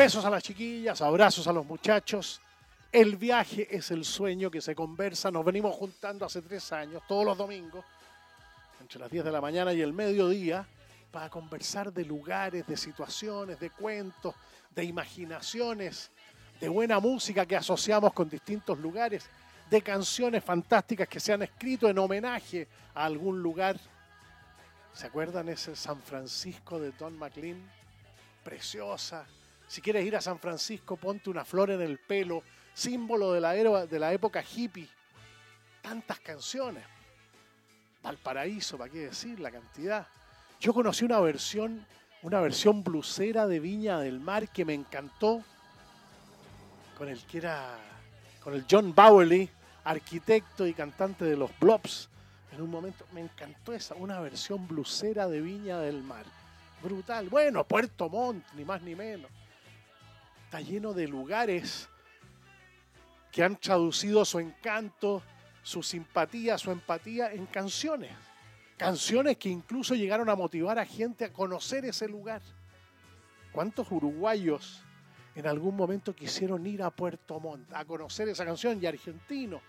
Besos a las chiquillas, abrazos a los muchachos. El viaje es el sueño que se conversa. Nos venimos juntando hace tres años, todos los domingos, entre las 10 de la mañana y el mediodía, para conversar de lugares, de situaciones, de cuentos, de imaginaciones, de buena música que asociamos con distintos lugares, de canciones fantásticas que se han escrito en homenaje a algún lugar. ¿Se acuerdan ese San Francisco de Don McLean? Preciosa, si quieres ir a San Francisco, ponte una flor en el pelo, símbolo de la, de la época hippie. Tantas canciones. Valparaíso, ¿para qué decir la cantidad? Yo conocí una versión, una versión blusera de Viña del Mar que me encantó, con el que era, con el John Bowerly, arquitecto y cantante de los Blobs. En un momento me encantó esa, una versión blusera de Viña del Mar. Brutal. Bueno, Puerto Montt, ni más ni menos está lleno de lugares que han traducido su encanto, su simpatía, su empatía en canciones. Canciones que incluso llegaron a motivar a gente a conocer ese lugar. ¿Cuántos uruguayos en algún momento quisieron ir a Puerto Montt a conocer esa canción y argentino?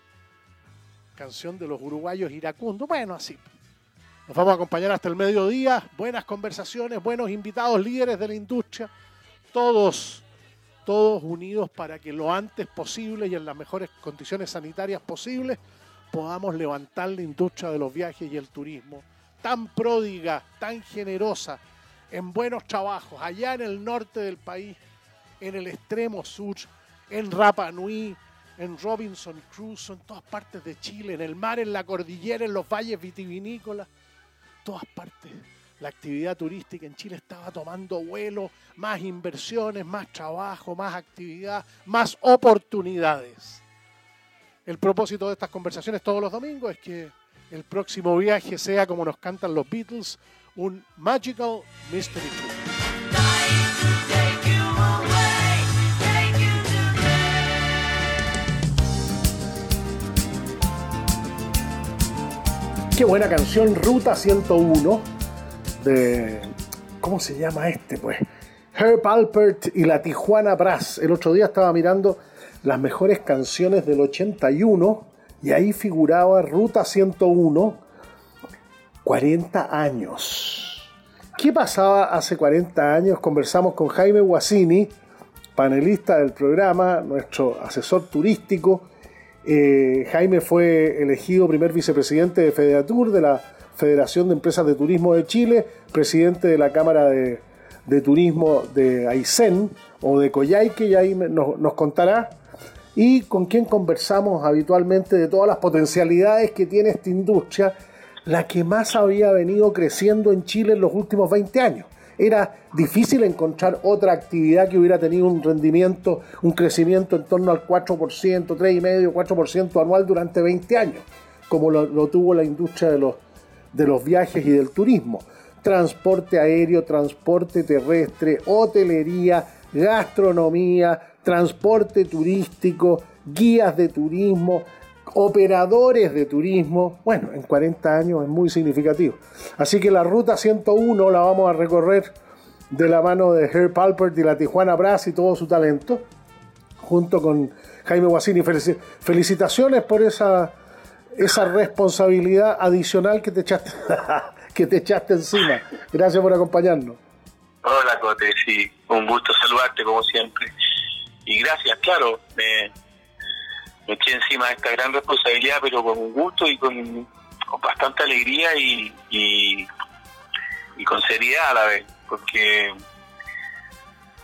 Canción de los uruguayos iracundos. Bueno, así. Nos vamos a acompañar hasta el mediodía. Buenas conversaciones, buenos invitados, líderes de la industria. Todos todos unidos para que lo antes posible y en las mejores condiciones sanitarias posibles podamos levantar la industria de los viajes y el turismo, tan pródiga, tan generosa, en buenos trabajos, allá en el norte del país, en el extremo sur, en Rapa Nui, en Robinson Crusoe, en todas partes de Chile, en el mar, en la cordillera, en los valles vitivinícolas, todas partes la actividad turística en Chile estaba tomando vuelo, más inversiones, más trabajo, más actividad, más oportunidades. El propósito de estas conversaciones todos los domingos es que el próximo viaje sea, como nos cantan los Beatles, un Magical Mystery Tour. Qué buena canción, Ruta 101 de. ¿Cómo se llama este? Pues. Herb Alpert y la Tijuana Brass. El otro día estaba mirando las mejores canciones del 81 y ahí figuraba Ruta 101, 40 años. ¿Qué pasaba hace 40 años? Conversamos con Jaime Guasini, panelista del programa, nuestro asesor turístico. Eh, Jaime fue elegido primer vicepresidente de Fedeatur, de la Federación de Empresas de Turismo de Chile, presidente de la Cámara de, Turismo de Aysén o de Coyhaique, y ahí nos, nos contará, y con quien conversamos habitualmente de todas las potencialidades que tiene esta industria, la que más había venido creciendo en Chile en los últimos 20 años. Era difícil encontrar otra actividad que hubiera tenido un rendimiento, un crecimiento en torno al 4%, 3,5%, 4% anual durante 20 años, como lo tuvo la industria de los, de los viajes y del turismo. Transporte aéreo, transporte terrestre, hotelería, gastronomía, transporte turístico, guías de turismo, operadores de turismo. Bueno, en 40 años es muy significativo. Así que la ruta 101 la vamos a recorrer de la mano de Herb Alpert y la Tijuana Brass y todo su talento, junto con Jaime Guasini. Felicitaciones por esa esa responsabilidad adicional que te echaste, que te echaste encima. Gracias por acompañarnos. Hola, Cote, sí, un gusto saludarte como siempre. Y gracias, claro, me, eché encima de esta gran responsabilidad, pero con un gusto y con, bastante alegría y, y, con seriedad a la vez, porque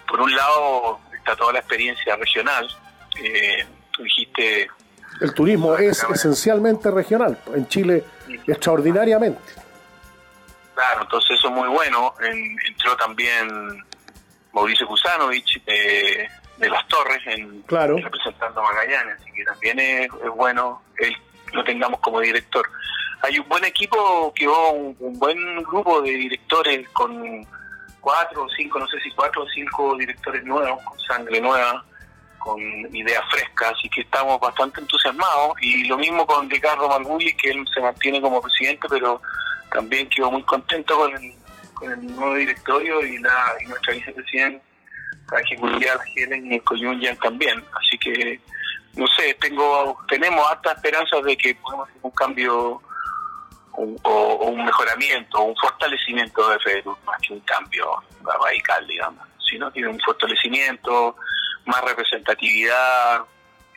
por un lado está toda la experiencia regional, eh, dijiste el turismo es esencialmente regional, en Chile extraordinariamente. Claro, entonces eso es muy bueno. entró también Mauricio Kusanovich eh, de Las Torres en, representando a Magallanes, así que también es, bueno que lo tengamos como director. Hay un buen equipo, que un, un buen grupo de directores con cuatro o cinco, no sé si cuatro o cinco directores nuevos, con sangre nueva, con ideas frescas, así que estamos bastante entusiasmados. Y lo mismo con Ricardo Malgulli, que él se mantiene como presidente, pero también quedó muy contento con el, con el nuevo directorio y, la, y nuestra vicepresidenta ejecutiva, Helen y Coyunyan también. Así que, no sé, tengo tenemos altas esperanzas de que podamos hacer un cambio o, un mejoramiento, un fortalecimiento de FEDUR, más que un cambio radical, digamos, sino tiene un fortalecimiento, más representatividad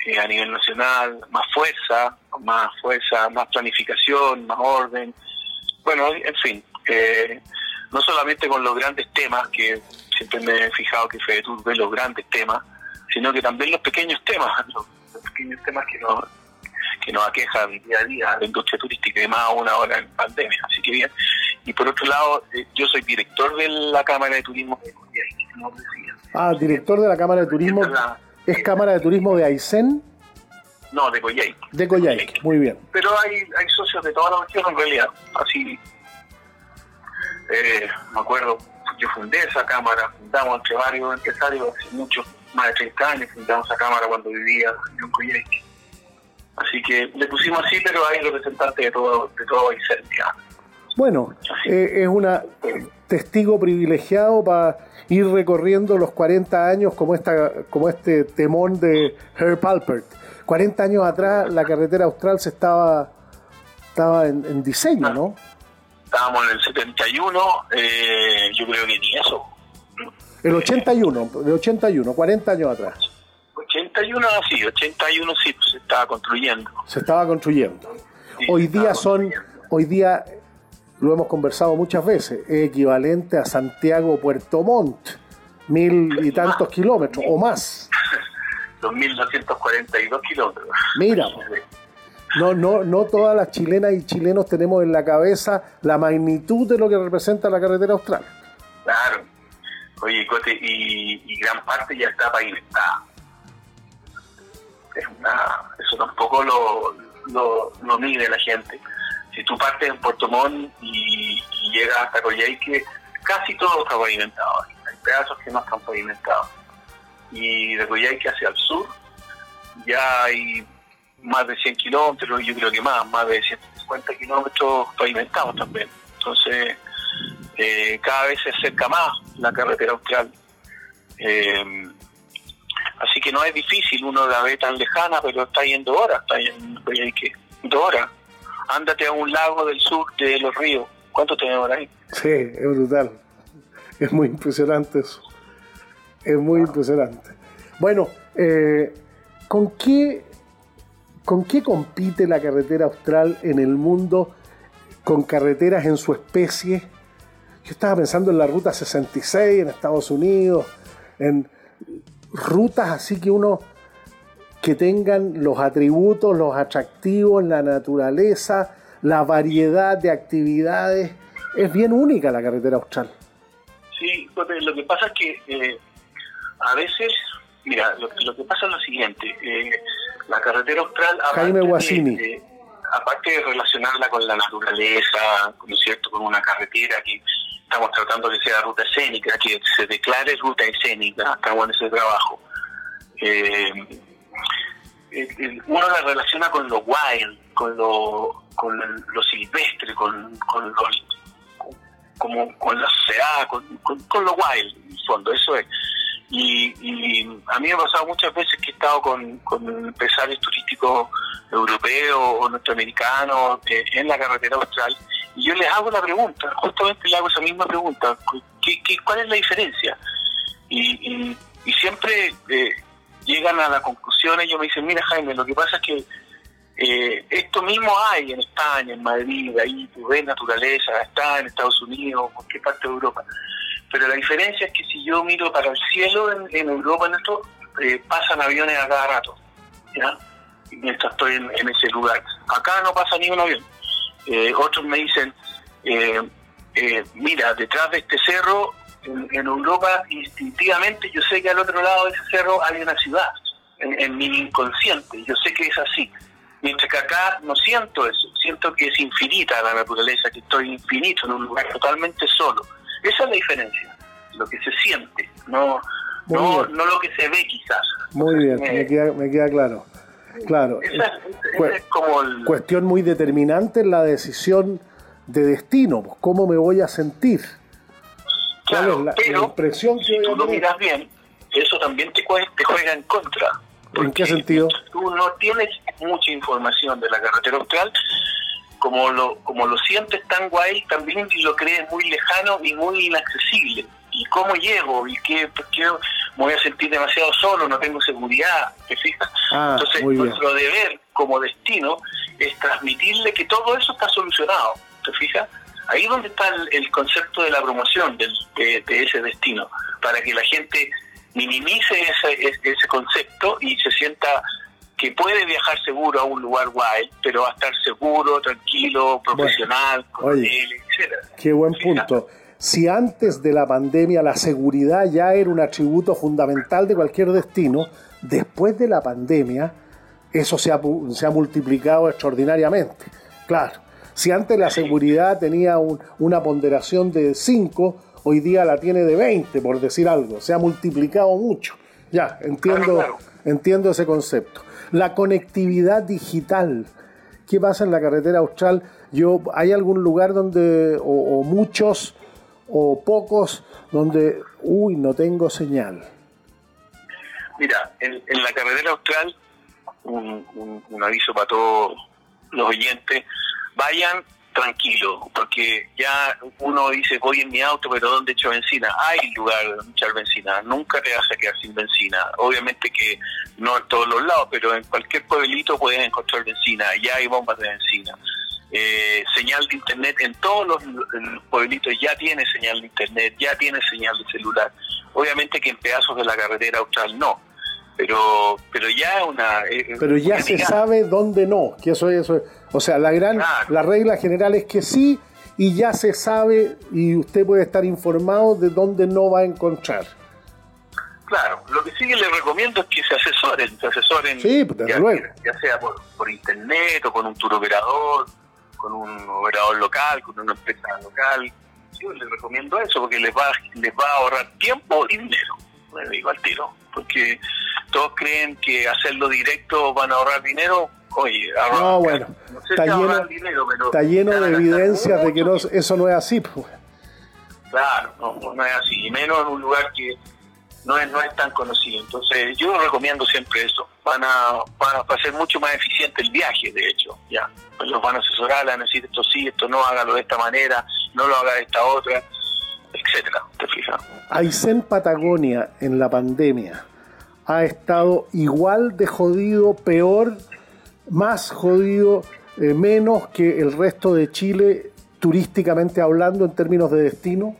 eh, a nivel nacional, más fuerza, más fuerza, más planificación, más orden. Bueno, en fin, eh, no solamente con los grandes temas, que siempre me he fijado que FEDETUR ve los grandes temas, sino que también los pequeños temas, los, pequeños temas que nos, que nos aquejan día a día, la industria turística y más aún ahora en pandemia. Así que bien. Y por otro lado, eh, yo soy director de la Cámara de Turismo de Ah, director de la Cámara de Turismo. ¿Es Cámara de Turismo de Aysén? No, de Coyhaique. De Coyhaique, muy bien. Pero hay, hay socios de toda la región en realidad. Así, eh, me acuerdo, yo fundé esa cámara, fundamos entre varios empresarios hace muchos, más de 30 años, fundamos esa cámara cuando vivía en Coyhaique. Así que le pusimos así, pero hay representantes de todo, de todo Aysén, Bueno, eh, es una testigo privilegiado para ir recorriendo los 40 años como, esta, como este temón de Herb Alpert. 40 años atrás la carretera austral se estaba, estaba en, diseño, ¿no? Estábamos en el 71, eh, yo creo que ni eso. El 81, el 81, 40 años atrás. 81, sí, 81 sí, pues, se estaba construyendo. Se estaba construyendo. hoy día son, hoy día lo hemos conversado muchas veces, es equivalente a Santiago Puerto Montt, mil y tantos kilómetros o más. 2.242 kilómetros. Mira, no, no, no todas las chilenas y chilenos tenemos en la cabeza la magnitud de lo que representa la carretera austral. Claro. Oye, Cote, y, gran parte ya está pavimentada. Es una, eso tampoco lo, lo, lo mide la gente si tú partes en Puerto Montt y, llegas hasta Coyhaique, casi todo está pavimentado. Hay pedazos que no están pavimentados. Y de Coyhaique hacia el sur ya hay más de 100 kilómetros, yo creo que más, más de 150 kilómetros pavimentados también. Entonces, eh, cada vez se acerca más la carretera austral. Eh, así que no es difícil, uno la ve tan lejana, pero está yendo horas, está yendo Coyhaique, dos horas ándate a un lago del sur de los ríos. ¿Cuánto te demora ahí? Sí, es brutal. Es muy impresionante eso. Es muy impresionante. Bueno, eh, ¿con, qué, ¿con qué compite la carretera austral en el mundo con carreteras en su especie? Yo estaba pensando en la ruta 66 en Estados Unidos, en rutas así que uno que tengan los atributos, los atractivos, la naturaleza, la variedad de actividades. Es bien única la carretera austral. Sí, lo que pasa es que eh, a veces, mira, lo, que pasa es lo siguiente, eh, la carretera austral... Jaime Guasini. aparte de relacionarla con la naturaleza, ¿no es cierto?, con una carretera que estamos tratando que sea ruta escénica, que se declare ruta escénica, estamos en ese trabajo. Eh, uno la relaciona con lo wild, con lo, con lo silvestre, con, con lo, como con la sociedad, con, con, lo wild, en el fondo, eso es. Y, a mí me ha pasado muchas veces que he estado con, empresarios turísticos europeos o norteamericanos eh, en la carretera austral y yo les hago la pregunta, justamente le hago esa misma pregunta, ¿qué, cuál es la diferencia? Y, siempre eh, llegan a la conclusión, ellos me dicen, mira Jaime, lo que pasa es que eh, esto mismo hay en España, en Madrid, ahí tú ves naturaleza, está en Estados Unidos, en cualquier parte de Europa. Pero la diferencia es que si yo miro para el cielo en, Europa, en esto, eh, pasan aviones a cada rato, ¿ya? Mientras estoy en, ese lugar. Acá no pasa ni un avión. Eh, otros me dicen, eh, mira, detrás de este cerro, en, Europa, instintivamente, yo sé que al otro lado de ese cerro hay una ciudad, en, en mi inconsciente, yo sé que es así. Mientras que acá no siento eso, siento que es infinita la naturaleza, que estoy infinito en un lugar totalmente solo esa es la diferencia, lo que se siente, no, no, no, lo que se ve quizás. Muy bien, me, queda, me queda claro. Claro, esa, es como cuestión muy determinante en la decisión de destino, pues, cómo me voy a sentir. Claro, la, pero impresión que si tú lo miras bien, eso también te, te juega en contra. ¿En qué sentido? Tú no tienes mucha información de la carretera austral, como lo, como lo sientes tan guay, también lo crees muy lejano y muy inaccesible. ¿Y cómo llego? ¿Y qué, qué me voy a sentir demasiado solo? No tengo seguridad, ¿te fijas? Ah, Entonces, nuestro deber como destino es transmitirle que todo eso está solucionado, ¿te fijas? Ahí es donde está el, concepto de la promoción del, de, ese destino, para que la gente minimice ese, ese concepto y se sienta que puede viajar seguro a un lugar guay, pero va a estar seguro, tranquilo, profesional, con él, etc. Qué buen punto. Si antes de la pandemia la seguridad ya era un atributo fundamental de cualquier destino, después de la pandemia eso se ha, se ha multiplicado extraordinariamente. Claro, si antes la seguridad tenía una ponderación de 5, hoy día la tiene de 20, por decir algo. Se ha multiplicado mucho. Ya, entiendo, entiendo ese concepto. La conectividad digital. ¿Qué pasa en la carretera austral? Yo, ¿Hay algún lugar donde, o, muchos, o pocos, donde, uy, no tengo señal? Mira, en, la carretera austral, un, un aviso para todos los oyentes, vayan tranquilo, porque ya uno dice voy en mi auto, pero ¿dónde echo benzina? Hay lugar donde echar benzina, nunca te vas a quedar sin benzina. Obviamente que no en todos los lados, pero en cualquier pueblito puedes encontrar benzina, ya hay bombas de benzina. Eh, señal de internet en todos los, pueblitos ya tiene señal de internet, ya tiene señal de celular. Obviamente que en pedazos de la carretera austral no, pero pero ya es una eh, pero ya se sabe dónde no que eso eso o sea la gran la regla general es que sí y ya se sabe y usted puede estar informado de dónde no va a encontrar claro lo que sí que le recomiendo es que se asesoren se asesoren sí, pues, ya, luego. ya sea por, internet o con un tour operador con un operador local con una empresa local yo les recomiendo eso porque les va les va a ahorrar tiempo y dinero me digo al tiro porque todos creen que hacerlo directo van a ahorrar dinero. Oye, no, bueno, está, lleno, está lleno de evidencias de que no, eso no es así. Pues. Claro, no, no es así, y menos en un lugar que no es, no es tan conocido. Entonces, yo recomiendo siempre eso. Van a, van a hacer mucho más eficiente el viaje, de hecho. ya pues Los van a asesorar, van a decir esto sí, esto no, hágalo de esta manera, no lo haga de esta otra, etcétera. ¿Te fijas? Aysén Patagonia en la pandemia ha estado igual de jodido, peor, más jodido, eh, menos que el resto de Chile turísticamente hablando en términos de destino?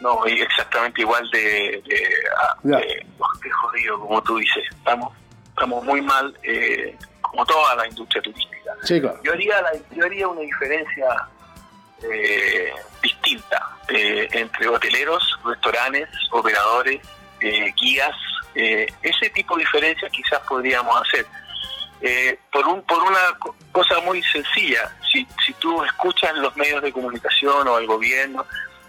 No, exactamente igual de, de, jodido, como tú dices. Estamos, estamos muy mal, eh, como toda la industria turística. yo, haría yo haría una diferencia eh, distinta entre hoteleros, restaurantes, operadores, guías eh, ese tipo de diferencias quizás podríamos hacer. Eh, por, un, por una cosa muy sencilla, si, si tú escuchas los medios de comunicación o el gobierno,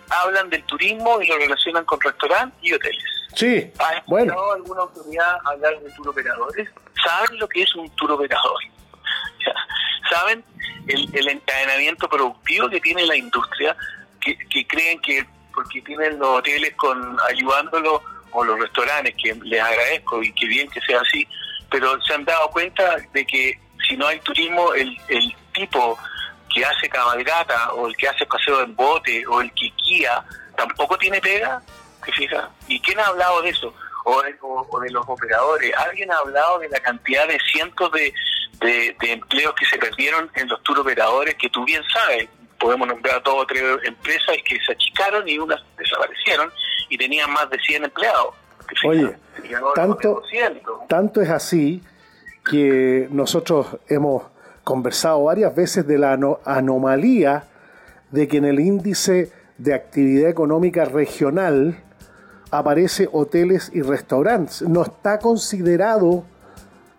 hablan del turismo y lo relacionan con restaurantes y hoteles. Sí, ¿Has escuchado alguna autoridad hablar de tour operadores? ¿Saben lo que es un tour operador? ¿Saben el, el encadenamiento productivo que tiene la industria? Que, que creen que porque tienen los hoteles con ayudándolo o los restaurantes, que les agradezco y que bien que sea así, pero se han dado cuenta de que si no hay turismo, el, el tipo que hace cabalgata o el que hace paseo en bote o el que guía tampoco tiene pega, ¿te fijas? ¿Y quién ha hablado de eso? O de, los operadores. ¿Alguien ha hablado de la cantidad de cientos de, de, empleos que se perdieron en los tour operadores que tú bien sabes? Podemos nombrar dos o tres empresas que se achicaron y unas desaparecieron y tenían más de 100 empleados. Oye, tanto, tanto es así que nosotros hemos conversado varias veces de la anomalía de que en el índice de actividad económica regional aparece hoteles y restaurantes. No está considerado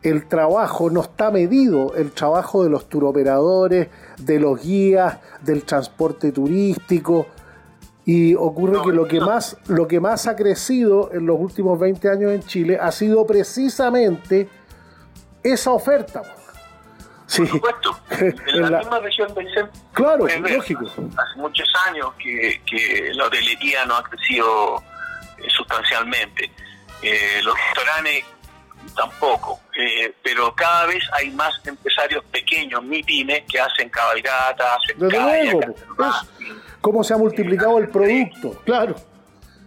el trabajo, no está medido el trabajo de los turoperadores, de los guías, del transporte turístico. Y ocurre que lo que, más, lo que más ha crecido en los últimos 20 años en Chile ha sido precisamente esa oferta. Por supuesto. En, la, misma región del centro. Claro, lógico. Hace muchos años que, que la hotelería no ha crecido eh, sustancialmente. Eh, los restaurantes tampoco. Eh, pero cada vez hay más empresarios pequeños, MIPIMES, que hacen cabalgatas, hacen luego, ¿Cómo se ha multiplicado el producto? Claro.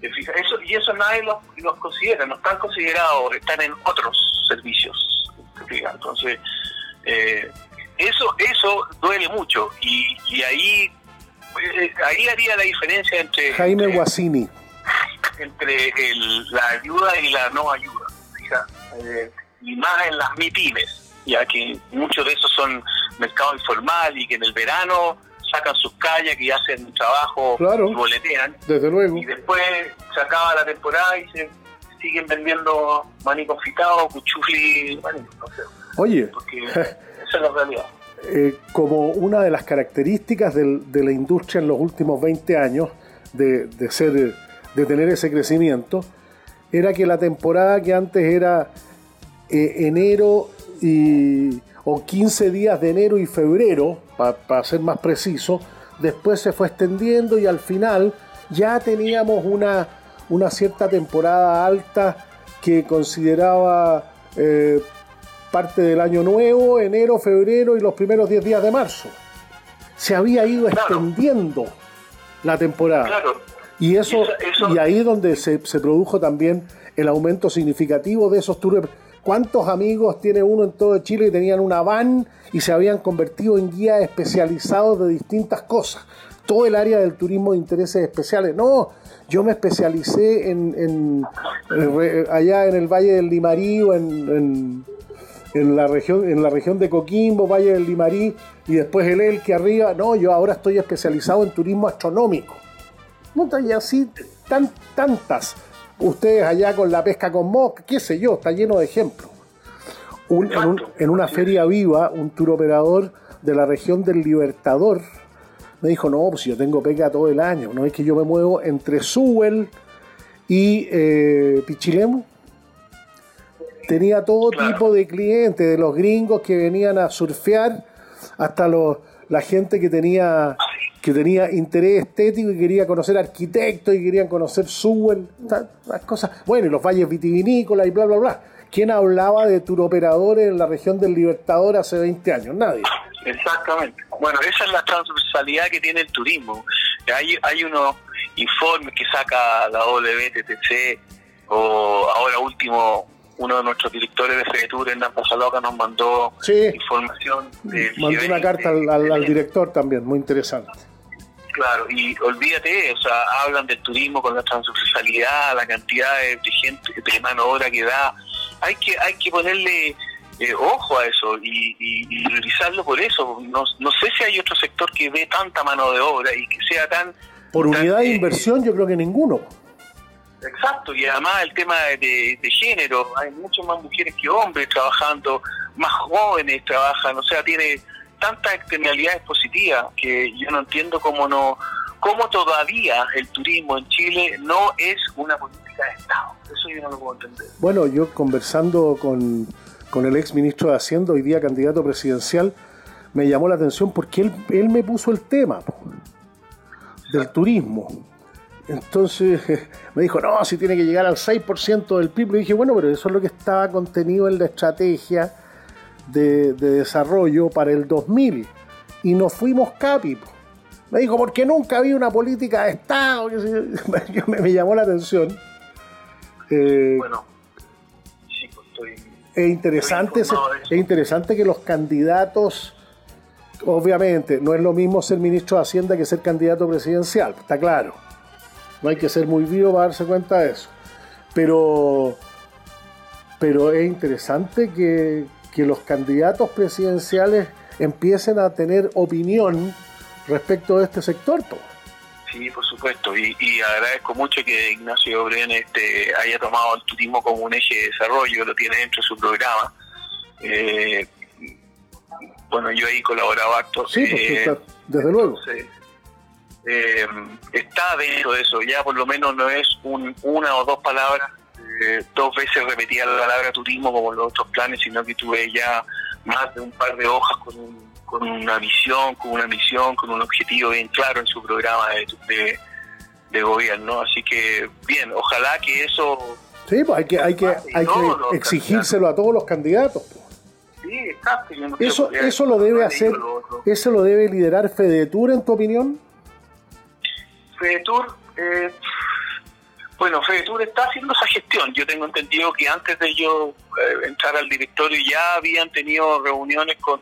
Eso, y eso nadie los, los considera, no están considerados, están en otros servicios. Entonces, eh, eso eso duele mucho y, y ahí eh, ahí haría la diferencia entre Jaime Guasini entre la ayuda y la no ayuda eh, y más en las MIPIMES ya que muchos de esos son mercado informal y que en el verano sacan sus calles y hacen un trabajo y boletean desde luego y después se acaba la temporada y se siguen vendiendo maní confitado, cuchufli, maní, no sé. Oye, porque esa es la realidad. Eh, como una de las características de la industria en los últimos 20 años de, ser, de tener ese crecimiento, era que la temporada que antes era eh, enero y, o 15 días de enero y febrero, para ser más preciso, después se fue extendiendo y al final ya teníamos una, una cierta temporada alta que consideraba eh, parte del año nuevo, enero, febrero y los primeros 10 días de marzo. Se había ido extendiendo la temporada. Y eso, y ahí es donde se, se, produjo también el aumento significativo de esos tours. ¿Cuántos amigos tiene uno en todo Chile que tenían una van y se habían convertido en guías especializados de distintas cosas? Todo el área del turismo de intereses especiales. No, yo me especialicé en, allá en el Valle del Limarí o en, en, la región, en la región de Coquimbo, Valle del Limarí, y después el Elque arriba. No, yo ahora estoy especializado en turismo astronómico. No, y así tan, tantas. Ustedes allá con la pesca con mosca, qué sé yo, está lleno de ejemplos. en, una feria viva, un tour operador de la región del Libertador, me dijo, no, pues yo tengo pega todo el año, no es que yo me muevo entre Sewell y eh, Pichilemu. Tenía todo tipo de clientes, de los gringos que venían a surfear hasta los, la gente que tenía, que tenía interés estético y quería conocer arquitectos y querían conocer Sewell, las cosas. Bueno, y los valles vitivinícolas y bla, bla, bla. ¿Quién hablaba de turoperadores en la región del Libertador hace 20 años? Nadie. Exactamente. Bueno, esa es la transversalidad que tiene el turismo. Hay, hay unos informes que saca la WTTC o ahora último uno de nuestros directores de FEDETUR, Hernán Pasaloca, nos mandó información. Mandó una carta al, director también, muy interesante. Claro, y olvídate, o sea, hablan del turismo con la transversalidad, la cantidad de, gente, de mano obra que da. Hay que, hay que ponerle eh, ojo a eso y, y, revisarlo por eso. No, no sé si hay otro sector que ve tanta mano de obra y que sea tan... Por unidad de inversión yo creo que ninguno. Exacto, y además el tema de, género, hay muchas más mujeres que hombres trabajando, más jóvenes trabajan, o sea, tiene tantas externalidades positivas que yo no entiendo cómo no cómo todavía el turismo en Chile no es una política de Estado. Eso yo no lo puedo entender. Bueno, yo conversando con con el ex ministro de Hacienda, hoy día candidato presidencial, me llamó la atención porque él, él me puso el tema del turismo. Entonces me dijo, no, si tiene que llegar al 6% del PIB. Le dije, bueno, pero eso es lo que estaba contenido en la estrategia de, desarrollo para el 2000. Y nos fuimos capi. Me dijo, porque nunca había una política de Estado. Yo, me, llamó la atención. Eh, bueno, sí, pues estoy. Es interesante, es interesante que los candidatos obviamente, no es lo mismo ser ministro de Hacienda que ser candidato presidencial, está claro. No hay que ser muy vivo para darse cuenta de eso. Pero, pero es interesante que, los candidatos presidenciales empiecen a tener opinión respecto de este sector. Sí, por supuesto. Y, agradezco mucho que Ignacio Obren este, haya tomado el turismo como un eje de desarrollo, lo tiene dentro de su programa. Eh, bueno, yo ahí colaboraba harto. Sí, eh, desde luego. Eh, está dentro de eso, ya por lo menos no es una o dos palabras, eh, dos veces repetía la palabra turismo como los otros planes, sino que tuve ya más de un par de hojas con, con una visión, con una misión, con un objetivo bien claro en su programa de, de, gobierno. Así que, bien, ojalá que eso... Sí, pues hay que, hay que, hay que exigírselo a todos los candidatos. Pues. Sí, exacto. eso, eso lo debe hacer, eso lo debe liderar FEDETUR, en tu opinión. FEDETUR, eh, bueno, FEDETUR está haciendo esa gestión. Yo tengo entendido que antes de yo eh, entrar al directorio ya habían tenido reuniones con,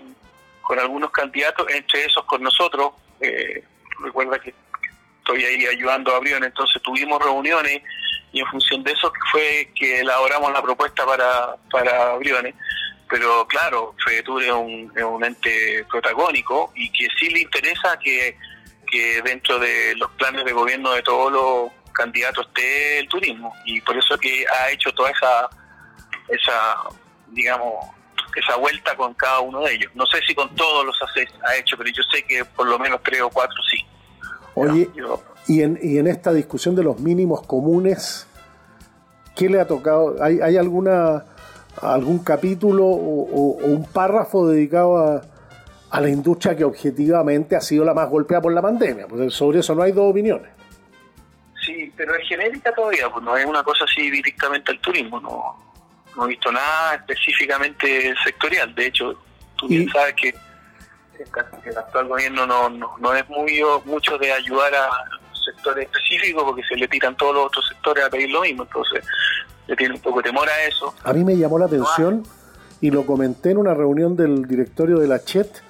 con algunos candidatos, entre esos con nosotros. Eh, recuerda que estoy ahí ayudando a Brion, entonces tuvimos reuniones y en función de eso fue que elaboramos la propuesta para, para Briones pero claro, FEDETUR es un, es un ente protagónico y que sí le interesa que, dentro de los planes de gobierno de todos los candidatos esté el turismo y por eso que ha hecho toda esa, esa digamos, esa vuelta con cada uno de ellos. No sé si con todos los ha hecho, pero yo sé que por lo menos tres o cuatro sí. Oye, y, en, y en esta discusión de los mínimos comunes, ¿qué le ha tocado? ¿Hay, hay alguna algún capítulo o, un párrafo dedicado a, la industria que objetivamente ha sido la más golpeada por la pandemia. Pues sobre eso no hay dos opiniones. Sí, pero es genérica todavía, pues no es una cosa así directamente al turismo, no, no he visto nada específicamente sectorial. De hecho, tú bien sabes que, el actual gobierno no, no, es muy mucho de ayudar a sectores específicos porque se le tiran todos los otros sectores a pedir lo mismo. Entonces, le tiene un poco de temor a eso. A mí me llamó la atención y lo comenté en una reunión del directorio de la CHET,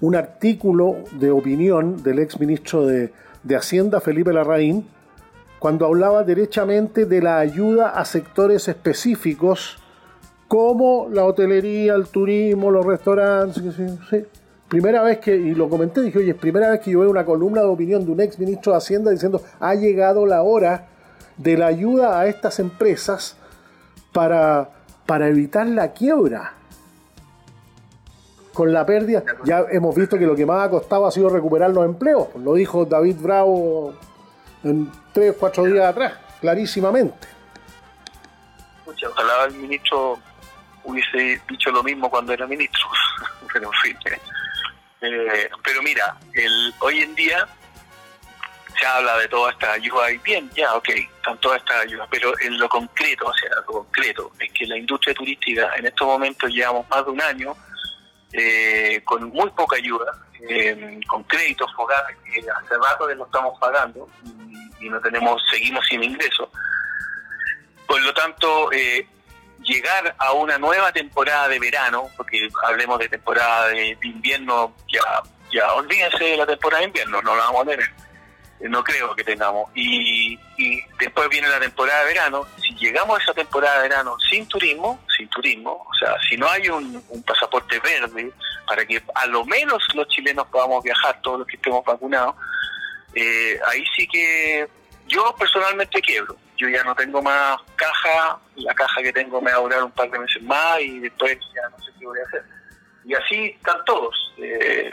un artículo de opinión del ex ministro de, Hacienda, Felipe Larraín, cuando hablaba derechamente de la ayuda a sectores específicos como la hotelería, el turismo, los restaurantes. Primera vez que, y lo comenté, dije, oye, es primera vez que yo veo una columna de opinión de un ex ministro de Hacienda diciendo, ha llegado la hora de la ayuda a estas empresas para, para evitar la quiebra. Con la pérdida, ya hemos visto que lo que más ha costado ha sido recuperar los empleos. Lo dijo David Bravo en tres o cuatro días atrás, clarísimamente. ojalá el ministro hubiese dicho lo mismo cuando era ministro. pero, eh, pero mira, el, hoy en día se habla de toda esta ayuda y bien, ya, ok, están todas estas ayudas, pero en lo concreto, o sea, lo concreto, es que la industria turística en estos momentos llevamos más de un año eh, con muy poca ayuda, eh, con créditos fogales que hace rato que no estamos pagando y, no tenemos, seguimos sin ingresos. Por lo tanto, eh, llegar a una nueva temporada de verano, porque hablemos de temporada de, invierno, ya, ya olvídense de la temporada de invierno, no la vamos a tener no creo que tengamos. Y, después viene la temporada de verano. Si llegamos a esa temporada de verano sin turismo, sin turismo, o sea, si no hay un, pasaporte verde para que a lo menos los chilenos podamos viajar, todos los que estemos vacunados, eh, ahí sí que yo personalmente quiebro. Yo ya no tengo más caja, la caja que tengo me va a durar un par de meses más y después ya no sé qué voy a hacer. Y así están todos, eh,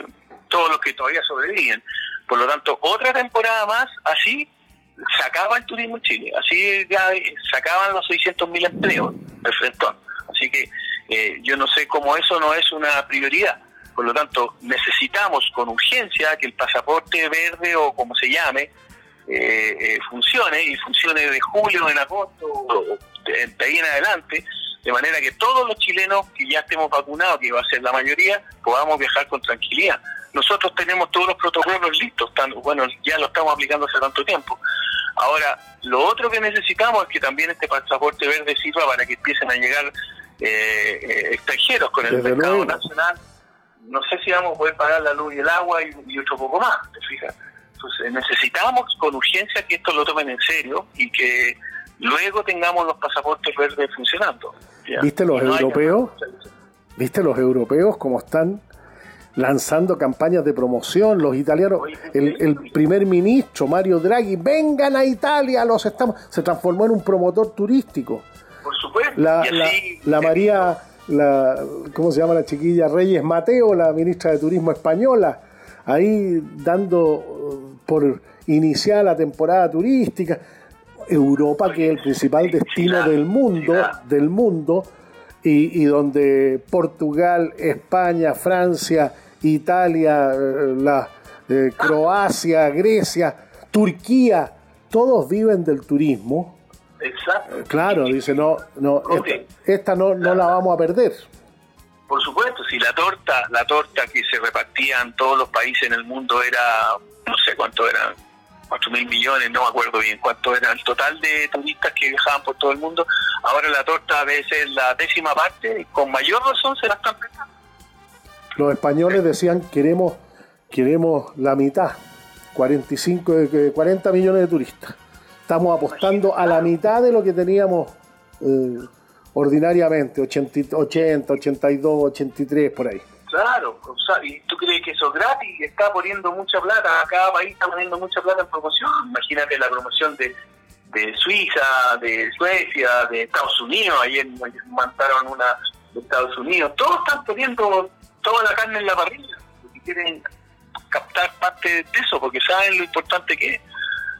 todos los que todavía sobreviven. Por lo tanto, otra temporada más, así se acaba el turismo en Chile, así ya se acaban los 600.000 empleos del Frentón. Así que eh, yo no sé cómo eso no es una prioridad. Por lo tanto, necesitamos con urgencia que el pasaporte verde o como se llame eh, eh, funcione y funcione de julio en agosto, de, ahí en adelante, de manera que todos los chilenos que ya estemos vacunados, que va a ser la mayoría, podamos viajar con tranquilidad. Nosotros tenemos todos los protocolos listos, bueno, ya lo estamos aplicando hace tanto tiempo. Ahora, lo otro que necesitamos es que también este pasaporte verde sirva para que empiecen a llegar eh, eh, extranjeros con el mercado nacional. No sé si vamos a poder pagar la luz y el agua y, otro poco más, ¿te fijas? Entonces necesitamos con urgencia que esto lo tomen en serio y que luego tengamos los pasaportes verdes funcionando. ¿Viste los europeos? ¿Viste los europeos cómo están lanzando campañas de promoción, los italianos, el, primer ministro Mario Draghi, vengan a Italia, los estamos, se transformó en un promotor turístico. Por supuesto. La, la, María, la, ¿cómo se llama la chiquilla? Reyes Mateo, la ministra de Turismo española, ahí dando uh, por iniciada la temporada turística. Europa, que es el principal destino del mundo, del mundo, y, y, donde Portugal, España, Francia, Italia, eh, la, eh, Croacia, Grecia, Turquía, todos viven del turismo. Exacto. Eh, claro, dice, no, no, esta, no, no la vamos a perder. Por supuesto, si la torta, la torta que se repartía en todos los países en el mundo era, no sé cuánto eran, 4 mil millones, no me acuerdo bien cuánto era el total de turistas que viajaban por todo el mundo, ahora la torta debe ser la décima parte y con mayor razón se la están prestando. Los españoles decían queremos, queremos la mitad, 45, 40 millones de turistas. Estamos apostando a la mitad de lo que teníamos eh, ordinariamente, 80, 80, 82, 83, por ahí. Claro, ¿y tú crees que eso es gratis? Está poniendo mucha plata, cada país está poniendo mucha plata en promoción. Imagínate la promoción de, de Suiza, de Suecia, de Estados Unidos, ayer mandaron una de Estados Unidos, todos están poniendo toda la carne en la parrilla, porque quieren captar parte de eso, porque saben lo importante que es.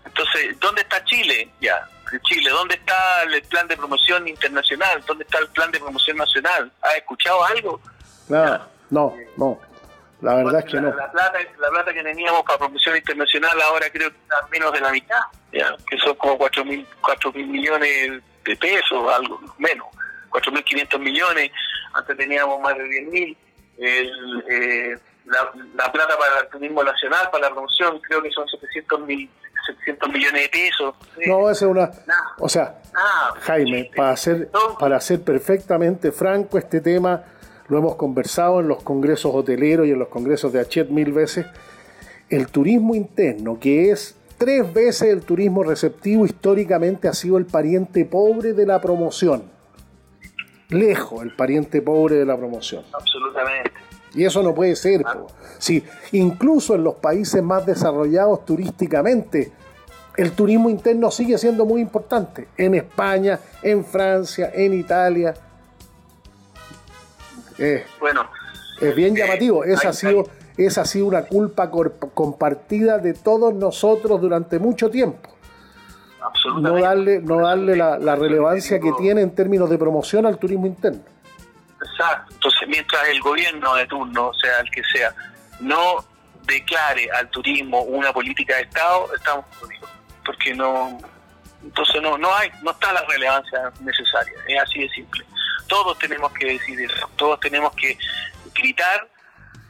Entonces, ¿dónde está Chile? Ya, Chile, ¿dónde está el plan de promoción internacional? ¿Dónde está el plan de promoción nacional? ¿Has escuchado algo? No, no, no. La verdad es que no. La plata, la plata que teníamos para promoción internacional ahora creo que está menos de la mitad, ya, que son como 4 mil, mil millones de pesos, algo menos, 4 mil 500 millones, antes teníamos más de 10 mil el, eh, la, plata para el turismo nacional, para la promoción, creo que son 700 mil 700 millones de pesos. No, esa es una... o sea, Jaime, para ser, para ser perfectamente franco, este tema lo hemos conversado en los congresos hoteleros y en los congresos de Achet mil veces. El turismo interno, que es tres veces el turismo receptivo, históricamente ha sido el pariente pobre de la promoción lejos el pariente pobre de la promoción. Absolutamente. Y eso no puede ser. Sí, incluso en los países más desarrollados turísticamente, el turismo interno sigue siendo muy importante. En España, en Francia, en Italia. Eh, bueno, es bien eh, llamativo. esa, ha sido, esa ha sido una culpa compartida de todos nosotros durante mucho tiempo no darle, no darle la, relevancia que tiene en términos de promoción al turismo interno. Exacto. Entonces, mientras el gobierno de turno, o sea, el que sea, no declare al turismo una política de Estado, estamos jodidos. Porque no. Entonces, no, no, hay, no está la relevancia necesaria. Es así de simple. Todos tenemos que decir eso. Todos tenemos que gritar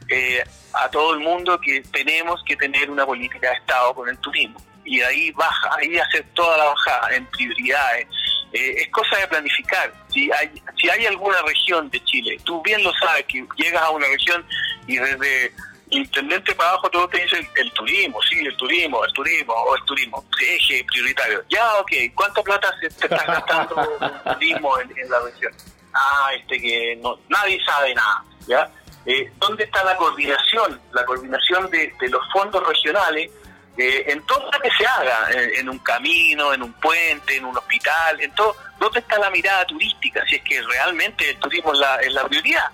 eh, a todo el mundo que tenemos que tener una política de Estado con el turismo y ahí baja, ahí hace toda la bajada en prioridades. Eh, es cosa de planificar. Si hay, si hay alguna región de Chile, tú bien lo sabes, que llegas a una región y desde intendente para abajo todo te dice el, turismo, sí, el turismo, el turismo, o el turismo, eje prioritario. Ya, ok, ¿cuánta plata se te está gastando el turismo en, la región? Ah, este que no, nadie sabe nada, ¿ya? Eh, ¿Dónde está la coordinación? La coordinación de, de los fondos regionales en todo lo que se haga, en, un camino, en un puente, en un hospital, en todo, ¿dónde está la mirada turística? Si es que realmente el turismo es la, es la prioridad.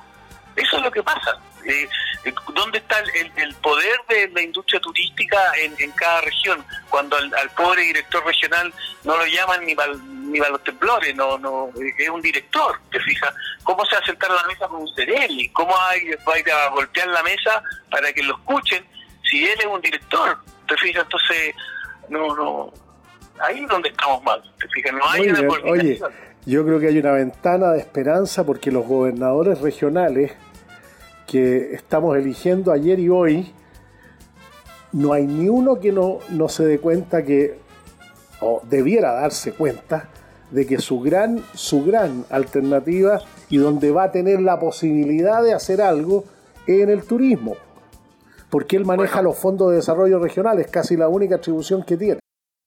Eso es lo que pasa. Eh, eh, ¿Dónde está el, poder de la industria turística en, cada región? Cuando al, pobre director regional no lo llaman ni para ni los temblores, no, no, es un director, ¿te fijas? ¿Cómo se va a sentar a la mesa con un Cerelli? ¿Cómo va a ir a golpear la mesa para que lo escuchen si él es un director? ¿Te fijas? Entonces, no, no, ahí es donde estamos mal. No hay Oye, yo creo que hay una ventana de esperanza porque los gobernadores regionales que estamos eligiendo ayer y hoy, no hay ni uno que no, no se dé cuenta que, o debiera darse cuenta, de que su gran, su gran alternativa y donde va a tener la posibilidad de hacer algo es en el turismo. Porque él maneja los fondos de desarrollo regional, es casi la única atribución que tiene.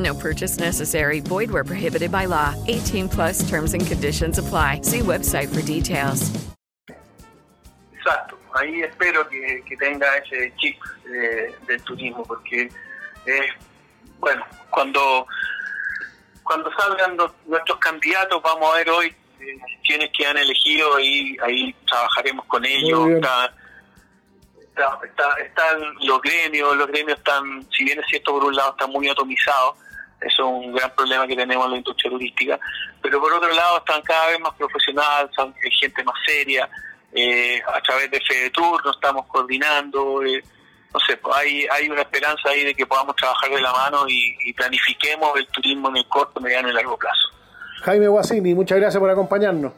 No purchase necessary. Void where prohibited by law. 18 plus terms and conditions apply. See website for details. Exacto. Ahí espero que, que tenga ese chip de, del turismo porque, eh, bueno, cuando, cuando salgan los, nuestros candidatos, vamos a ver hoy eh, quiénes que han elegido y ahí trabajaremos con ellos. Está, está, están los gremios, los gremios están, si bien es cierto, por un lado están muy atomizados, eso es un gran problema que tenemos en la industria turística. Pero por otro lado están cada vez más profesionales, son gente más seria. Eh, a través de FEDETUR nos estamos coordinando. Eh, no sé, pues hay, hay una esperanza ahí de que podamos trabajar de la mano y, planifiquemos el turismo en el corto, mediano y largo plazo. Jaime Guasini, muchas gracias por acompañarnos.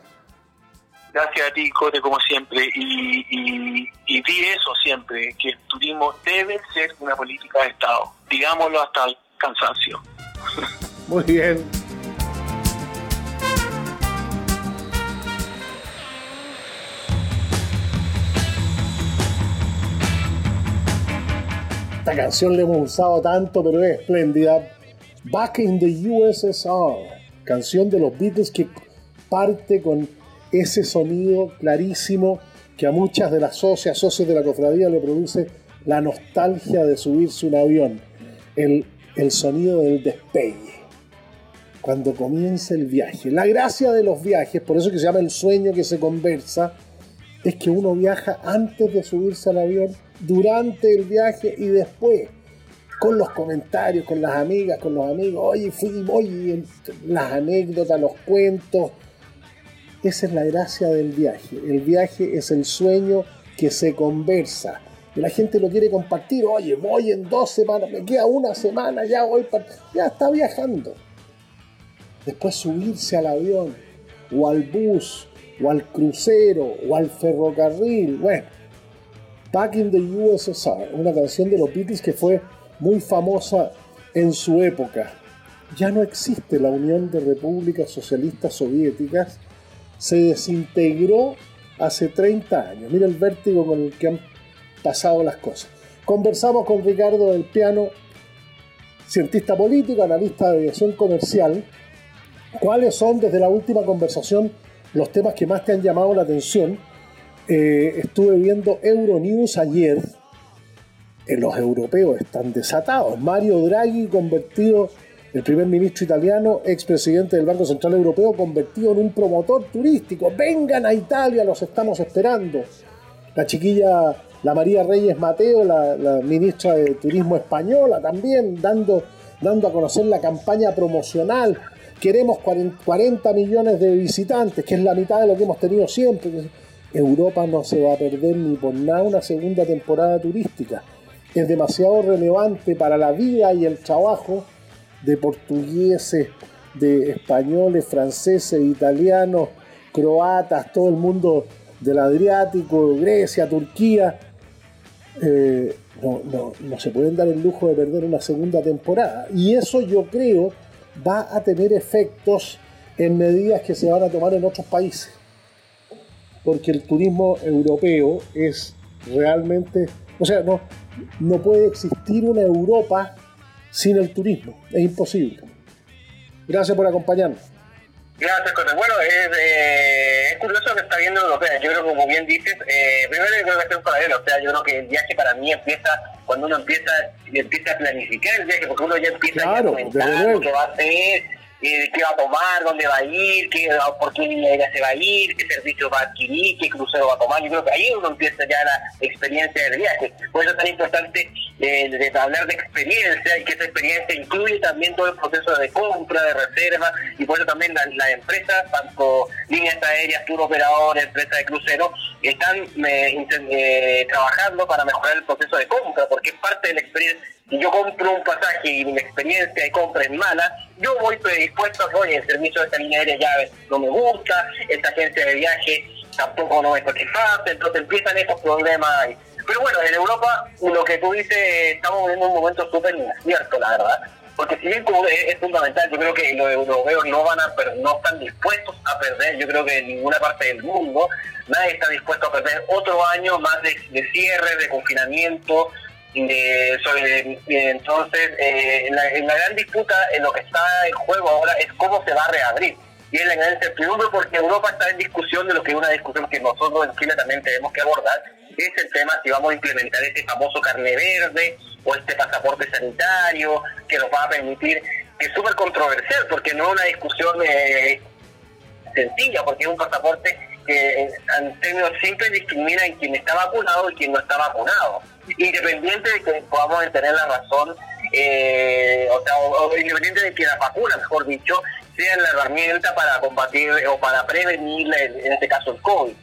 Gracias a ti, Cote, como siempre. Y, y, y di eso siempre, que el turismo debe ser una política de Estado. Digámoslo hasta el cansancio. Muy bien. Esta canción la hemos usado tanto, pero es espléndida. Back in the USSR, canción de los Beatles que parte con ese sonido clarísimo que a muchas de las socias, socios de la cofradía le produce la nostalgia de subirse un avión. El el sonido del despegue, cuando comienza el viaje. La gracia de los viajes, por eso que se llama el sueño que se conversa, es que uno viaja antes de subirse al avión, durante el viaje y después, con los comentarios, con las amigas, con los amigos, oye, fui, oye, las anécdotas, los cuentos. Esa es la gracia del viaje. El viaje es el sueño que se conversa y la gente lo quiere compartir. Oye, voy en dos semanas, me queda una semana, ya voy para... Ya está viajando. Después subirse al avión, o al bus, o al crucero, o al ferrocarril. Bueno, Back in the USSR, una canción de los Beatles que fue muy famosa en su época. Ya no existe la Unión de Repúblicas Socialistas Soviéticas, se desintegró hace 30 años. Mira el vértigo con el que han pasado las cosas. Conversamos con Ricardo del Piano, cientista político, analista de aviación comercial. ¿Cuáles son desde la última conversación los temas que más te han llamado la atención? Eh, estuve viendo Euronews ayer. Eh, los europeos están desatados. Mario Draghi convertido, el primer ministro italiano, expresidente del Banco Central Europeo, convertido en un promotor turístico. Vengan a Italia, los estamos esperando. La chiquilla la María Reyes Mateo, la, ministra de Turismo española, también dando, dando a conocer la campaña promocional. Queremos 40 millones de visitantes, que es la mitad de lo que hemos tenido siempre. Europa no se va a perder ni por nada una segunda temporada turística. Es demasiado relevante para la vida y el trabajo de portugueses, de españoles, franceses, italianos, croatas, todo el mundo del Adriático, Grecia, Turquía. Eh, no, no, se pueden dar el lujo de perder una segunda temporada. Y eso yo creo va a tener efectos en medidas que se van a tomar en otros países. Porque el turismo europeo es realmente, o sea, no, no puede existir una Europa sin el turismo, es imposible. Gracias por acompañarnos. Gracias. Bueno, eh, es, curioso que está viendo europea. Yo creo que, como bien dices, eh, primero yo creo que es un paralelo. O sea, yo creo que el viaje para mí empieza cuando uno empieza, empieza a planificar el viaje, porque uno ya empieza a comentar lo que va a hacer qué va a tomar, dónde va a ir, qué, por qué línea se va a ir, qué servicio va a adquirir, qué crucero va a tomar. Yo creo que ahí uno empieza ya la experiencia del viaje. Por eso es tan importante eh, hablar de experiencia y que esa experiencia incluye también todo el proceso de compra, de reserva y por eso también las empresas, tanto líneas aéreas, tour operadores, empresas de crucero, están eh, eh, trabajando para mejorar el proceso de compra porque es parte de la experiencia si yo compro un pasaje y mi experiencia de compra es mala, yo voy predispuesto a oye, el servicio de esta línea aérea ya no me gusta, esta agencia de viaje tampoco no me satisface, entonces empiezan esos problemas. Pero bueno, en Europa, lo que tú dices, estamos viviendo un momento súper incierto, la verdad. Porque si bien es, fundamental, yo creo que los europeos no van a no están dispuestos a perder, yo creo que en ninguna parte del mundo nadie está dispuesto a perder otro año más de, de cierre, de confinamiento, sobre, entonces, eh, la, gran disputa, en lo que está en juego ahora es cómo se va a reabrir. Y es la gran incertidumbre porque Europa está en discusión de lo que es una discusión que nosotros en Chile también tenemos que abordar, es el tema si vamos a implementar este famoso carne verde o este pasaporte sanitario que nos va a permitir, que es súper controversial porque no es una discusión eh, sencilla, porque es un pasaporte que en términos simples discrimina en quien está vacunado y quien no está vacunado. Independiente de que podamos tener la razón, eh, o sea, independiente de que la vacuna, mejor dicho, sea la herramienta para combatir o para prevenir, en este caso, el COVID.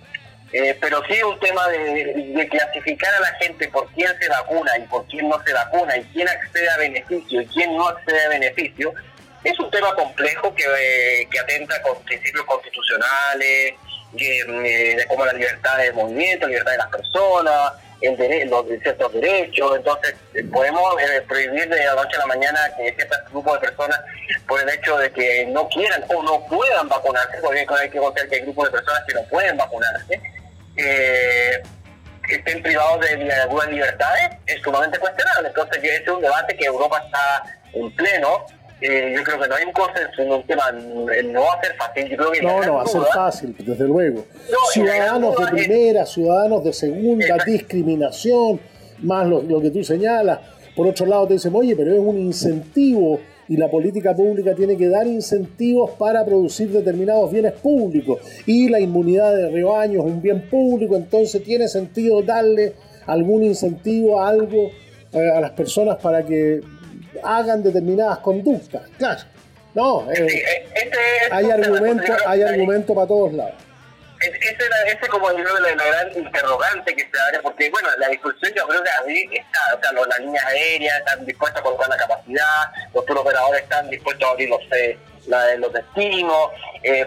Eh, pero sí un tema de, clasificar a la gente por quién se vacuna y por quién no se vacuna y quién accede a beneficio y quién no accede a beneficio, es un tema complejo que, eh, que atenta con principios constitucionales, de como la libertad de movimiento, libertad de las personas, el los ciertos derechos, entonces eh, podemos eh, prohibir de la noche a la mañana que ciertos grupos de personas por el hecho de que no quieran o no puedan vacunarse, porque hay que contar que hay grupos de personas que no pueden vacunarse, eh, estén privados de, algunas libertades, es sumamente cuestionable. Entonces ese es un debate que Europa está en pleno eh, yo creo que no hay un consenso en un tema, no va a ser fácil. Yo creo que no, no va a ser fácil, desde luego. ciudadanos de primera, ciudadanos de segunda, discriminación, más lo, lo, que tú señalas. Por otro lado, te dicen, oye, pero es un incentivo y la política pública tiene que dar incentivos para producir determinados bienes públicos. Y la inmunidad de rebaño es un bien público, entonces tiene sentido darle algún incentivo a algo eh, a las personas para que hagan determinadas conductas. Claro. No, eh, eh, este hay argumento, hay argumento para todos lados. Ese, ese como creo la, la gran interrogante que se abre, porque bueno, la discusión yo creo que ahí está, o sea, las líneas aéreas están dispuestas a colocar la capacidad, los operadores están dispuestos a abrir los, eh, los destinos,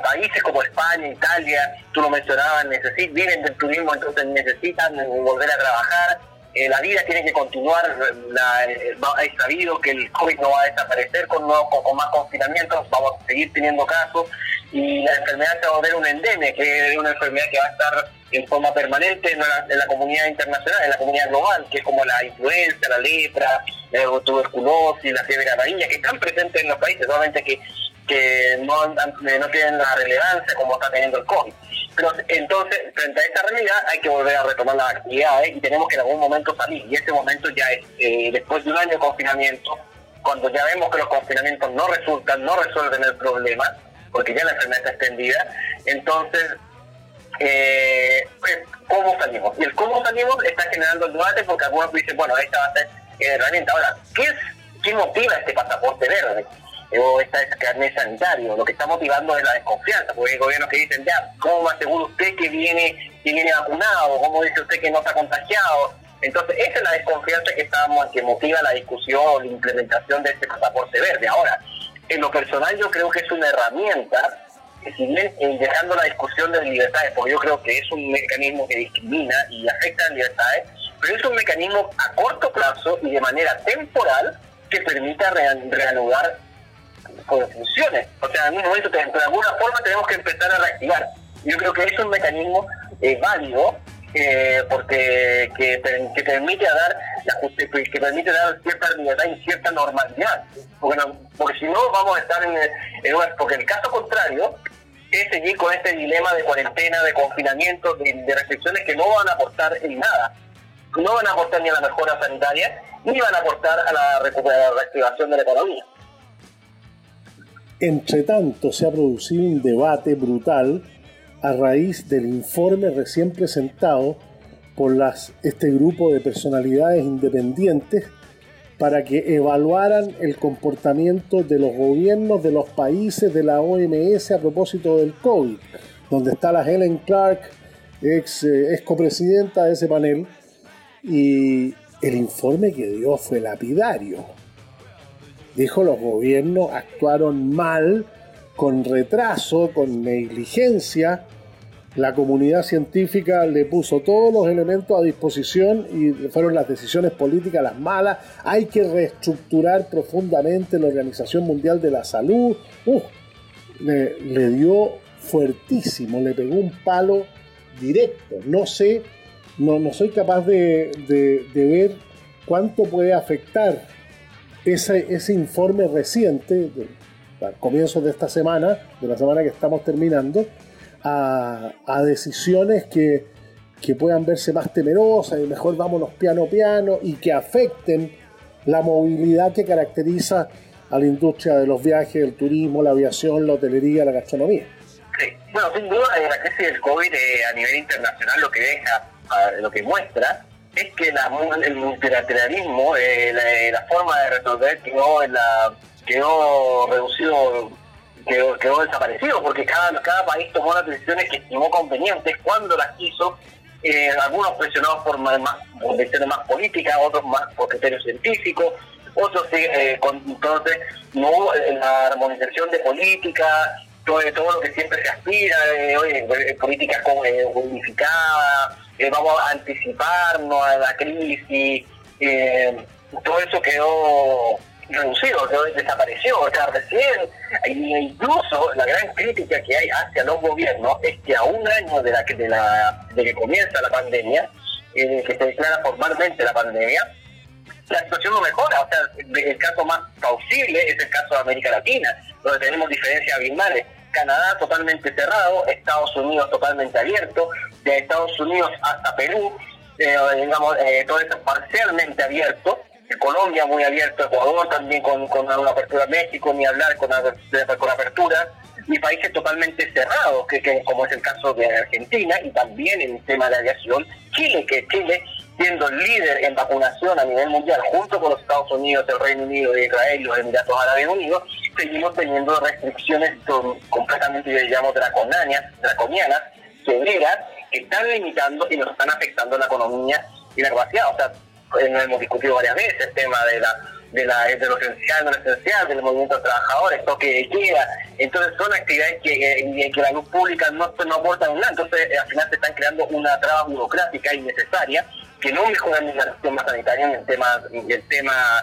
países como España, Italia, tú lo mencionabas, necesitan, viven del turismo, entonces necesitan volver a trabajar, eh, la vida tiene que continuar, la, eh, sabido que el COVID no va a desaparecer con, con, más confinamientos, vamos a seguir teniendo casos y la enfermedad se va a volver un endemia, que es una enfermedad que va a estar en forma permanente en la, comunidad internacional, en la comunidad global, que es como la influenza, la lepra, la tuberculosis, la fiebre amarilla, que están presentes en los países, solamente que, que no, no tienen la relevancia como está teniendo el COVID. Pero entonces, frente a esta realidad, hay que volver a retomar las actividades y tenemos que en algún momento salir. Y ese momento ya es, eh, después de un año de confinamiento, cuando ya vemos que los confinamientos no resultan, no resuelven el problema, porque ya la enfermedad está extendida, entonces, eh, pues, ¿cómo salimos? Y el cómo salimos está generando el debate porque algunos dicen, bueno, esta va a ser herramienta. Ahora, ¿qué, es, ¿qué motiva este pasaporte verde? O esta carnet sanitario. Lo que está motivando es la desconfianza, porque hay gobiernos que dicen, ya, ¿cómo me asegura usted que viene que viene vacunado, cómo dice usted que no está contagiado. Entonces, esa es la desconfianza que estamos, que motiva la discusión, la implementación de este pasaporte verde. Ahora, en lo personal yo creo que es una herramienta que si dejando la discusión de libertades, porque yo creo que es un mecanismo que discrimina y afecta a libertades, pero es un mecanismo a corto plazo y de manera temporal que permita reanudar funciones. O sea, en un momento, de alguna forma tenemos que empezar a reactivar. Yo creo que es un mecanismo eh, válido eh, porque que, permite dar que permite dar cierta libertad y cierta normalidad porque, porque si no vamos a estar en, en una, porque el caso contrario es seguir con este dilema de cuarentena de confinamiento de, restricciones que no van a aportar en nada no van a aportar ni a la mejora sanitaria ni van a aportar a la, recuperación, reactivación de la economía entre tanto se ha producido un debate brutal a raíz del informe recién presentado por este grupo de personalidades independientes para que evaluaran el comportamiento de los gobiernos de los países de la OMS a propósito del COVID, donde está la Helen Clark, ex, eh, ex copresidenta de ese panel, y el informe que dio fue lapidario. Dijo los gobiernos actuaron mal, con retraso, con negligencia, la comunidad científica le puso todos los elementos a disposición y fueron las decisiones políticas las malas. Hay que reestructurar profundamente la Organización Mundial de la Salud. le, dio fuertísimo, le pegó un palo directo. No sé, no, no soy capaz de, ver cuánto puede afectar ese, ese informe reciente, al comienzo de esta semana, de la semana que estamos terminando, a, decisiones que, puedan verse más temerosas y mejor vámonos piano piano y que afecten la movilidad que caracteriza a la industria de los viajes, el turismo, la aviación, la hotelería, la gastronomía. Sí, bueno, sin duda la crisis del COVID eh, a nivel internacional lo que deja, lo que muestra es que la, el multilateralismo, eh, la, forma de resolver quedó, la, quedó reducido quedó, quedó desaparecido porque cada, cada país tomó las decisiones que estimó convenientes cuando las hizo, eh, algunos presionados por, más, por decisiones más políticas, otros más por criterios científicos, otros eh, con, entonces no hubo eh, la armonización de política, todo, todo lo que siempre se aspira, oye, políticas unificadas, vamos a anticiparnos a la crisis, todo eso quedó reducido, desapareció. O sea, recién, incluso la gran crítica que hay hacia los gobiernos es que a un año de la de la, de que comienza la pandemia, eh, que se declara formalmente la pandemia, la situación no mejora. O sea, el caso más plausible es el caso de América Latina, donde tenemos diferencias abismales. Canadá totalmente cerrado, Estados Unidos totalmente abierto, de Estados Unidos hasta Perú, eh, digamos, eh, todo eso parcialmente abierto Colombia muy abierto, Ecuador también con, con una apertura, México ni hablar con, con apertura, y países totalmente cerrados, que, como es el caso de Argentina, y también en el tema de aviación, Chile, que Chile siendo líder en vacunación a nivel mundial, junto con los Estados Unidos, el Reino Unido, Israel y los Emiratos Árabes Unidos, seguimos teniendo restricciones completamente, digamos, draconianas, draconianas, severas, que están limitando y nos están afectando la economía y la capacidad. O sea, hemos discutido varias veces el tema de la de, la, de lo esencial, no lo esencial, del movimiento de trabajadores, toque de queda. Entonces son actividades que, eh, que la luz pública no, no aportan nada. Entonces eh, al final se están creando una traba burocrática innecesaria que no mejoran ni la sanitaria ni el tema, y el tema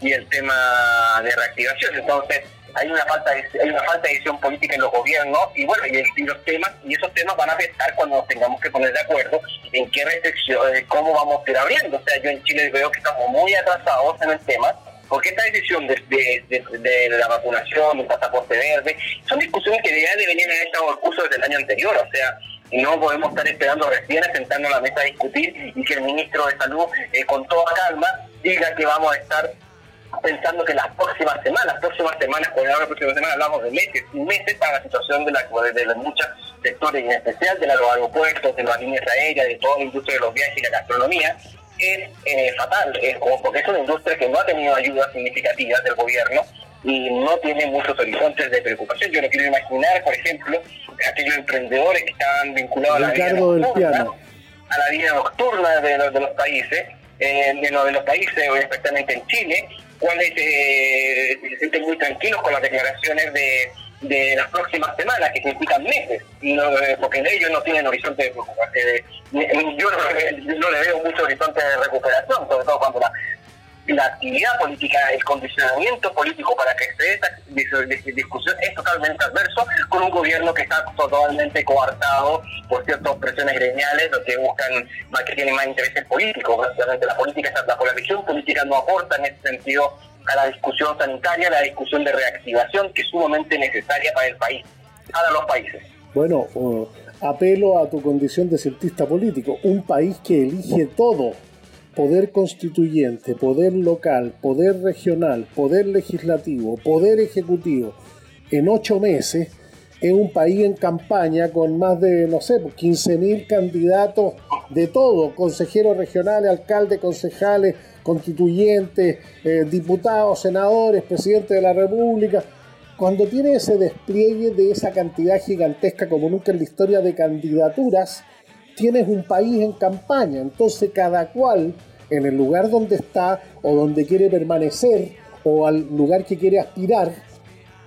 y el tema de reactivación. Entonces hay una falta de, hay una falta de decisión política en los gobiernos y bueno y, los temas y esos temas van a afectar cuando nos tengamos que poner de acuerdo en qué restricciones cómo vamos a ir abriendo o sea yo en Chile veo que estamos muy atrasados en el tema porque esta decisión de, de, la vacunación, del pasaporte verde, son discusiones que ya deberían haber estado en curso desde el año anterior, o sea, no podemos estar esperando recién a sentarnos a la mesa a discutir y que el ministro de Salud, eh, con toda calma, diga que vamos a estar pensando que las próximas semanas, próximas semanas, cuando hablamos próximas semanas, hablamos de meses y meses para la situación de, la, de, de muchos sectores, en especial de los aeropuertos, de las líneas aéreas, de toda la industria de los viajes y la gastronomía, es eh, fatal, es como porque es una industria que no ha tenido ayudas significativas del gobierno y no tiene muchos horizontes de preocupación. Yo no quiero imaginar, por ejemplo, aquellos emprendedores que estaban vinculados a la vida nocturna, a la vida nocturna de los, de los países, eh, de, los, de los países, especialmente en Chile, cuáles eh, se sienten muy tranquilos con las declaraciones de, de las próximas semanas, que significan meses, no, eh, porque ellos no tienen horizonte de preocupación. Eh, yo no, no, le veo mucho horizonte de recuperación, sobre todo cuando la, la actividad política, el condicionamiento político para que se esta discusión es totalmente adverso con un gobierno que está totalmente coartado por ciertas presiones gremiales, lo que buscan, más que tienen más intereses políticos. Básicamente la política, la polarización política no aporta en ese sentido a la discusión sanitaria, a la discusión de reactivación que es sumamente necesaria para el país, para los países. Bueno, apelo a tu condición de cientista político, un país que elige todo poder constituyente, poder local, poder regional, poder legislativo, poder ejecutivo, en ocho meses, es un país en campaña con más de, no sé, 15.000 pues, candidatos de todo, consejeros regionales, alcaldes, concejales, constituyentes, eh, diputados, senadores, presidente de la República. Cuando tiene ese despliegue de esa cantidad gigantesca como nunca en la historia de candidaturas, tienes un país en campaña, entonces cada cual en el lugar donde está o donde quiere permanecer o al lugar que quiere aspirar,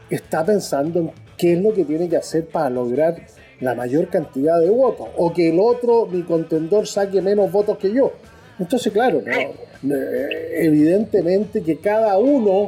está pensando en qué es lo que tiene que hacer para lograr la mayor cantidad de votos o que el otro, mi contendor, saque menos votos que yo. Entonces, claro, evidentemente que cada uno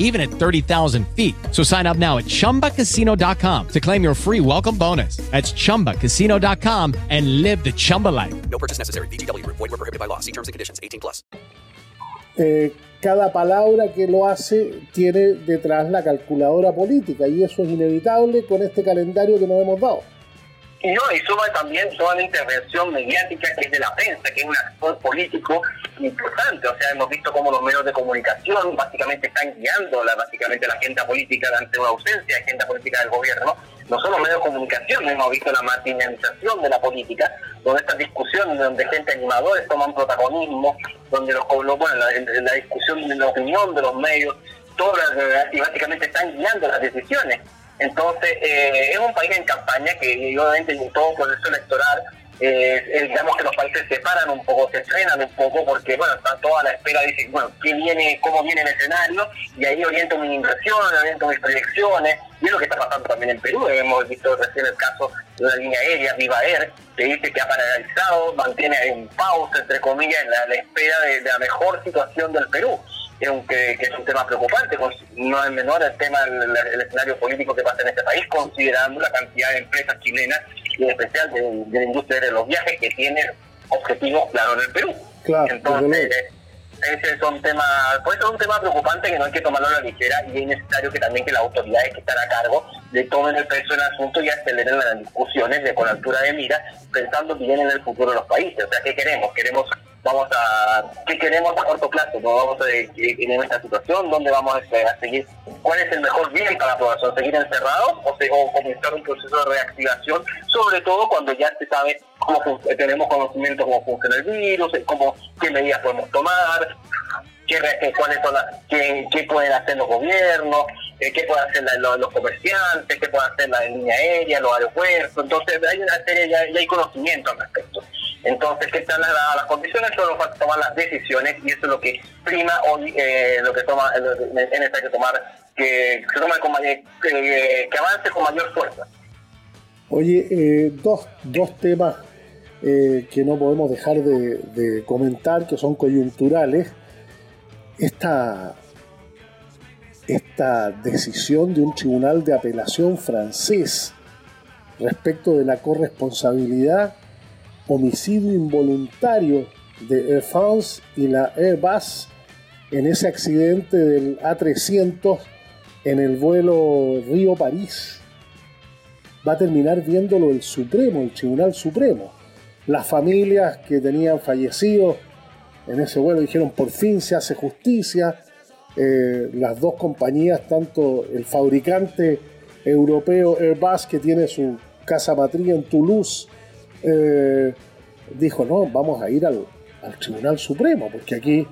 even at 30,000 feet. So sign up now at chumbacasino.com to claim your free welcome bonus. That's chumbacasino.com and live the Chumba life. No purchase necessary. DTW, void, were prohibited by law. See terms and conditions 18 plus. Eh, cada palabra que lo hace tiene detrás la calculadora política y eso es inevitable con este calendario que nos hemos dado. Y no, y suma también toda la intervención mediática que es de la prensa, que es un actor político importante. O sea, hemos visto cómo los medios de comunicación básicamente están guiando la, básicamente la agenda política ante una ausencia de agenda política del gobierno. No solo medios de comunicación, hemos visto la marginalización de la política, donde estas discusiones, donde gente animadores toman protagonismo, donde los, bueno, la, la discusión de la opinión de los medios, todas y básicamente están guiando las decisiones. Entonces, eh, es un país en campaña que obviamente en todo proceso electoral, eh, digamos que los países se paran un poco, se frenan un poco, porque bueno, están todos a la espera, dicen, bueno, ¿qué viene, cómo viene el escenario? Y ahí oriento mis inversiones, oriento mis proyecciones, y es lo que está pasando también en Perú. Hemos visto recién el caso de una línea aérea, Viva Air, que dice que ha paralizado, mantiene en pausa, entre comillas, en la, espera de la mejor situación del Perú es un, que, es un tema preocupante, pues, no es menor el tema del escenario político que pasa en este país, considerando la cantidad de empresas chilenas y en especial de, la industria de los viajes que tiene objetivos claros en el Perú. Entonces, ese es un tema, pues es un tema preocupante que no hay que tomarlo a la ligera y es necesario que también que las autoridades que están a cargo le tomen el peso del asunto y aceleren las discusiones de con altura de mira, pensando bien en el futuro de los países. O sea, ¿qué queremos? Queremos vamos a qué queremos a corto plazo, ¿no? vamos a en esta situación, dónde vamos a, seguir, cuál es el mejor bien para la población, seguir encerrados o, o, comenzar un proceso de reactivación, sobre todo cuando ya se sabe cómo tenemos conocimiento cómo funciona el virus, cómo qué medidas podemos tomar, qué, cuáles son las, qué, qué, pueden hacer los gobiernos, eh, qué pueden hacer los, comerciantes, qué pueden hacer la línea aérea, los aeropuertos. Entonces, hay una serie, ya, hay conocimiento al respecto. Entonces, ¿qué están las, las condiciones? Solo falta tomar las decisiones y eso es lo que prima hoy, eh, lo que toma, es necesario tomar, que, se tome con mayor, que avance con mayor fuerza. Oye, eh, dos, dos temas eh, que no podemos dejar de, comentar, que son coyunturales. Esta, esta decisión de un tribunal de apelación francés respecto de la corresponsabilidad homicidio involuntario de Air France y la Airbus en ese accidente del A300 en el vuelo Río-París. Va a terminar viéndolo el Supremo, el Tribunal Supremo. Las familias que tenían fallecido en ese vuelo dijeron por fin se hace justicia. Eh, las dos compañías, tanto el fabricante europeo Airbus que tiene su casa matriz en Toulouse, eh, dijo no, vamos a ir al, Tribunal Supremo, porque aquí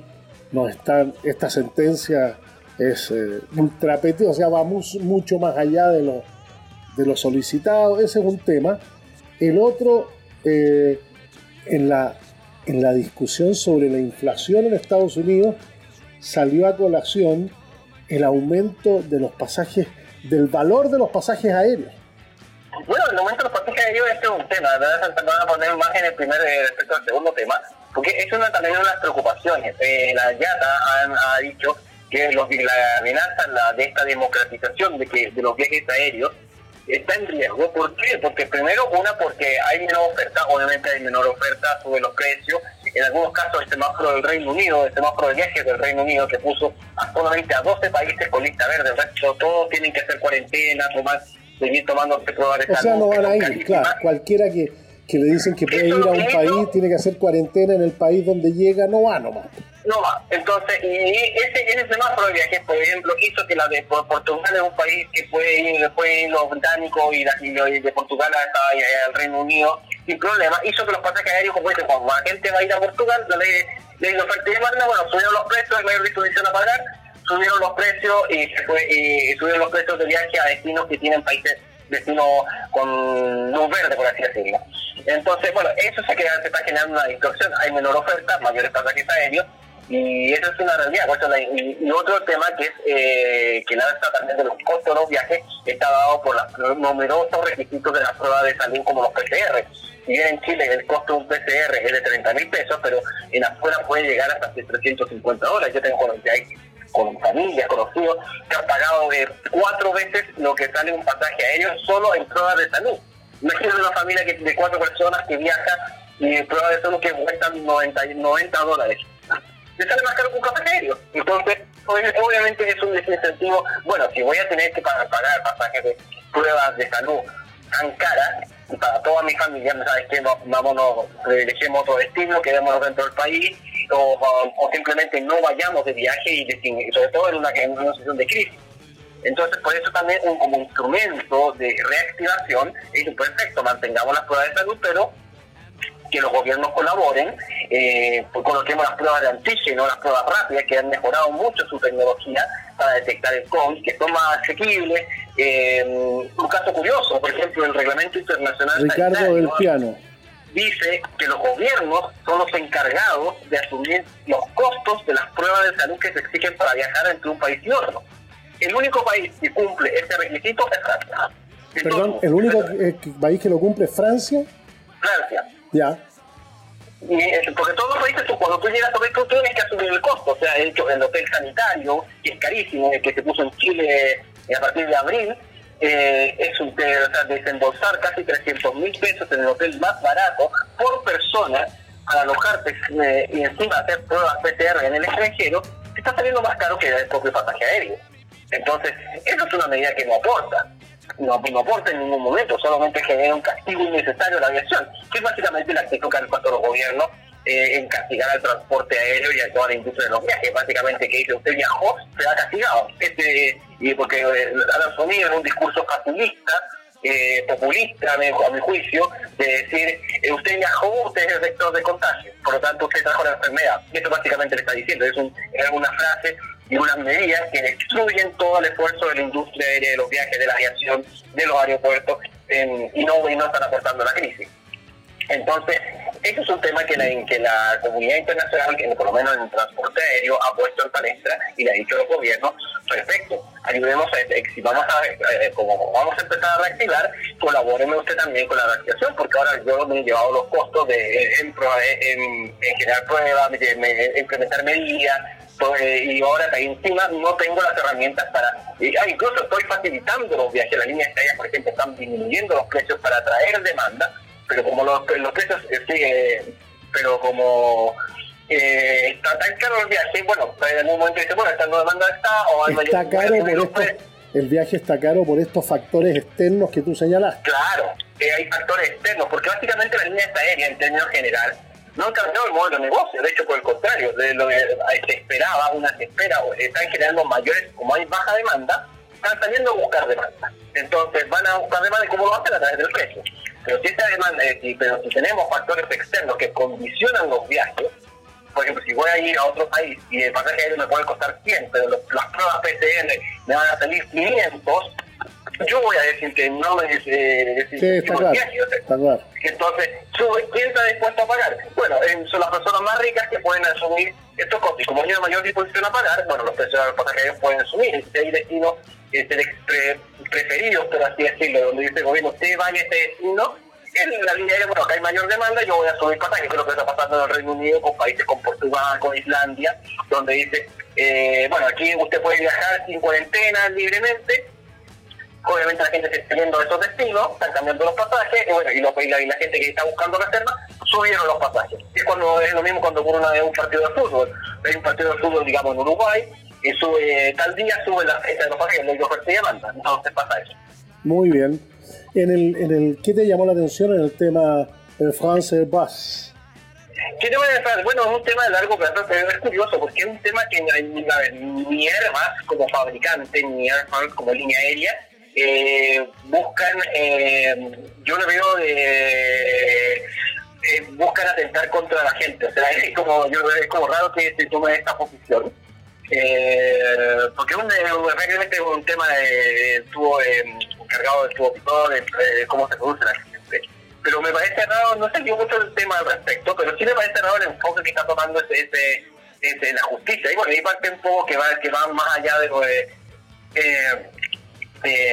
nos están, esta sentencia es eh, o sea, va mucho más allá de lo, de lo solicitado, ese es un tema. El otro eh, en, la, en la discusión sobre la inflación en Estados Unidos salió a colación el aumento de los pasajes, del valor de los pasajes aéreos. Bueno, el aumento de los pasajes aéreos este es un tema, ¿verdad? A poner más en el primer eh, respecto al segundo tema, porque es una también una de las preocupaciones. Eh, la YATA ha, dicho que los, la amenaza la, de esta democratización de, que, de los viajes aéreos está en riesgo. ¿Por qué? Porque primero, una, porque hay menor oferta, obviamente hay menor oferta sobre los precios. En algunos casos, el semáforo del Reino Unido, el semáforo de viajes del Reino Unido, que puso solamente a 12 países con lista verde, el resto todos tienen que hacer cuarentena, tomar, seguir tomando pruebas de O sea, no van a ir, claro. Cualquiera que, que le dicen que puede ir a un país, tiene que hacer cuarentena en el país donde llega, no va nomás no. Entonces, y ese, ese semáforo de viajes, por ejemplo, hizo que la de Portugal es un país que puede ir, ir los británicos y, de Portugal al Reino Unido sin problema, hizo que los pasajes aéreos, como dicen, cuando la gente va a ir a Portugal, la ley de oferta y demanda, bueno, subieron los precios, hay mayor disposición a pagar, subieron los precios y, se fue, y subieron los precios de viaje a destinos que tienen países destinos con luz verde, por así decirlo. Entonces, bueno, eso se, queda, se está generando una distorsión, hay menor oferta, mayores pasajes aéreos, y eso es una realidad. Y, otro tema que es eh, que la alza también de los costos de los viajes está dado por los numerosos requisitos de las pruebas de salud como los PCR. Si bien en Chile el costo de un PCR es de 30 mil pesos, pero en afuera puede llegar hasta 350 dólares. Yo tengo con familias, conocidos, que han pagado de cuatro veces lo que sale un pasaje aéreo solo en pruebas de salud. Imagínate una familia que, de cuatro personas que viaja y pruebas de salud que cuestan 90, 90 dólares le sale más caro que un café aéreo. Entonces, obviamente es un desincentivo. Bueno, si voy a tener que pagar, pasajes de pruebas de salud tan caras, para toda mi familia, ¿sabes qué? No, vámonos, privilegiemos otro destino, quedémonos dentro del país, o, o, simplemente no vayamos de viaje y, sobre todo en una, en una situación de crisis. Entonces, por eso también un, como instrumento de reactivación es perfecto, mantengamos las pruebas de salud, pero que los gobiernos colaboren, eh, pues coloquemos las pruebas de antígeno, las pruebas rápidas, que han mejorado mucho su tecnología para detectar el COVID, que son más asequibles. Eh, un caso curioso, por ejemplo, el Reglamento Internacional Ricardo del Piano dice que los gobiernos son los encargados de asumir los costos de las pruebas de salud que se exigen para viajar entre un país y otro. El único país que cumple este requisito es Francia. Perdón, ¿el único país que lo cumple es Francia? Francia. Ya. Y, porque todos los países, cuando tú llegas a ver, tú tienes que asumir el costo. O sea, el, el hotel sanitario, que es carísimo, que se puso en Chile eh, a partir de abril, eh, es un, o sea, desembolsar casi 300 mil pesos en el hotel más barato por persona para alojarte eh, y encima hacer pruebas PCR en el extranjero, está saliendo más caro que el propio pasaje aéreo. Entonces, eso es una medida que no aporta no, no aporta en ningún momento, solamente genera un castigo innecesario a la aviación, que es básicamente la actitud que han puesto los gobiernos eh, en castigar al transporte aéreo y a toda la industria de los viajes. Básicamente que dice, usted viajó, se ha castigado. Este, y porque eh, han asumido en un discurso facilista eh, populista, a mi, juicio, de decir, eh, usted viajó, usted es el vector de contagio, por lo tanto usted trajo la enfermedad. Y esto básicamente le está diciendo, es, un, es una frase y unas medidas que destruyen todo el esfuerzo de la industria aérea, de los viajes, de la aviación, de los aeropuertos, y, no, y no están aportando la crisis. Entonces, ese es un tema que la, que la comunidad internacional, que por lo menos en el transporte aéreo, ha puesto en palestra y le ha dicho a los gobiernos, perfecto, ayudemos a, si vamos a, eh, como vamos a empezar a reactivar, colabóreme usted también con la reactivación, porque ahora yo me he llevado los costos de en, generar pruebas, de, implementar medidas, y ahora encima no tengo las herramientas para, ah, incluso estoy facilitando los viajes, las líneas aéreas, por ejemplo, están disminuyendo los precios para atraer demanda, pero como los, los precios eh, siguen, pero como eh, está tan caro el viaje, bueno, en algún momento dice, bueno, esta no demanda está, o hay está caro por esto, el viaje está caro por estos factores externos que tú señalas. Claro, eh, hay factores externos, porque básicamente la línea aérea en términos general no cambiado el modelo de negocio, de hecho por el contrario, de lo que se esperaba, una se espera, están generando mayores, como hay baja demanda, están saliendo a buscar demanda. Entonces van a buscar demanda y cómo lo hacen a través del precio. Pero si esta demanda, eh, pero si tenemos factores externos que condicionan los viajes, por ejemplo, si voy a ir a otro país y el pasaje aéreo me puede costar 100, pero las pruebas PCR me van a salir 500, yo voy a decir que no me eh, sí, está claro, está claro. Entonces, ¿quién está dispuesto a pagar? Bueno, son las personas más ricas que pueden asumir estos costos. Y como hay una mayor disposición a pagar, bueno, los precios de los pasajeros pueden asumir. Si hay destinos este, preferidos, por así decirlo, donde dice el gobierno, usted vaya a este destino, en la línea aérea, bueno, acá hay mayor demanda, yo voy a subir pasajes, que es lo que está pasando en el Reino Unido, con países como Portugal, con Islandia, donde dice, eh, bueno, aquí usted puede viajar sin cuarentena libremente, obviamente la gente se está yendo a esos destinos, están cambiando los pasajes, y bueno, y, la, gente que está buscando reserva subieron los pasajes. Es cuando es lo mismo cuando ocurre una, un partido de fútbol. Hay un partido de fútbol, digamos, en Uruguay, y sube tal día, sube la fecha de los pasajes, le digo y demanda. Entonces pasa eso. Muy bien. En el, en el, ¿Qué te llamó la atención en el tema del France Bus? ¿Qué tema de Bueno, es un tema de largo plazo, pero es curioso porque es un tema que ni Airbus como fabricante, ni Air France como línea aérea, eh, buscan, eh, yo lo veo. Eh, buscan atentar contra la gente, o sea, es como, yo, es como raro que se tome esta posición. Eh, porque un, realmente un tema de, estuvo encargado de tubo de, de, cómo se produce la gente. Pero me parece raro, no sé yo mucho el tema al respecto, pero sí me parece raro el enfoque que está tomando ese, la justicia. Y bueno, y parte un poco que va, que va más allá de lo de eh,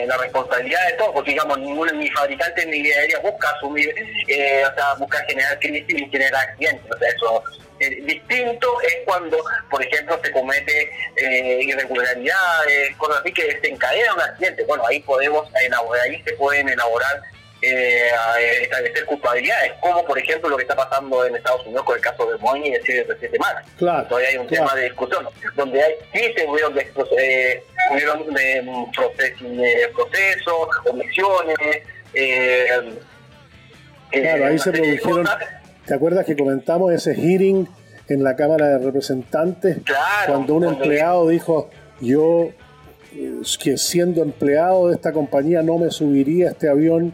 la responsabilidad de todo, porque digamos, ningún ni fabricante ni aérea busca asumir, eh, o sea, busca generar crisis y generar accidentes, o sea, eso eh, distinto es cuando, por ejemplo, se comete eh, irregularidades, cosas así que desencadenan un accidente. Bueno, ahí podemos ahí se pueden elaborar eh, establecer culpabilidades, como por ejemplo lo que está pasando en Estados Unidos con el caso de Boeing y el 737 MAX. Claro, Todavía hay un tema de discusión, donde hay, sí se hubieron, de, eh, hubieron de, de procesos, omisiones. Eh, claro, ahí se produjeron. ¿Te acuerdas que comentamos ese hearing en la Cámara de Representantes? cuando un empleado dijo, yo que siendo empleado de esta compañía no me subiría a este avión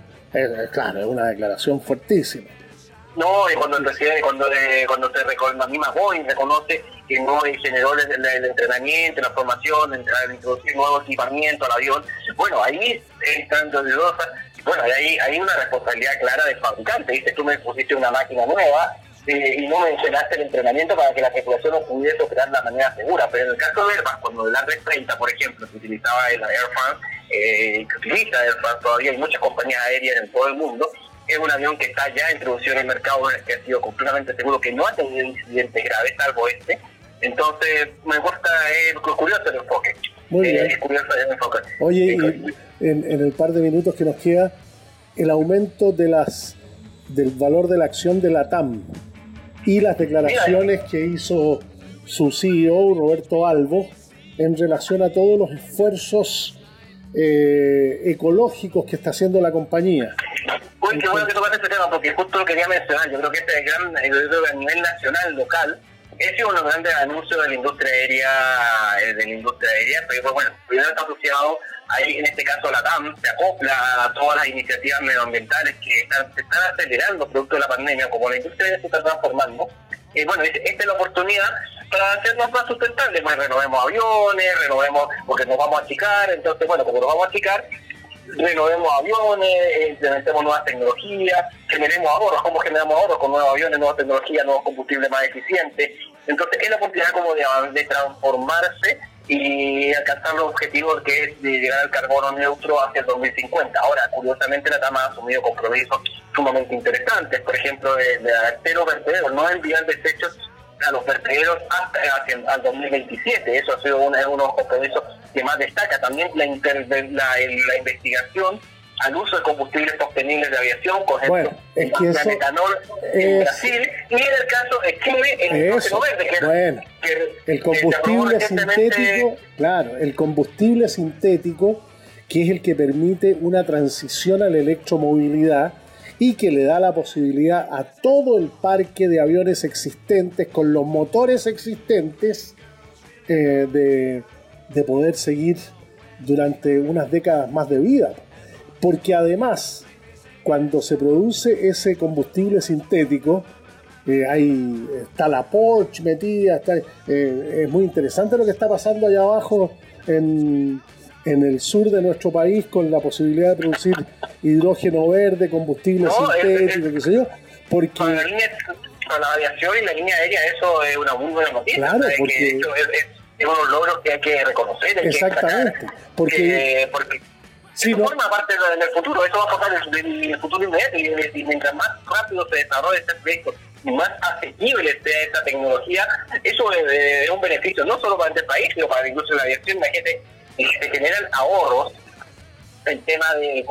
claro, es una declaración fuertísima. No, y cuando el presidente, cuando, eh, cuando se reconoce, misma Boeing reconoce que no generó el, el, entrenamiento, la formación, el, introducir nuevo equipamiento al avión, bueno, ahí entrando de bueno, ahí hay una responsabilidad clara del fabricante, dice, tú me pusiste una máquina nueva, eh, y no mencionaste el entrenamiento para que la tripulación no pudiese operar de la manera segura. Pero en el caso de Airbus, cuando el A330, por ejemplo, se utilizaba el Air France, eh, que utiliza Air France todavía, hay muchas compañías aéreas en todo el mundo, es un avión que está ya introducido en el mercado, que ha sido completamente seguro, que no ha tenido incidentes graves, salvo este. Entonces, me gusta, es curioso el enfoque. Muy bien. Es curioso el enfoque. Oye, en, en el par de minutos que nos queda, el aumento de las del valor de la acción de la TAM y las declaraciones que hizo su CEO, Roberto Albo, en relación a todos los esfuerzos eh, ecológicos que está haciendo la compañía. Uy, qué bueno que tocaste este tema, porque justo lo quería mencionar. Yo creo que este es gran, a nivel nacional, local, ese es uno de los grandes anuncios de la industria aérea, eh, de la industria aérea, pero bueno, primero está asociado ahí en este caso la TAM se acopla a todas las iniciativas medioambientales que están, se están acelerando producto de la pandemia, como la industria se está transformando. Y bueno, esta es la oportunidad para hacernos más sustentables, pues renovemos aviones, renovemos, porque nos vamos a achicar, entonces bueno, como nos vamos a achicar, renovemos aviones, implementemos nuevas tecnologías, generemos ahorros, ¿cómo generamos ahorros? Con nuevos aviones, nuevas tecnologías, nuevos combustibles más eficientes. Entonces es la oportunidad como de, transformarse y alcanzar los objetivos que es de llegar al carbono neutro hacia el 2050. Ahora, curiosamente, la TAMA ha asumido compromisos sumamente interesantes, por ejemplo, de, de cero vertederos, no enviar desechos a los vertederos hasta al 2027. Eso ha sido uno de los compromisos que más destaca. También la, la, la investigación al uso de combustibles sostenibles de aviación, por ejemplo, bueno, es que eso metanol en Brasil, y en el caso de Chile, en el verde, que, bueno, que, el combustible sintético, claro, el combustible sintético, que es el que permite una transición a la electromovilidad y que le da la posibilidad a todo el parque de aviones existentes con los motores existentes eh, de, de poder seguir durante unas décadas más de vida porque además, cuando se produce ese combustible sintético, eh, ahí está la Porsche metida, eh, es muy interesante lo que está pasando allá abajo en, el sur de nuestro país con la posibilidad de producir hidrógeno verde, combustible sintético, qué sé yo, porque... Con la, línea, la aviación y la línea aérea eso es una muy buena noticia. Claro, porque... es, es, unos logros que hay que reconocer. exactamente, porque... Eh, porque Sí, no. forma parte del futuro, eso va a pasar en el futuro inmediato y, mientras más rápido se desarrolle este proyecto y más asequible sea esta tecnología, eso es, un beneficio no solo para este país, sino para incluso la aviación, imagínate, que se generan ahorros el tema de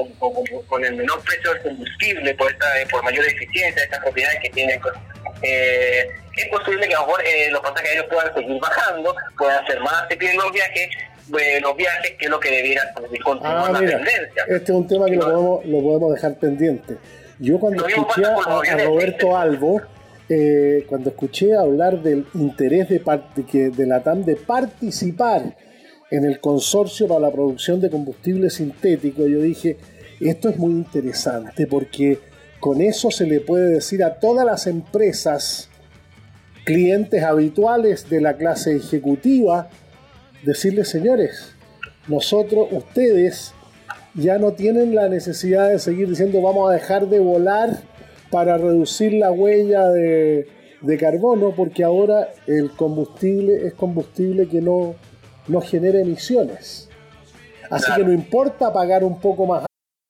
con, el menor precio del combustible por esta, por mayor eficiencia de estas propiedades que tienen eh, es posible que a lo mejor eh, los pasajes aéreos puedan seguir bajando, puedan ser más asequibles los viajes los viajes, que es lo que debiera continuar ah, la tendencia. Este es un tema que lo podemos, lo podemos dejar pendiente. Yo cuando escuché a, Roberto Albo, eh, cuando escuché hablar del interés de, que, de la TAM de participar en el consorcio para la producción de combustible sintético, yo dije, esto es muy interesante porque con eso se le puede decir a todas las empresas, clientes habituales de la clase ejecutiva, decirles, señores, nosotros, ustedes, ya no tienen la necesidad de seguir diciendo vamos a dejar de volar para reducir la huella de, de carbono, porque ahora el combustible es combustible que no, no genera emisiones. Así que no importa pagar un poco más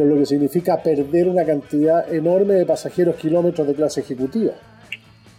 con lo que significa perder una cantidad enorme de pasajeros kilómetros de clase ejecutiva.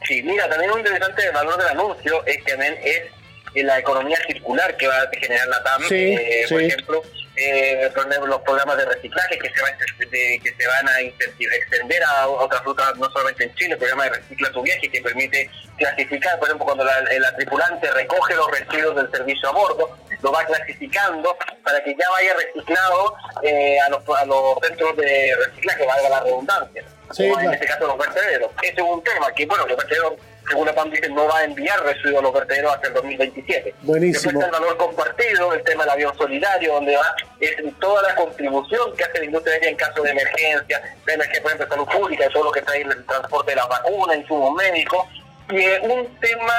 Sí, mira, también un interesante valor del anuncio es que también es la economía circular que va a generar la TAM. Eh, por ejemplo, eh, los programas de reciclaje que se, que se van a extender a otras rutas, no solamente en Chile, el programa de Recicla tu viaje que permite clasificar, por ejemplo, cuando la, tripulante recoge los residuos del servicio a bordo, lo va clasificando para que ya vaya reciclado eh, a, los, a los centros de reciclaje, valga la redundancia. En este caso los vertederos. Ese es un tema que, bueno, los vertederos según la PAM dice, no va a enviar residuos a los vertederos hasta el 2027. Buenísimo. Después está el valor compartido, el tema del avión solidario, donde va es toda la contribución que hace la industria aérea en caso de emergencia, de emergencia, por ejemplo, salud pública, todo lo que ahí el transporte de la vacuna, insumos médicos, y un tema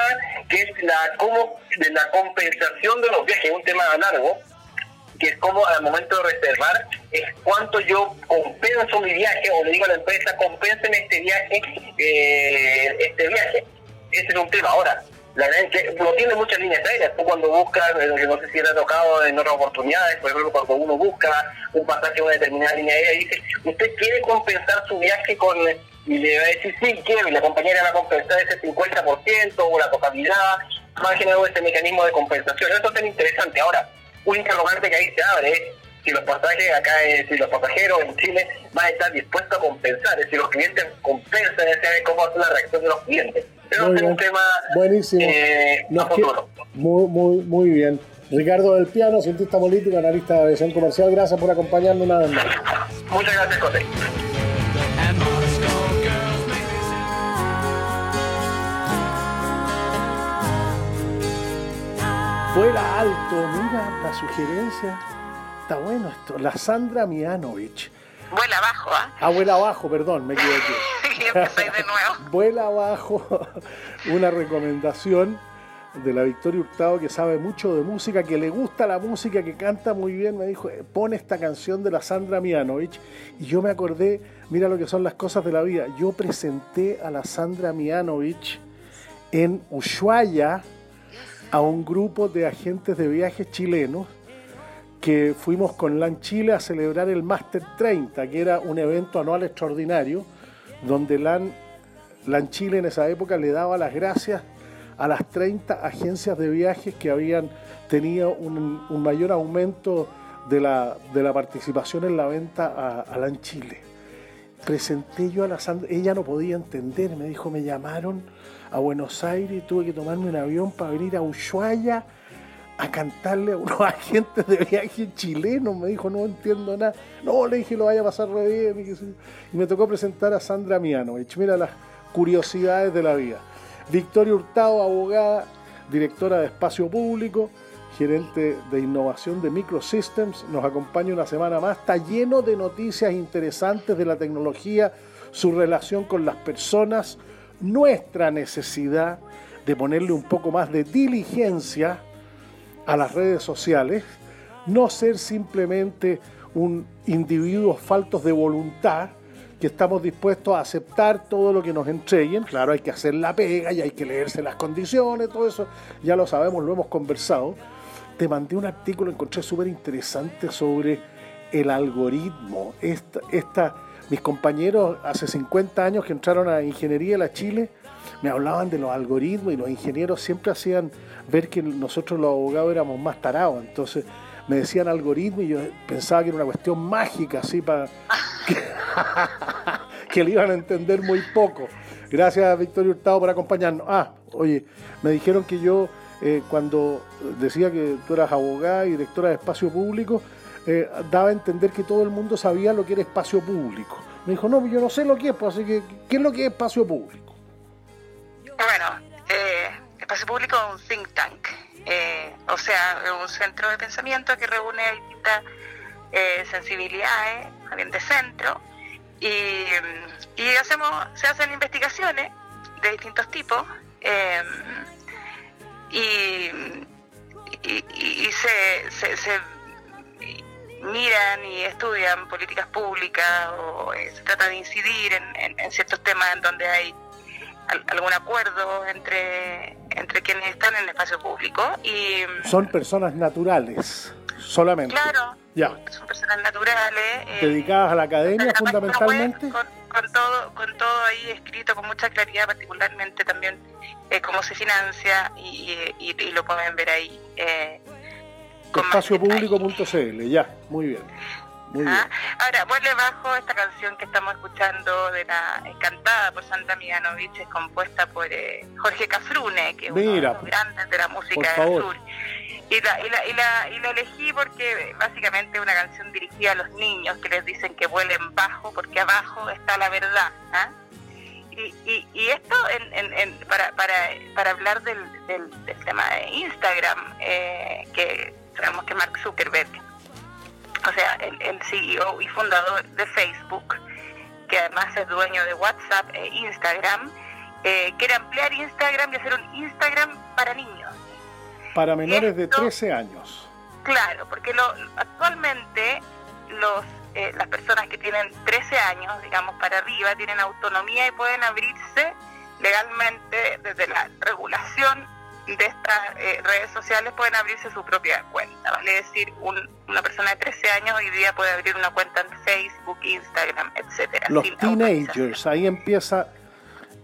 que es la, como, de la compensación de los viajes, un tema largo, que es como al momento de reservar, es cuánto yo compenso mi viaje o le digo a la empresa, compensen este viaje, eh, este viaje. Ese es un tema. Ahora, la que no tiene muchas líneas aéreas. Tú cuando buscas, eh, no sé si ha tocado en otras oportunidades, por ejemplo, cuando uno busca un pasaje a una determinada línea aérea, dice, ¿usted quiere compensar su viaje con y le va a decir sí quiero y la compañera va a compensar ese 50% o la totalidad, va a generar ese mecanismo de compensación. Eso es interesante. Ahora, un interrogante que ahí se abre es si los pasajes acá, si los pasajeros en Chile van a estar dispuestos a compensar, es si los clientes compensan, ese cómo es la reacción de los clientes. Pero es un tema Buenísimo. Eh, muy, muy, muy bien. Ricardo del Piano, cientista político, analista de aviación comercial, gracias por acompañarnos una vez más. Muchas gracias, José. Vuela alto, mira la sugerencia. Está bueno esto. La Sandra Mianovich. Vuela abajo, ¿ah? Ah, vuela abajo, perdón, me equivoqué. de nuevo. vuela abajo. Una recomendación de la Victoria Hurtado que sabe mucho de música, que le gusta la música, que canta muy bien. Me dijo, pone esta canción de la Sandra Mianovich. Y yo me acordé, mira lo que son las cosas de la vida. Yo presenté a la Sandra Mianovich en Ushuaia a un grupo de agentes de viajes chilenos que fuimos con LAN Chile a celebrar el Master 30, que era un evento anual extraordinario, donde LAN, LAN Chile en esa época le daba las gracias a las 30 agencias de viajes que habían tenido un, mayor aumento de la, de la, participación en la venta a, a LAN Chile. Presenté yo a la Sandra, ella no podía entender, me dijo, me llamaron a Buenos Aires tuve que tomarme un avión para venir a Ushuaia a cantarle a unos agentes de viaje chilenos. Me dijo, no entiendo nada. No, le dije, lo vaya a pasar re bien. Y me tocó presentar a Sandra Mianovich. Mira las curiosidades de la vida. Victoria Hurtado, abogada, directora de Espacio Público, gerente de innovación de Microsystems, nos acompaña una semana más. Está lleno de noticias interesantes de la tecnología, su relación con las personas, nuestra necesidad de ponerle un poco más de diligencia a las redes sociales, no ser simplemente un individuo faltos de voluntad, que estamos dispuestos a aceptar todo lo que nos entreguen. Claro, hay que hacer la pega y hay que leerse las condiciones, todo eso ya lo sabemos, lo hemos conversado. Te mandé un artículo, encontré súper interesante sobre el algoritmo, esta, esta mis compañeros hace 50 años que entraron a Ingeniería de la Chile me hablaban de los algoritmos y los ingenieros siempre hacían ver que nosotros los abogados éramos más tarados. Entonces me decían algoritmo y yo pensaba que era una cuestión mágica, así para que, le iban a entender muy poco. Gracias, Victorio Hurtado, por acompañarnos. Ah, oye, me dijeron que yo, eh, cuando decía que tú eras abogada y directora de espacio público, eh, daba a entender que todo el mundo sabía lo que era espacio público. Me dijo, no, yo no sé lo que es, pues así que, ¿qué es lo que es espacio público? Bueno, eh, espacio público es un think tank, eh, o sea, un centro de pensamiento que reúne distintas eh, sensibilidades, también de centro, y, hacemos, se hacen investigaciones de distintos tipos y, y, se, se miran y estudian políticas públicas o eh, se trata de incidir en, ciertos temas en donde hay algún acuerdo entre, entre quienes están en el espacio público. y Son personas naturales, solamente. Claro, ya. son personas naturales. Eh, ¿Dedicadas a la academia fundamentalmente? con, todo, con todo ahí escrito con mucha claridad, particularmente también eh, cómo se financia y, y, lo pueden ver ahí. Eh, con espaciopublico.cl, ya, muy bien. ¿Ah? Ahora, vuelve bajo esta canción que estamos escuchando de la cantada por Santa Mianovich, es compuesta por eh, Jorge Cafrune, que es uno de los grandes de la música del sur. Y la, y, la, y, la, y la elegí porque básicamente es una canción dirigida a los niños que les dicen que vuelen bajo porque abajo está la verdad. ¿ah? Y, y, esto en, para, para, para hablar del, del, tema de Instagram, eh, que sabemos que Mark Zuckerberg o sea, el, CEO y fundador de Facebook, que además es dueño de WhatsApp e Instagram, eh, quiere ampliar Instagram y hacer un Instagram para niños. Para menores de 13 años. Claro, porque lo, actualmente los eh, las personas que tienen 13 años, digamos, para arriba, tienen autonomía y pueden abrirse legalmente desde la regulación de estas eh, redes sociales pueden abrirse su propia cuenta. Vale decir, una persona de 13 años hoy día puede abrir una cuenta en Facebook, Instagram, etcétera. Los teenagers, ahí empieza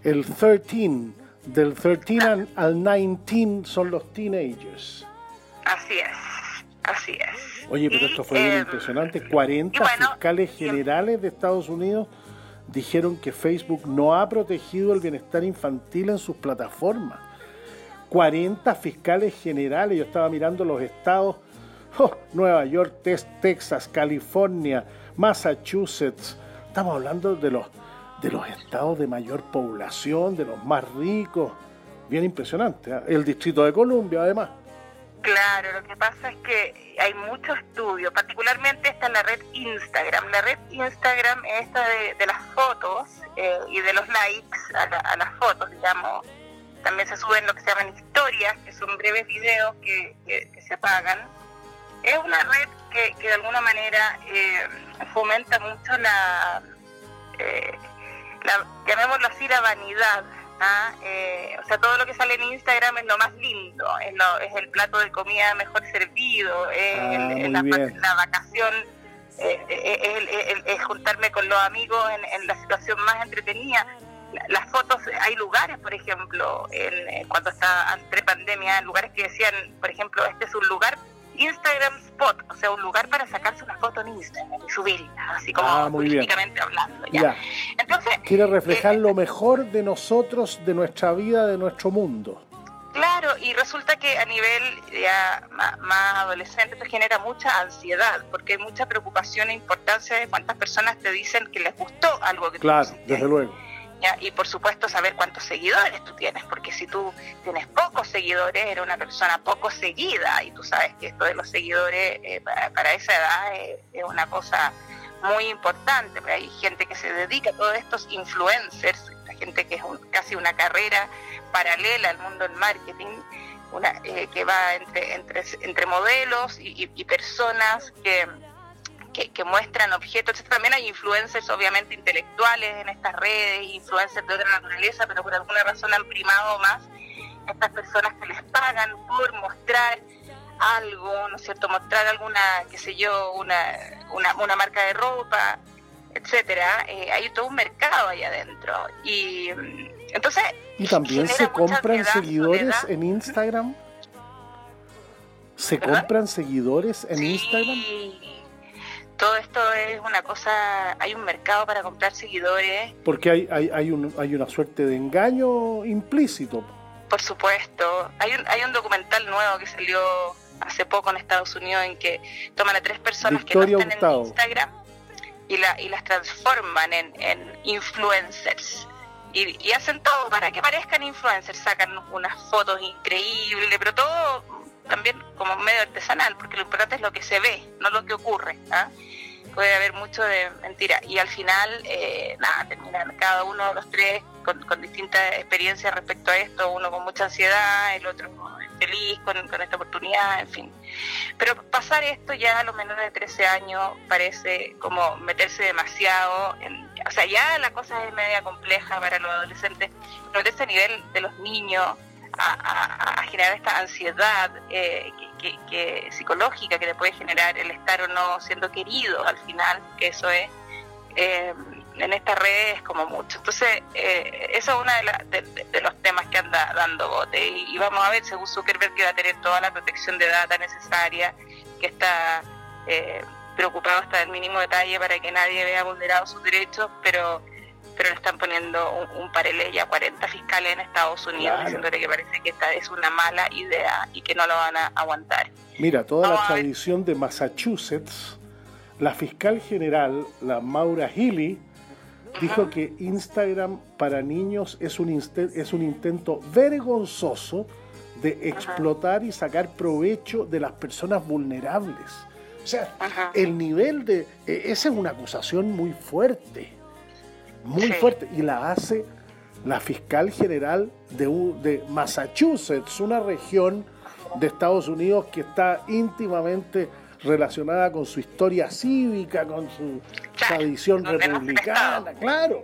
el 13, del 13 al 19 son los teenagers. Así es, así es. Oye, pero esto fue em, impresionante. 40 fiscales generales de Estados Unidos dijeron que Facebook no ha protegido el bienestar infantil en sus plataformas. 40 fiscales generales. Yo estaba mirando los estados, oh, Nueva York, Texas, California, Massachusetts. Estamos hablando de los, de los estados de mayor población, de los más ricos. Bien impresionante. ¿eh? El Distrito de Columbia, además. Claro, lo que pasa es que hay mucho estudio, particularmente está en la red Instagram. La red Instagram es esta de, las fotos eh, y de los likes a las fotos, digamos también se suben lo que se llaman historias, que son breves videos que, se apagan. Es una red que, de alguna manera eh, fomenta mucho la, eh, la, llamémoslo así, la vanidad. ¿ah? Eh, o sea, todo lo que sale en Instagram es lo más lindo, es, lo, es el plato de comida mejor servido, es, ah, la, vacación, es, juntarme con los amigos en la situación más entretenida las fotos, hay lugares, por ejemplo, en, eh, cuando está entre pandemia, lugares que decían, por ejemplo, este es un lugar Instagram Spot, o sea, un lugar para sacarse una foto en Instagram y subirla, así como ah, hablando. ¿ya? Entonces, Quiere reflejar eh, lo mejor de nosotros, de nuestra vida, de nuestro mundo. Claro, y resulta que a nivel ya más, adolescente te genera mucha ansiedad, porque hay mucha preocupación e importancia de cuántas personas te dicen que les gustó algo que Claro, desde luego y por supuesto saber cuántos seguidores tú tienes, porque si tú tienes pocos seguidores, eres una persona poco seguida y tú sabes que esto de los seguidores eh, para, esa edad es, una cosa muy importante, hay gente que se dedica a todos estos influencers, la gente que es casi una carrera paralela al mundo del marketing, una, eh, que va entre, entre, entre modelos y personas que que, muestran objetos. También hay influencers, obviamente, intelectuales en estas redes, influencers de otra naturaleza, pero por alguna razón han primado más estas personas que les pagan por mostrar algo, ¿no es cierto? Mostrar alguna, qué sé yo, una, una, una marca de ropa, etcétera. Eh, hay todo un mercado ahí adentro. Y mm, entonces. ¿Y también se compran seguidores en Instagram? ¿Se compran seguidores en sí. Instagram? Todo esto es una cosa, hay un mercado para comprar seguidores. Porque hay, hay, hay, un, hay una suerte de engaño implícito. Por supuesto. Hay un, hay un documental nuevo que salió hace poco en Estados Unidos en que toman a tres personas que no están en Instagram y, la, y las transforman en, en influencers. Y, y, hacen todo para que parezcan influencers, sacan unas fotos increíbles, pero todo también como medio artesanal, porque lo importante es lo que se ve, no lo que ocurre. ¿ah? Puede haber mucho de mentira. Y al final, eh, nada, terminan cada uno de los tres con, con distintas experiencias respecto a esto, uno con mucha ansiedad, el otro feliz con, esta oportunidad, en fin. Pero pasar esto ya a los menores de 13 años parece como meterse demasiado en... O sea, ya la cosa es media compleja para los adolescentes, pero de ese nivel de los niños, a, generar esta ansiedad eh, que, psicológica que le puede generar el estar o no siendo querido al final, que eso es, eh, en estas redes como mucho. Entonces, eh, eso es uno de, los temas que anda dando bote. Y, vamos a ver, según Zuckerberg, que va a tener toda la protección de data necesaria, que está eh, preocupado hasta el mínimo detalle para que nadie vea vulnerados sus derechos, pero pero le están poniendo un, un a 40 fiscales en Estados Unidos, diciéndole que parece que esta es una mala idea y que no lo van a aguantar. Mira, toda la tradición de Massachusetts, la fiscal general, la Maura Healy, dijo que Instagram para niños es un, es un intento vergonzoso de explotar y sacar provecho de las personas vulnerables. O sea, el nivel de... E, esa es una acusación muy fuerte muy fuerte y la hace la fiscal general de, de Massachusetts, una región de Estados Unidos que está íntimamente relacionada con su historia cívica, con su tradición republicana, claro.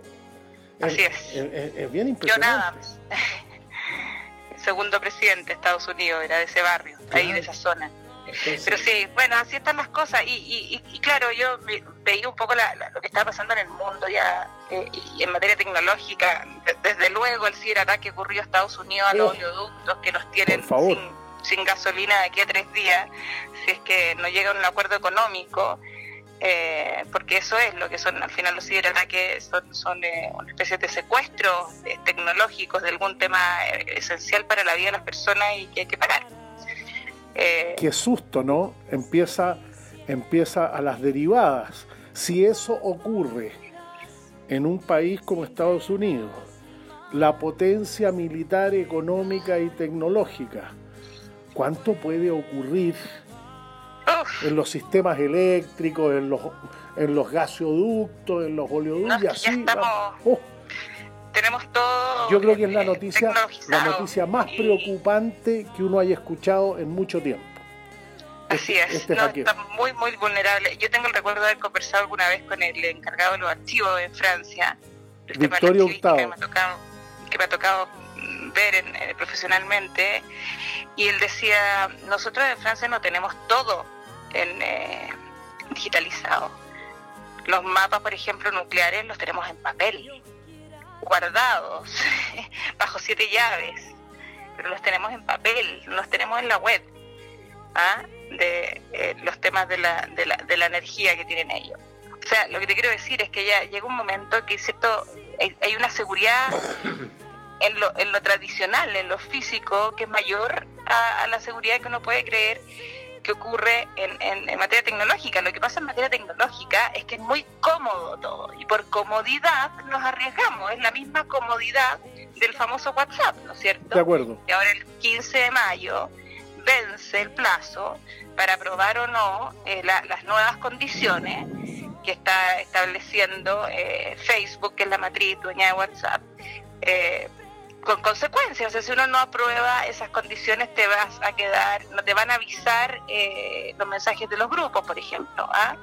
Así es. Es, bien impresionante. John Adams, segundo presidente de Estados Unidos, era de ese barrio, ahí de esa zona. Pero sí, bueno, así están las cosas. Y, y, claro, yo veía un poco lo que estaba pasando en el mundo ya eh, y en materia tecnológica. Desde luego el ciberataque ocurrió a Estados Unidos, a los oleoductos que los tienen sin, gasolina de aquí a tres días, si es que no llega a un acuerdo económico. Eh, porque eso es lo que son al final los ciberataques son, son eh, una especie de secuestros tecnológicos de algún tema esencial para la vida de las personas y que hay que pagar. Eh, Qué susto, ¿no? Empieza, empieza a las derivadas. Si eso ocurre en un país como Estados Unidos, la potencia militar, económica y tecnológica, ¿cuánto puede ocurrir en los sistemas eléctricos, en los, en los gasoductos, en los oleoductos y así? Oh tenemos todo. Yo creo que es la noticia, la noticia más preocupante que uno haya escuchado en mucho tiempo. Así es, este está muy, muy vulnerable. Yo tengo el recuerdo de haber conversado alguna vez con el encargado de los archivos en Francia, Victorio Hurtado. Que me, ha tocado, que me ha tocado ver eh, profesionalmente, y él decía, nosotros en Francia no tenemos todo en, eh, digitalizado. Los mapas, por ejemplo, nucleares los tenemos en papel guardados bajo siete llaves, pero los tenemos en papel, los tenemos en la web, ¿ah? de eh, los temas de la, de, la, de la energía que tienen ellos. O sea, lo que te quiero decir es que ya llega un momento que cierto, hay, una seguridad en lo, en lo tradicional, en lo físico, que es mayor a, a la seguridad que uno puede creer que ocurre en, en, materia tecnológica. Lo que pasa en materia tecnológica es que es muy cómodo todo y por comodidad nos arriesgamos. Es la misma comodidad del famoso WhatsApp, ¿no es cierto? De acuerdo. Y ahora el 15 de mayo vence el plazo para aprobar o no eh, las nuevas condiciones que está estableciendo eh, Facebook, que es la matriz dueña de WhatsApp, eh, con consecuencias. O sea, si uno no aprueba esas condiciones, te vas a quedar, te van a avisar eh, los mensajes de los grupos, por ejemplo. ¿ah?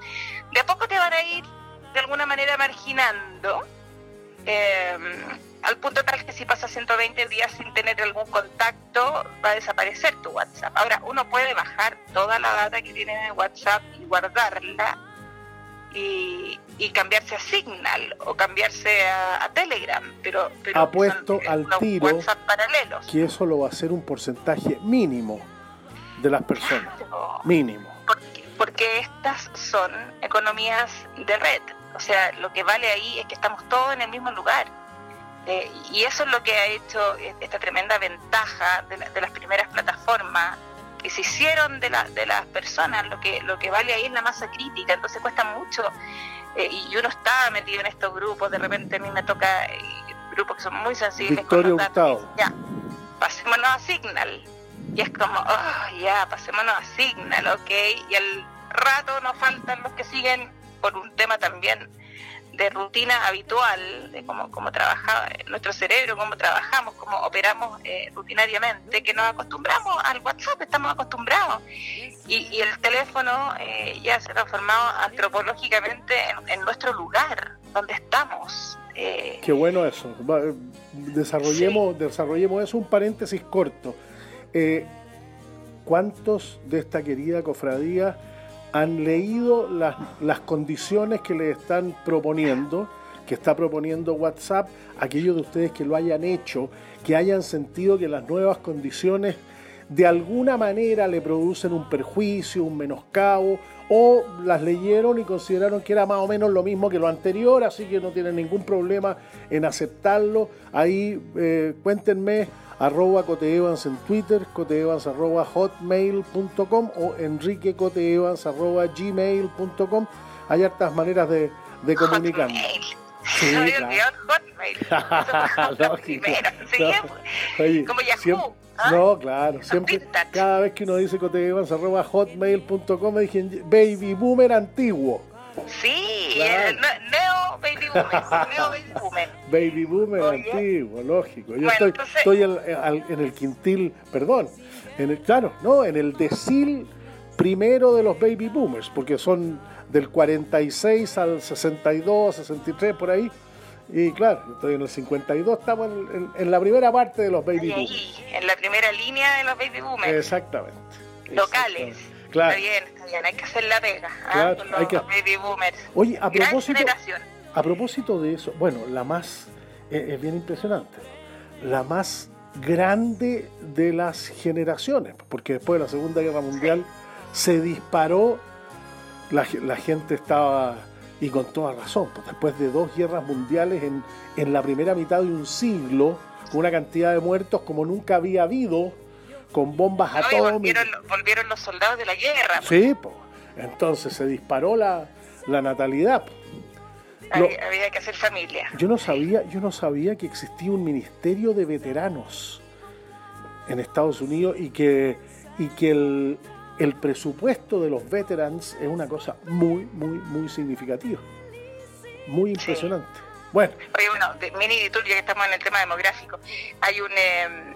De a poco te van a ir de alguna manera marginando. Em, al punto tal que si pasas 120 días sin tener algún contacto, va a desaparecer tu WhatsApp. Ahora, uno puede bajar toda la data que tiene en WhatsApp y guardarla y, cambiarse a Signal o cambiarse a, Telegram, pero, pero apuesto al tiro paralelos. que eso lo va a hacer un porcentaje mínimo de las personas, mínimo. Porque, porque estas son economías de red, o sea, lo que vale ahí es que estamos todos en el mismo lugar. Eh, y eso es lo que ha hecho esta tremenda ventaja de, de las primeras plataformas que se hicieron de, la, de las personas, lo que, lo que vale ahí es la masa crítica, entonces cuesta mucho. Eh, y uno está metido en estos grupos, de repente a mí me toca eh, grupos que son muy sensibles. Victoria con Ya, pasémonos a Signal. Y es como, oh, ya, pasémonos a Signal, ok. Y al rato nos faltan los que siguen por un tema también de rutina habitual, de cómo, cómo trabaja nuestro cerebro, cómo trabajamos, cómo operamos eh, rutinariamente, que nos acostumbramos al WhatsApp, estamos acostumbrados. Y, el teléfono eh, ya se ha transformado antropológicamente en, nuestro lugar, donde estamos. Eh. Qué bueno eso. Desarrollemos, desarrollemos eso, un paréntesis corto. ¿Cuántos de esta querida cofradía han leído las, las condiciones que le están proponiendo, que está proponiendo WhatsApp, aquellos de ustedes que lo hayan hecho, que hayan sentido que las nuevas condiciones de alguna manera le producen un perjuicio, un menoscabo, o las leyeron y consideraron que era más o menos lo mismo que lo anterior, así que no tienen ningún problema en aceptarlo. Ahí eh, cuéntenme arroba coteevans en Twitter, coteevans arroba hotmail.com o enriquecoteevans arroba gmail.com. Hay hartas maneras de, de comunicarnos. Sí, claro. Hotmail. Lógico. Oye, como Yahoo. ¿Ah? No, claro, siempre, cada vez que uno dice arroba hotmail.com me dicen baby boomer antiguo. Sí, neo baby boomer, neo baby boomer. Baby boomer antiguo, lógico. Yo estoy, estoy en, el quintil, perdón, en el, claro, no, en el decil primero de los baby boomers, porque son del 46 al 62, 63, por ahí. Y claro, estoy en el 52, estamos en, la primera parte de los baby boomers. en la primera línea de los baby boomers. Exactamente. Locales. Claro. Está bien, está bien, hay que hacer la pega ¿ah? con los, baby boomers. Oye, a propósito, a propósito de eso, bueno, la más, eh, es bien impresionante, la más grande de las generaciones, porque después de la Segunda Guerra Mundial se disparó, la, la gente estaba y con toda razón, pues después de dos guerras mundiales en, en la primera mitad de un siglo, con una cantidad de muertos como nunca había habido, con bombas atómicas. Volvieron, los soldados de la guerra. Pues. Sí, pues. entonces se disparó la, la natalidad. Pues. había, que hacer familia. Yo no sabía, yo no sabía que existía un ministerio de veteranos en Estados Unidos y que, y que el, el presupuesto de los veterans es una cosa muy, muy, muy significativa. Muy impresionante. Bueno. Oye, bueno, de, mini ya que estamos en el tema demográfico, hay un... Em,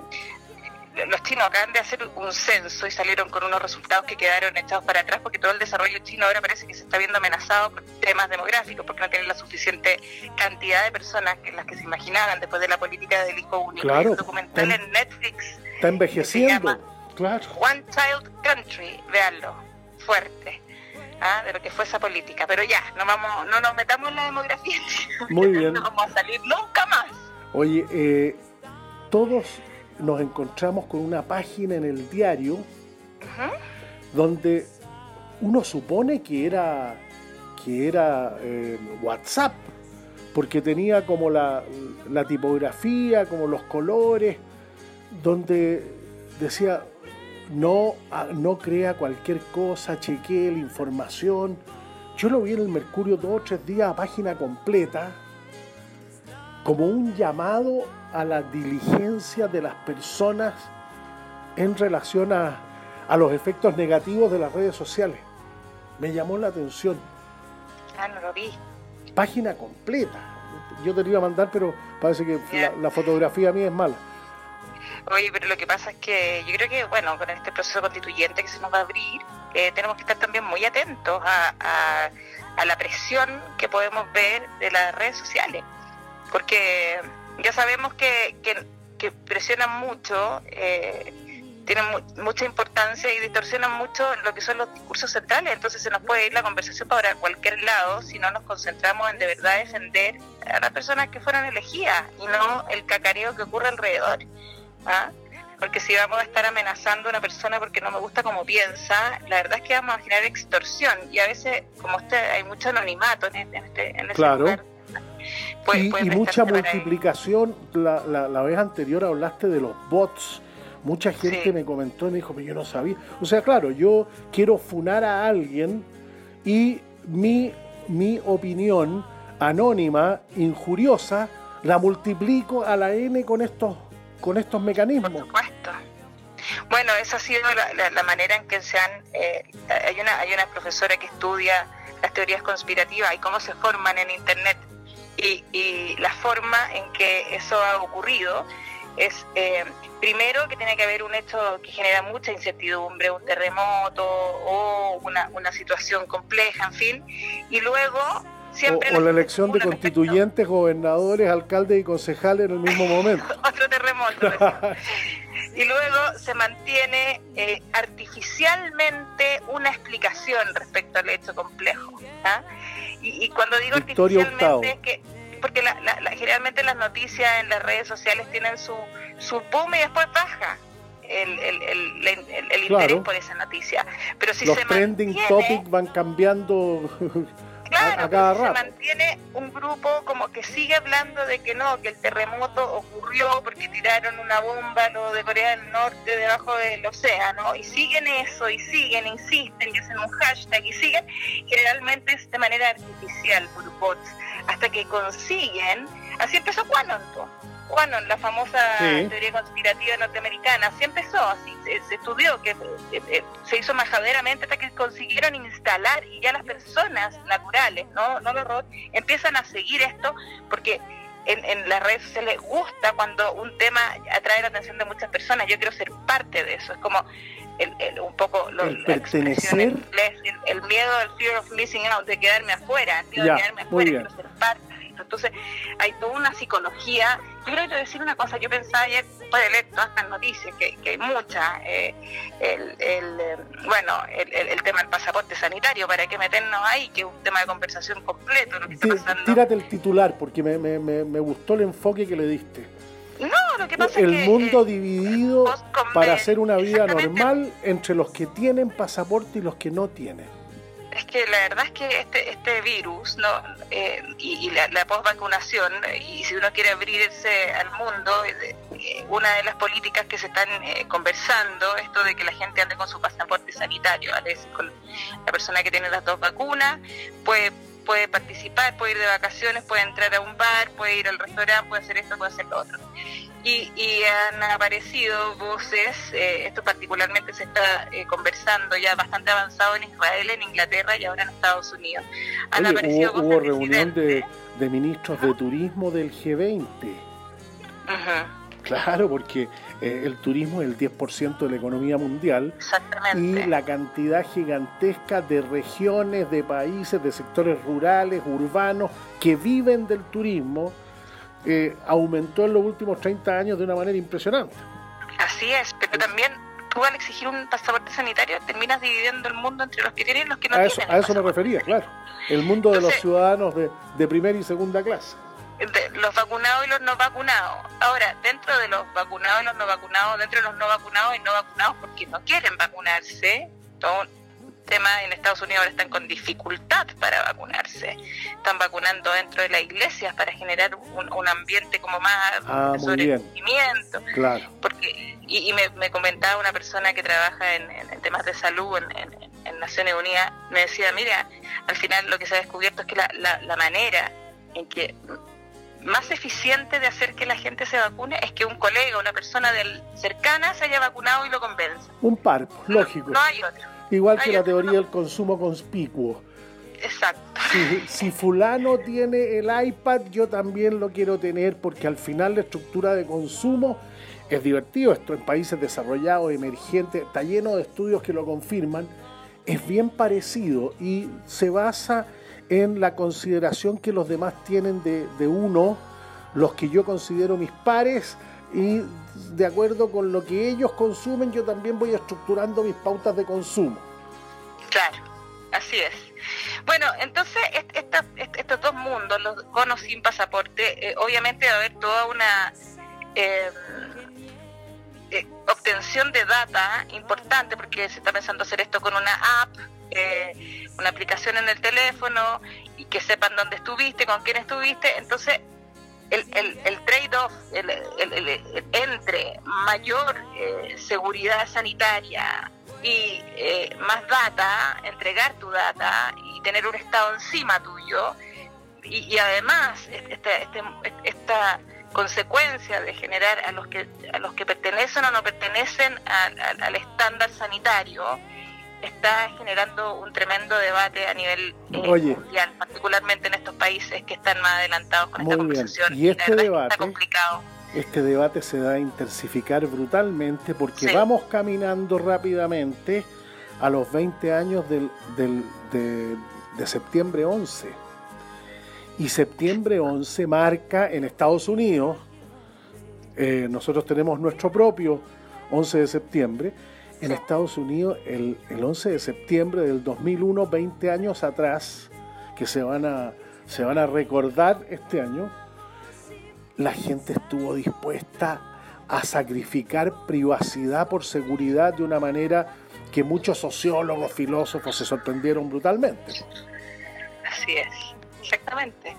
los chinos acaban de hacer un censo y salieron con unos resultados que quedaron echados para atrás porque todo el desarrollo chino ahora parece que se está viendo amenazado por temas demográficos porque no tienen la suficiente cantidad de personas que las que se imaginaban después de la política del hijo único. Claro, documental en Netflix. Está envejeciendo One Child Country, veanlo, fuerte. ¿ah? de lo que fue esa política. Pero ya, no vamos, no nos metamos en la demografía. Muy bien. no vamos a salir nunca más. Oye, eh, todos nos encontramos con una página en el diario donde uno supone que era que era eh, WhatsApp porque tenía como la, la tipografía, como los colores, donde decía no, ah, no crea cualquier cosa, chequee la información. Yo lo vi en el Mercurio dos o tres días a página completa, como un llamado a la diligencia de las personas en relación a, a los efectos negativos de las redes sociales. Me llamó la atención. Ah, no lo vi. Página completa. Yo te lo iba a mandar, pero parece que la, la fotografía mía es mala. Oye, pero lo que pasa es que yo creo que, bueno, con este proceso constituyente que se nos va a abrir, eh, tenemos que estar también muy atentos a, la presión que podemos ver de las redes sociales, porque ya sabemos que, que, presionan mucho, eh, tienen mucha importancia y distorsionan mucho lo que son los discursos centrales, entonces se nos puede ir la conversación para cualquier lado si no nos concentramos en de verdad defender a las personas que fueron elegidas y no el cacareo que ocurre alrededor. ¿Ah? porque si vamos a estar amenazando a una persona porque no me gusta como piensa, la verdad es que vamos a generar extorsión. Y a veces, como usted, hay mucho anonimato en, este, en ese claro. y, mucha multiplicación, la, la, vez anterior hablaste de los bots, mucha gente me comentó y me dijo, pero yo no sabía, o sea, claro, yo quiero funar a alguien y mi, mi opinión anónima, injuriosa, la multiplico a la N con estos con estos mecanismos. Por supuesto. Bueno, esa ha sido la, manera en que se han... Eh, hay, una, hay una profesora que estudia las teorías conspirativas y cómo se forman en Internet. Y, y la forma en que eso ha ocurrido es, eh, primero, que tiene que haber un hecho que genera mucha incertidumbre, un terremoto o una, una situación compleja, en fin. Y luego o, la elección de constituyentes, gobernadores, alcaldes y concejales en el mismo momento. Otro terremoto. y luego se mantiene eh, artificialmente una explicación respecto al hecho complejo. ¿ah? Y, cuando digo artificialmente es que porque generalmente las noticias en las redes sociales tienen su, su boom y después baja. el, el, el, interés por esa noticia. Pero si Los se trending topics van cambiando Claro, se mantiene un grupo como que sigue hablando de que no, que el terremoto ocurrió porque tiraron una bomba lo de Corea del Norte debajo del océano y siguen eso y siguen, insisten y hacen un hashtag y siguen, generalmente es de manera artificial por bots, hasta que consiguen, así empezó Quanon, bueno, la famosa teoría conspirativa norteamericana, así empezó, así se, estudió, que eh, eh, se hizo majaderamente hasta que consiguieron instalar y ya las personas naturales, no, no los robots, empiezan a seguir esto porque en, en las redes se les gusta cuando un tema atrae la atención de muchas personas. Yo quiero ser parte de eso, es como el, un poco lo, el pertenecer, el, miedo, el fear of missing out, de quedarme afuera, de quedarme afuera, quiero ser parte entonces, hay toda una psicología. Yo quiero decir una cosa, yo pensaba ayer, después de leer todas estas noticias, que, que hay muchas, eh, el, el, eh, bueno, el, el, tema del pasaporte sanitario, para qué meternos ahí, que es un tema de conversación completo, lo que está pasando. Tírate el titular, porque me, me, me, gustó el enfoque que le diste. No, lo que pasa el es que, mundo eh, dividido para hacer una vida normal entre los que tienen pasaporte y los que no tienen es que la verdad es que este, este virus no eh, y, la, la post-vacunación, y si uno quiere abrirse al mundo, eh, eh, una de las políticas que se están conversando, esto de que la gente ande con su pasaporte sanitario, ¿vale? con la persona que tiene las dos vacunas, puede puede participar, puede ir de vacaciones, puede entrar a un bar, puede ir al restaurante, puede hacer esto, puede hacer lo otro y, han aparecido voces, eh, esto particularmente se está eh, conversando ya bastante avanzado en Israel, en Inglaterra y ahora en Estados Unidos. Han aparecido hubo, hubo reunión de, ministros de turismo del G20. Claro, porque eh, el turismo es el 10% de la economía mundial y la cantidad gigantesca de regiones, de países, de sectores rurales, urbanos que viven del turismo eh, aumentó en los últimos 30 años de una manera impresionante. Así es, pero también tú al exigir un pasaporte sanitario terminas dividiendo el mundo entre los que tienen y los que no a tienen. A eso me refería, claro. El mundo de los ciudadanos de, de primera y segunda clase. los vacunados y los no vacunados. Ahora, dentro de los vacunados y los no vacunados, dentro de los no vacunados y no vacunados porque no quieren vacunarse, todo, tema en Estados Unidos ahora están con dificultad para vacunarse. Están vacunando dentro de las iglesias para generar un, ambiente como más ah, sobre Claro. Porque, y, me, comentaba una persona que trabaja en, temas de salud en, Naciones Unidas, me decía, mira, al final lo que se ha descubierto es que la, la, manera en que más eficiente de hacer que la gente se vacune es que un colega, una persona del cercana se haya vacunado y lo convenza. Un par, lógico. no hay otro. Igual que la teoría del consumo conspicuo. Exacto. Si, fulano tiene el iPad, yo también lo quiero tener porque al final la estructura de consumo es divertido. Esto en países desarrollados, emergentes, está lleno de estudios que lo confirman. Es bien parecido y se basa en la consideración que los demás tienen de, de uno, los que yo considero mis pares, y de acuerdo con lo que ellos consumen, yo también voy estructurando mis pautas de consumo. Claro, así es. Bueno, entonces estos dos mundos, los con sin pasaporte, eh, obviamente va a haber toda una eh, eh, obtención de data importante porque se está pensando hacer esto con una app, una aplicación en el teléfono y que sepan dónde estuviste, con quién estuviste. Entonces el, el, el trade-off el, entre mayor eh, seguridad sanitaria y eh, más data, entregar tu data y tener un Estado encima tuyo, y, además este, este, esta consecuencia de generar a los que a los que pertenecen o no pertenecen al estándar sanitario, está generando un tremendo debate a nivel eh, mundial, particularmente en estos países que están más adelantados con esta conversación. Y este debate, está complicado. Este debate se va a intensificar brutalmente porque vamos caminando rápidamente a los 20 años del, del, de, septiembre 11. Y septiembre 11 marca en Estados Unidos, eh, nosotros tenemos nuestro propio 11 de septiembre, en Estados Unidos el, 11 de septiembre del 2001, 20 años atrás, que se van a, se van a recordar este año, la gente estuvo dispuesta a sacrificar privacidad por seguridad de una manera que muchos sociólogos, filósofos se sorprendieron brutalmente. Así es, exactamente.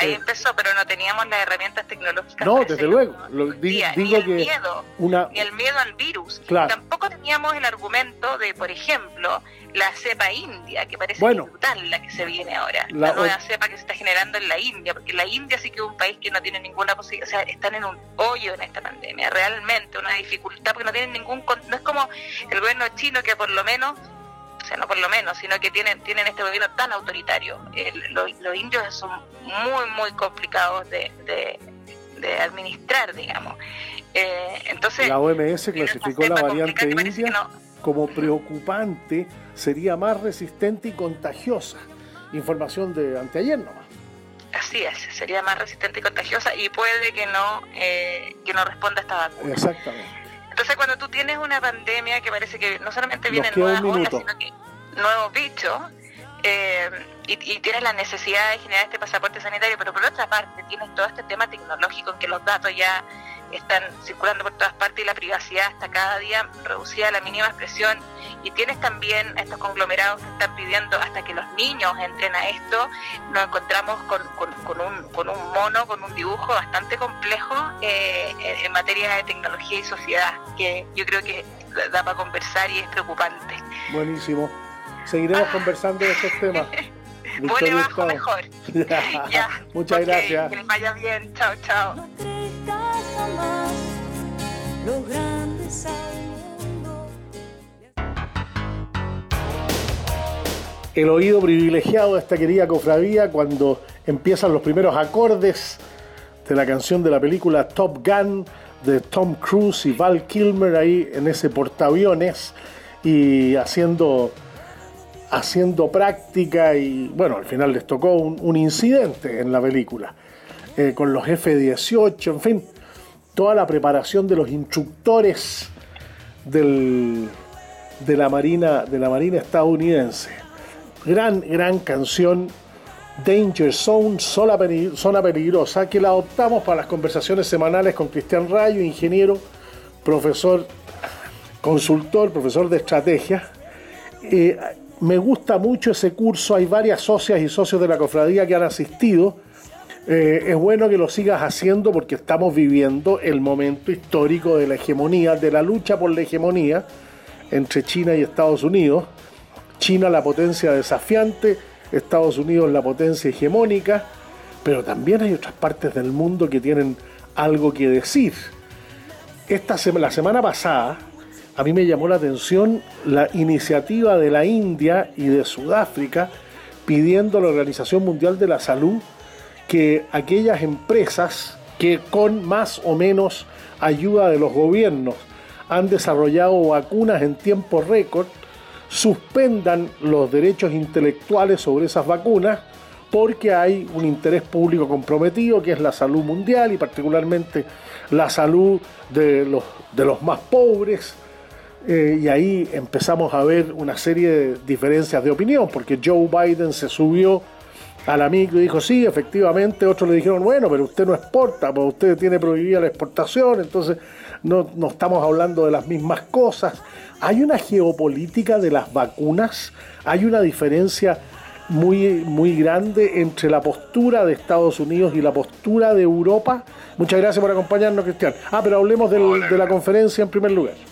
Ahí empezó, pero no teníamos las herramientas tecnológicas. No, desde luego. Lo, digo, ni el que miedo, una... ni el miedo al virus. Claro. Tampoco teníamos el argumento de, por ejemplo, la cepa india, que parece brutal la que se viene ahora. La, nueva cepa que se está generando en la India, porque la India sí que es un país que no tiene ninguna posibilidad, o sea, están en un hoyo en esta pandemia, realmente una dificultad, porque no tienen ningún, no es como el gobierno chino que por lo menos o sea, no por lo menos, sino que tienen, tienen este gobierno tan autoritario. los, indios son muy, muy complicados de, de, administrar, digamos. Eh, entonces, la OMS clasificó la variante india como preocupante, sería más resistente y contagiosa. Información de anteayer nomás. Así es, sería más resistente y contagiosa y puede que no, eh, que no responda a esta vacuna. Exactamente. Entonces, cuando tú tienes una pandemia que parece que no solamente vienen nuevas olas, sino que nuevos bichos, eh, y, tienes la necesidad de generar este pasaporte sanitario, pero por otra parte tienes todo este tema tecnológico en que los datos ya están circulando por todas partes y la privacidad está cada día reducida a la mínima expresión y tienes también estos conglomerados que están pidiendo hasta que los niños entren a esto, nos encontramos con, con, un, con un mono, con un dibujo bastante complejo eh, en materia de tecnología y sociedad, que yo creo que da para conversar y es preocupante. Buenísimo. Seguiremos ah. conversando de estos temas. Bajo mejor. ya. Muchas gracias. Que les vaya bien. Chao, chao. El oído privilegiado de esta querida cofradía cuando empiezan los primeros acordes de la canción de la película Top Gun de Tom Cruise y Val Kilmer ahí en ese portaaviones y haciendo haciendo práctica y bueno, al final les tocó un, incidente en la película eh, con los F-18, en fin, toda la preparación de los instructores del, de, la marina, de la Marina estadounidense. Gran, gran canción, Danger Zone, zona, peligrosa, que la adoptamos para las conversaciones semanales con Cristian Rayo, ingeniero, profesor, consultor, profesor de estrategia. Eh, me gusta mucho ese curso, hay varias socias y socios de la cofradía que han asistido. Eh, es bueno que lo sigas haciendo porque estamos viviendo el momento histórico de la hegemonía, de la lucha por la hegemonía entre China y Estados Unidos. China la potencia desafiante, Estados Unidos la potencia hegemónica, pero también hay otras partes del mundo que tienen algo que decir. Esta la semana pasada a mí me llamó la atención la iniciativa de la India y de Sudáfrica pidiendo a la Organización Mundial de la Salud que aquellas empresas que con más o menos ayuda de los gobiernos han desarrollado vacunas en tiempo récord, suspendan los derechos intelectuales sobre esas vacunas porque hay un interés público comprometido que es la salud mundial y particularmente la salud de los, de los más pobres, eh, y ahí empezamos a ver una serie de diferencias de opinión, porque Joe Biden se subió a la micro y dijo, sí, efectivamente, otros le dijeron, bueno, pero usted no exporta, pues usted tiene prohibida la exportación, entonces no, no estamos hablando de las mismas cosas. Hay una geopolítica de las vacunas, hay una diferencia muy, muy grande entre la postura de Estados Unidos y la postura de Europa. Muchas gracias por acompañarnos, Cristian. Ah, pero hablemos de la conferencia en primer lugar.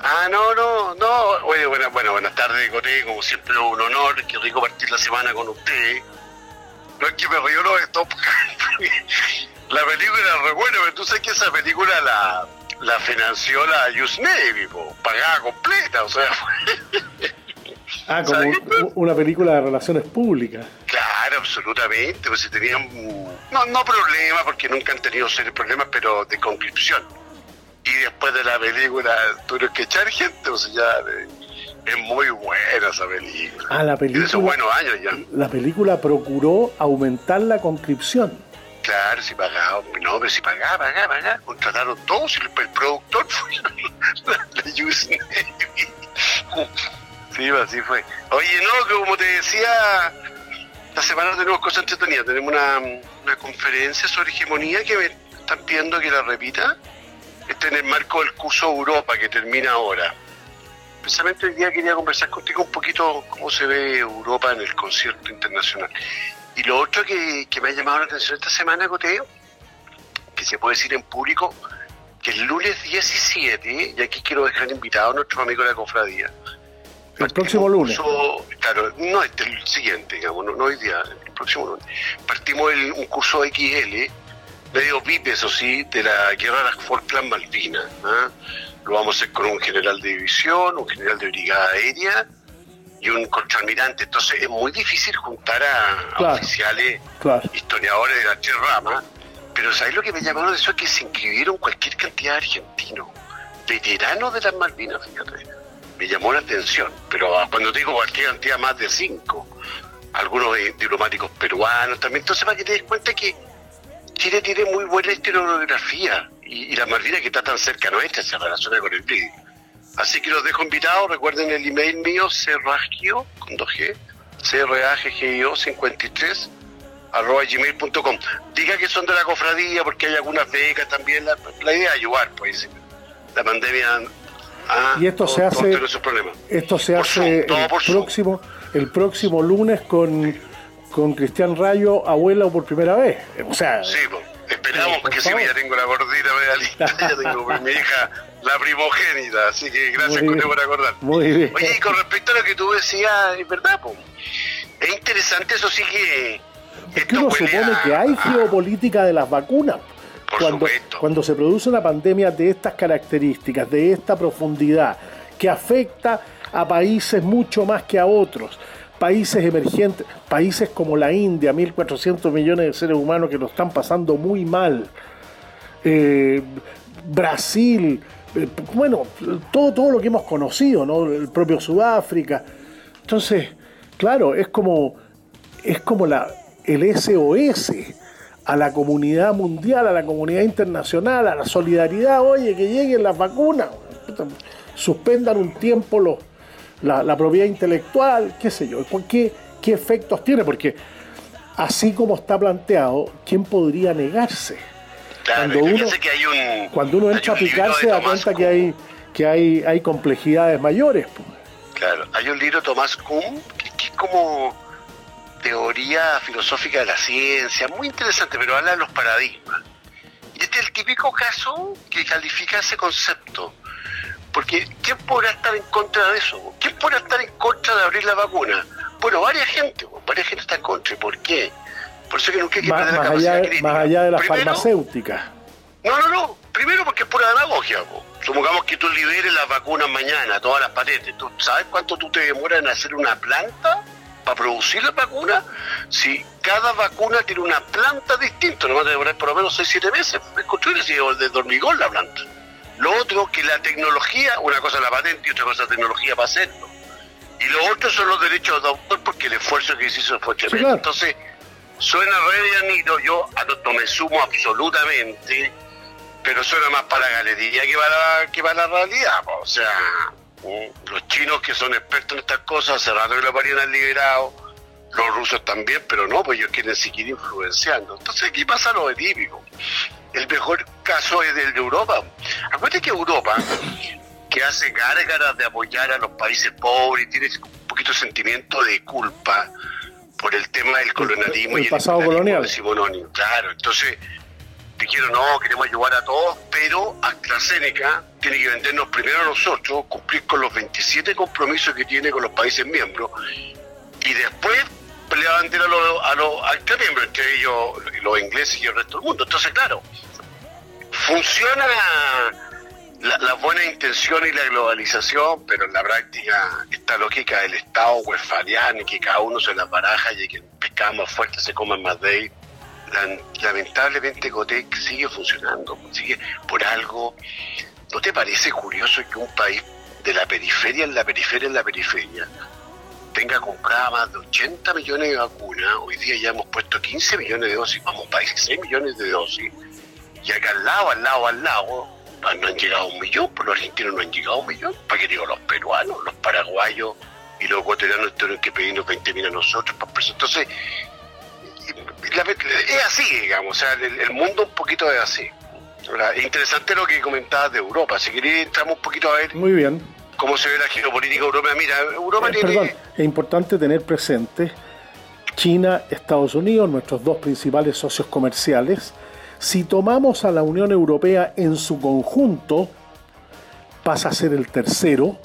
Ah, no, no, no. Oye, buena, bueno, buenas tardes, Cote. Como siempre, un honor. Qué rico partir la semana con usted. No es que me río, no, esto. la película es re buena, pero tú sabes que esa película la, la financió la Use Navy, po, pagada completa, o sea. Ah, como un- una película de relaciones públicas. Claro, absolutamente. Pues si tenían, no, no problemas, porque nunca han tenido serios problemas, pero de conscripción. Y después de la película tuvieron que echar gente, o sea, ya es muy buena esa película. Ah, la Y de esos película, buenos años ya. la película procuró aumentar la conscripción. Claro, si pagaba, no, pero si pagaba, pagaba, pagaba. Contrataron todos y el, el productor fue la, la Navy. Sí, así fue. Oye, no, como te decía, esta semana tenemos cosas entretenidas. Tenemos una, una conferencia sobre hegemonía que me están pidiendo que la repita. Este en el marco del curso Europa que termina ahora. Precisamente hoy día quería conversar contigo un poquito cómo se ve Europa en el concierto internacional. Y lo otro que, que me ha llamado la atención esta semana, Coteo, que se puede decir en público, que el lunes 17, y aquí quiero dejar invitado a nuestros amigos de la cofradía, El próximo lunes. curso, claro, no este, el siguiente, digamos, no, no hoy día, el próximo lunes. Partimos el- un curso XL, medio VIP, eso sí, de la guerra de las Falkland Malvinas. ¿ah? Lo vamos a hacer con un general de división, un general de brigada aérea y un contraalmirante. Entonces es muy difícil juntar a, oficiales, Claro. historiadores de las tres ramas. Pero ¿sabes lo que me llamó la atención? Que se inscribieron cualquier cantidad de argentinos, veteranos de las Malvinas, fíjate me llamó la atención, pero ah, cuando digo cualquier cantidad, más de cinco, algunos eh, diplomáticos peruanos también, entonces para que te des cuenta que Chile tiene muy buena historiografía y, y la Malvinas que está tan cerca nuestra se relaciona con el BRIC. Así que los dejo invitados, recuerden el email mío, cerragio, con 2G, C-R-A-G-G-I-O 53, arroba gmail.com. Diga que son de la cofradía porque hay algunas becas también, la, la idea es ayudar, pues la pandemia... ah, Y esto se hace-. Esto se Por hace Zoom, el próximo, el próximo lunes con, con Cristian Rayo, abuelo por primera vez. O sea, Sí, po. esperamos por que sí, ya tengo la gordita medalista, ya tengo mi hija, la primogénita, así que gracias Muy por acordar. Muy bien. Oye, y con respecto a lo que tú decías, es verdad, po. es interesante, eso sí que... es que uno supone que hay geopolítica de las vacunas. Cuando, cuando se produce una pandemia de estas características, de esta profundidad, que afecta a países mucho más que a otros, países emergentes, países como la India, 1.400 millones de seres humanos que lo están pasando muy mal, eh, Brasil, eh, bueno, todo, todo lo que hemos conocido, ¿no? el propio Sudáfrica. Entonces, claro, es como, es como la, el SOS a la comunidad mundial, a la comunidad internacional, a la solidaridad, oye, que lleguen las vacunas, suspendan un tiempo los, la, la propiedad intelectual, qué sé yo, ¿qué, qué efectos tiene? Porque así como está planteado, ¿quién podría negarse? Claro, cuando uno- que hay un... Cuando uno entra a picar se da cuenta que hay, que hay, hay complejidades mayores. Claro, hay un libro de Tomás Kuhn que, que es como teoría filosófica de la ciencia, muy interesante, pero habla de los paradigmas. Y este es el típico caso que califica ese concepto. Porque ¿quién podrá estar en contra de eso? ¿Quién podrá estar en contra de abrir la vacuna? Bueno, varias gente, varias gente está en contra. ¿Y por qué? Por eso que nunca hay que Más, perder la más capacidad allá, de- crítica. más allá de las Primero, farmacéuticas. no, no, no. Primero porque es pura demagogia. po. Supongamos que tú liberes las vacunas mañana, todas las patentes. ¿Tú sabes cuánto tú te demoras en hacer una planta para producir la vacuna? Si cada vacuna tiene una planta distinta, no va a demorar por lo menos 6-7 meses en construir así, de hormigón la planta. Lo otro, que la tecnología, una cosa es la patente y otra cosa es la tecnología para hacerlo. Y lo otro son los derechos de autor porque el esfuerzo que se hizo fue tremendo. Entonces, suena re yo a no me sumo absolutamente, pero suena más para la galería que para, que para la realidad. O sea, mm, los chinos que son expertos en estas cosas, hace rato que lo parían liberado, los rusos también, pero no, pues ellos quieren seguir influenciando. Entonces aquí pasa lo de típico. El mejor caso es el de Europa. Acuérdate que Europa, que hace gárgaras de apoyar a los países pobres, y tiene un poquito de sentimiento de culpa por el tema del colonialismo y el pasado colonial. Claro, entonces dijeron, no, queremos ayudar a todos, pero AstraZeneca tiene que vendernos primero a nosotros, cumplir con los 27 compromisos que tiene con los países miembros, y después le va a los, a los miembros, entre ellos los ingleses y el resto del mundo. Entonces, claro, funciona la, la, buena intención y la globalización, pero en la práctica esta lógica del Estado westfaliano y que cada uno se la baraja y que el pescado más fuerte se coma más de ahí, lamentablemente Cotec sigue funcionando, sigue por algo. ¿No te parece curioso que un país de la periferia en la periferia en la periferia tenga comprada más de 80 millones de vacunas, hoy día ya hemos puesto 15 millones de dosis, vamos para 16 millones de dosis, y acá al lado, al lado, al lado, no, han llegado a un millón, por los argentinos no han llegado a un millón, para que digo los peruanos, los paraguayos y los ecuatorianos tienen que pedirnos 20 mil a nosotros persona. Entonces, es así, digamos, o sea, el, mundo un poquito es así. Es interesante lo que comentabas de Europa, si queréis entramos un poquito a ver. Muy bien. ¿Cómo se ve la geopolítica europea? Mira, Europa eh, tiene... Perdón, es importante tener presente China, Estados Unidos, nuestros dos principales socios comerciales, si tomamos a la Unión Europea en su conjunto, pasa a ser el tercero.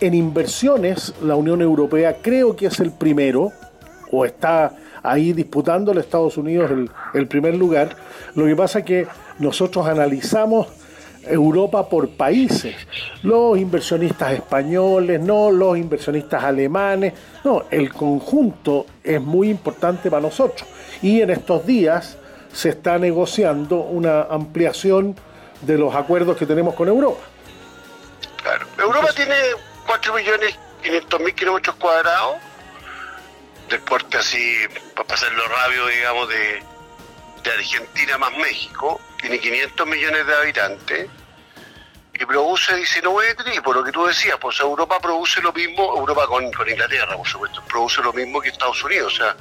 En inversiones, la Unión Europea creo que es el primero, o está ahí disputando a Estados Unidos el, el primer lugar. Lo que pasa es que nosotros analizamos Europa por países, los inversionistas españoles, no los inversionistas alemanes, no, el conjunto es muy importante para nosotros. Y en estos días se está negociando una ampliación de los acuerdos que tenemos con Europa. Claro. Europa tiene 4 millones mil kilómetros cuadrados de porte así, para pasarlo rápido, digamos, de Argentina más México, tiene 500 millones de habitantes y produce 19 de por lo que tú decías, pues Europa produce lo mismo, Europa con, con, Inglaterra, por supuesto, produce lo mismo que Estados Unidos, o sea,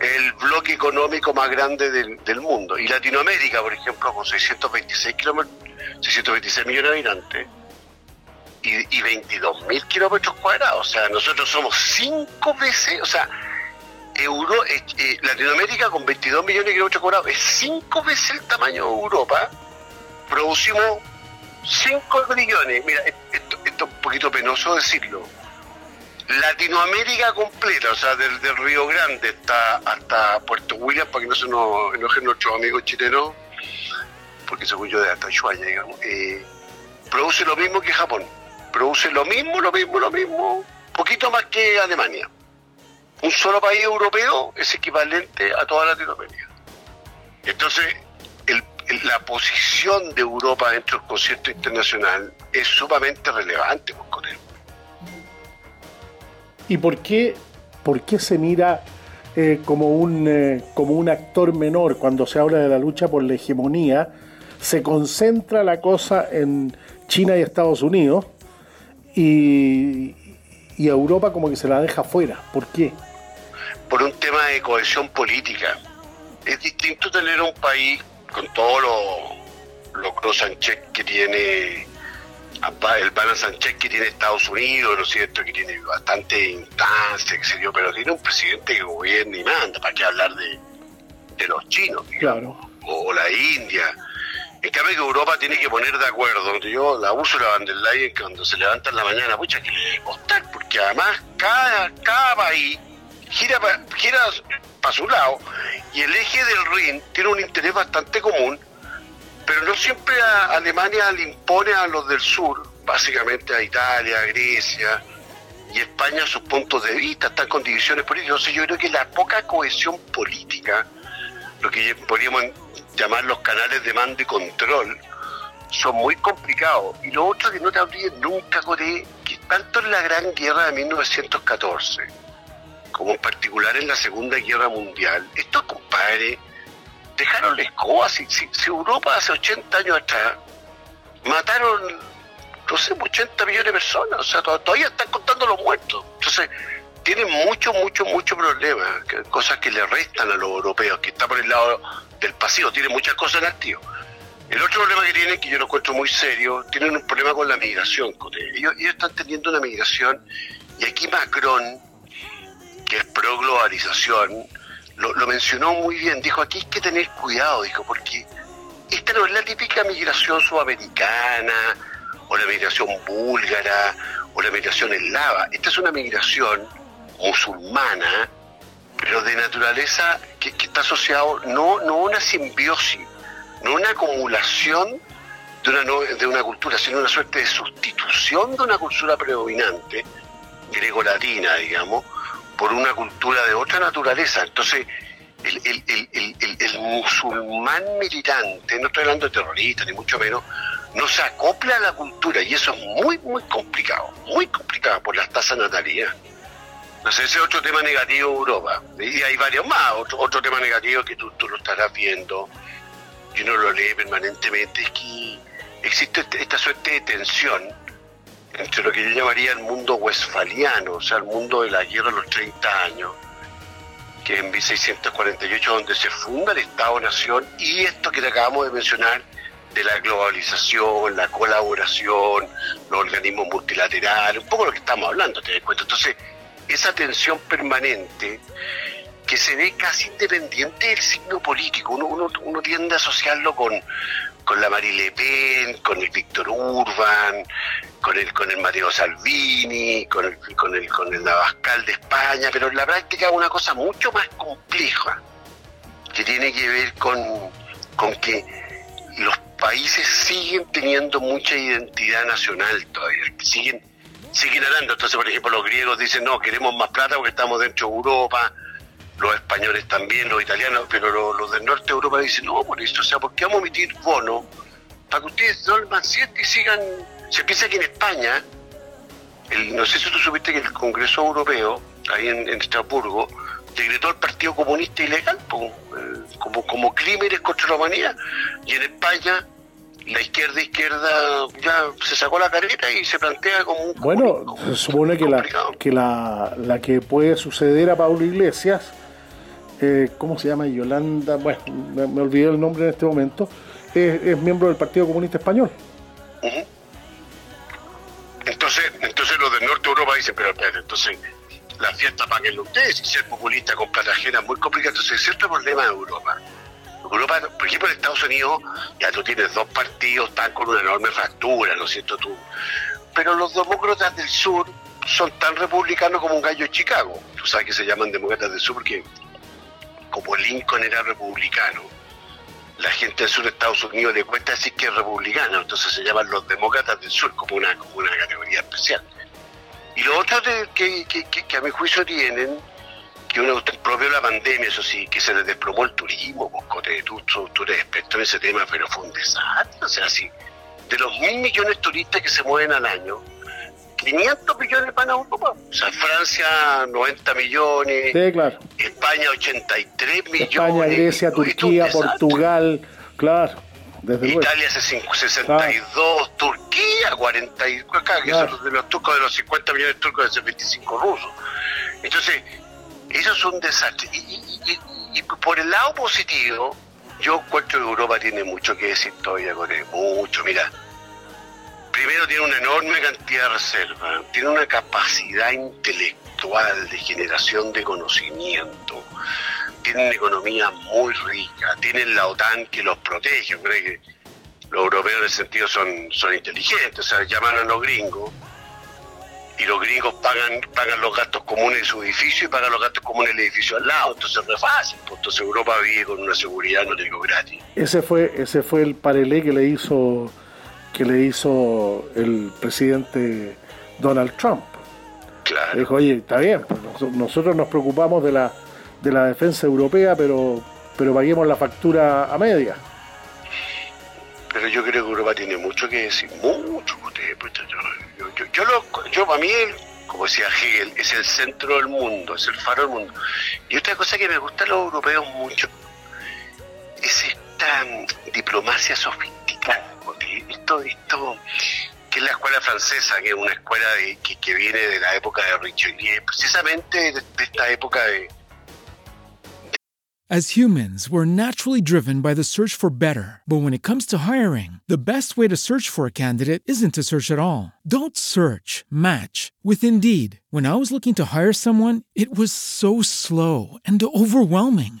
el bloque económico más grande del, mundo. Y Latinoamérica, por ejemplo, con 626 kilómetros, 626 millones de habitantes y, y 22 mil kilómetros cuadrados, o sea, nosotros somos cinco veces, o sea, Euro, eh, eh, Latinoamérica con 22 millones de kilómetros cuadrados es cinco veces el tamaño de Europa, producimos 5 millones, mira, esto, es un poquito penoso decirlo. Latinoamérica completa, o sea, desde Río Grande hasta, hasta Puerto William, para que no se nos enojen nuestros amigos chilenos, porque según yo de hasta Ushuaia, digamos, eh, produce lo mismo que Japón. Produce lo mismo, lo mismo, lo mismo, poquito más que Alemania. Un solo país europeo es equivalente a toda Latinoamérica. Entonces, la posición de Europa dentro del concierto internacional es sumamente relevante pues, con él. ¿Y por qué, por qué se mira eh, como, un, eh, como un actor menor cuando se habla de la lucha por la hegemonía? Se concentra la cosa en China y Estados Unidos y, y Europa como que se la deja fuera. ¿Por qué? Por un tema de cohesión política. Es distinto tener un país con todo lo, lo Sánchez que tiene el Pana Sánchez que tiene Estados Unidos, ¿no es cierto? Que tiene bastante instancia, etc. Pero tiene un presidente que gobierna y manda, ¿para qué hablar de, de los chinos? Claro. O, la India. En cambio que Europa tiene que poner de acuerdo, yo la uso la van der Leyen cuando se levanta en la mañana, pucha, que le debe costar, porque además cada, cada país gira, gira para su lado y el eje del Rin tiene un interés bastante común, pero no siempre a Alemania le impone a los del sur, básicamente a Italia, a Grecia y España sus puntos de vista, están con divisiones políticas. Entonces yo creo que la poca cohesión política, lo que podríamos llamar los canales de mando y control, son muy complicados. Y lo otro que no te olvides nunca, Coré, que tanto en la Gran Guerra de 1914, como en particular en la Segunda Guerra Mundial, estos compadres dejaron la escoba. Si, si, Europa hace 80 años atrás mataron, no sé, 80 millones de personas, o sea, todavía están contando los muertos. Entonces, tienen mucho, mucho, mucho problemas, cosas que le restan a los europeos, que están por el lado del pasivo, tienen muchas cosas en activo. El otro problema que tienen, que yo lo encuentro muy serio, tienen un problema con la migración. Ellos, ellos están teniendo una migración, y aquí Macron, que es pro globalización, lo, mencionó muy bien, dijo, aquí hay que tener cuidado, dijo, porque esta no es la típica migración sudamericana, o la migración búlgara, o la migración eslava, esta es una migración musulmana, pero de naturaleza que, está asociado no, no una simbiosis, no una acumulación de una, de una cultura, sino una suerte de sustitución de una cultura predominante, greco-latina, digamos, por una cultura de otra naturaleza. Entonces, el, musulmán militante, no estoy hablando de terrorista ni mucho menos, no se acopla a la cultura y eso es muy, muy complicado, muy complicado por las tasas natalidad. Sé, ese es otro tema negativo de Europa. Y hay varios más, otro, otro tema negativo que tú, tú lo estarás viendo, y uno lo lee permanentemente, es que existe esta suerte de tensión entre lo que yo llamaría el mundo westfaliano, o sea, el mundo de la guerra de los 30 años, que es en 1648 donde se funda el Estado-Nación, y esto que te acabamos de mencionar, de la globalización, la colaboración, los organismos multilaterales, un poco lo que estamos hablando, te das cuenta. Entonces, esa tensión permanente que se ve casi independiente del signo político, uno, uno, uno tiende a asociarlo con, con la Marie Le Pen, con el Víctor Urban, con el con el Mateo Salvini, con el con el con el Navascal de España, pero en la práctica es una cosa mucho más compleja que tiene que ver con, con que los países siguen teniendo mucha identidad nacional todavía, siguen siguen hablando. Entonces, por ejemplo, los griegos dicen, no, queremos más plata porque estamos dentro de Europa, los españoles también, los italianos, pero los, del norte de Europa dicen, no, por eso, o sea, ¿por qué vamos a emitir bonos para que ustedes duerman siete y sigan? Se piensa que en España, el, no sé si tú supiste que el Congreso Europeo, ahí en, Estrasburgo, decretó el Partido Comunista ilegal como, como crímenes contra la humanidad, y en España la izquierda izquierda ya se sacó la careta y se plantea como un bueno se supone que la que la, la que puede suceder a Pablo Iglesias eh, ¿cómo se llama? Yolanda, bueno, me, olvidé el nombre en este momento, es, miembro del Partido Comunista Español. Entonces, entonces los del norte de Europa dicen, pero entonces la fiesta para que ustedes y ser populista con plata ajena es muy complicado. Entonces, es cierto problema de Europa. Europa, por ejemplo, en Estados Unidos ya tú tienes dos partidos, están con una enorme fractura, ¿no es cierto tú? Pero los demócratas del sur son tan republicanos como un gallo de Chicago. Tú sabes que se llaman demócratas del sur porque como Lincoln era republicano, la gente del sur de Estados Unidos le cuesta decir que es republicano, entonces se llaman los demócratas del sur como una, como una categoría especial. Y lo otro que, que, a mi juicio tienen, que uno propio la pandemia, eso sí, que se les desplomó el turismo, pues, tú, tú, eres experto en ese tema, pero fue un desastre, o sea, sí, de los mil millones de turistas que se mueven al año, 500 millones van a Europa. O sea, Francia 90 millones, España 83 millones. España, Grecia, Turquía, Portugal, claro. Desde Italia 62, Turquía 40, que son de los turcos de los 50 millones de turcos de 25 rusos. Entonces, eso es un desastre. Y, por el lado positivo, yo encuentro que Europa tiene mucho que decir todavía con él, mucho, mira primero tiene una enorme cantidad de reserva, tiene una capacidad intelectual de generación de conocimiento, tiene una economía muy rica, tienen la OTAN que los protege, que los europeos en ese sentido son, son inteligentes, o sea, llaman a los gringos y los gringos pagan pagan los gastos comunes de su edificio y pagan los gastos comunes del edificio al lado, entonces no es fácil, pues, entonces Europa vive con una seguridad, no digo gratis. Ese fue, ese fue el parelé que le hizo que le hizo el presidente Donald Trump. Claro. Dijo, oye, está bien, pues, nosotros nos preocupamos de la, de la defensa europea, pero, pero paguemos la factura a media. pero yo creo que Europa tiene mucho que decir, mucho. Pues, yo, yo, yo, lo, yo para mí, como decía Hegel, es el centro del mundo, es el faro del mundo. Y otra cosa que me gusta a los europeos mucho es esta diplomacia sofisticada. Esto, esto, que es la escuela francesa, que es una escuela que, que, viene de la época de Richelieu, precisamente de, de esta época de, As humans, we're naturally driven by the search for better. But when it comes to hiring, the best way to search for a candidate isn't to search at all. Don't search, match with Indeed. When I was looking to hire someone, it was so slow and overwhelming.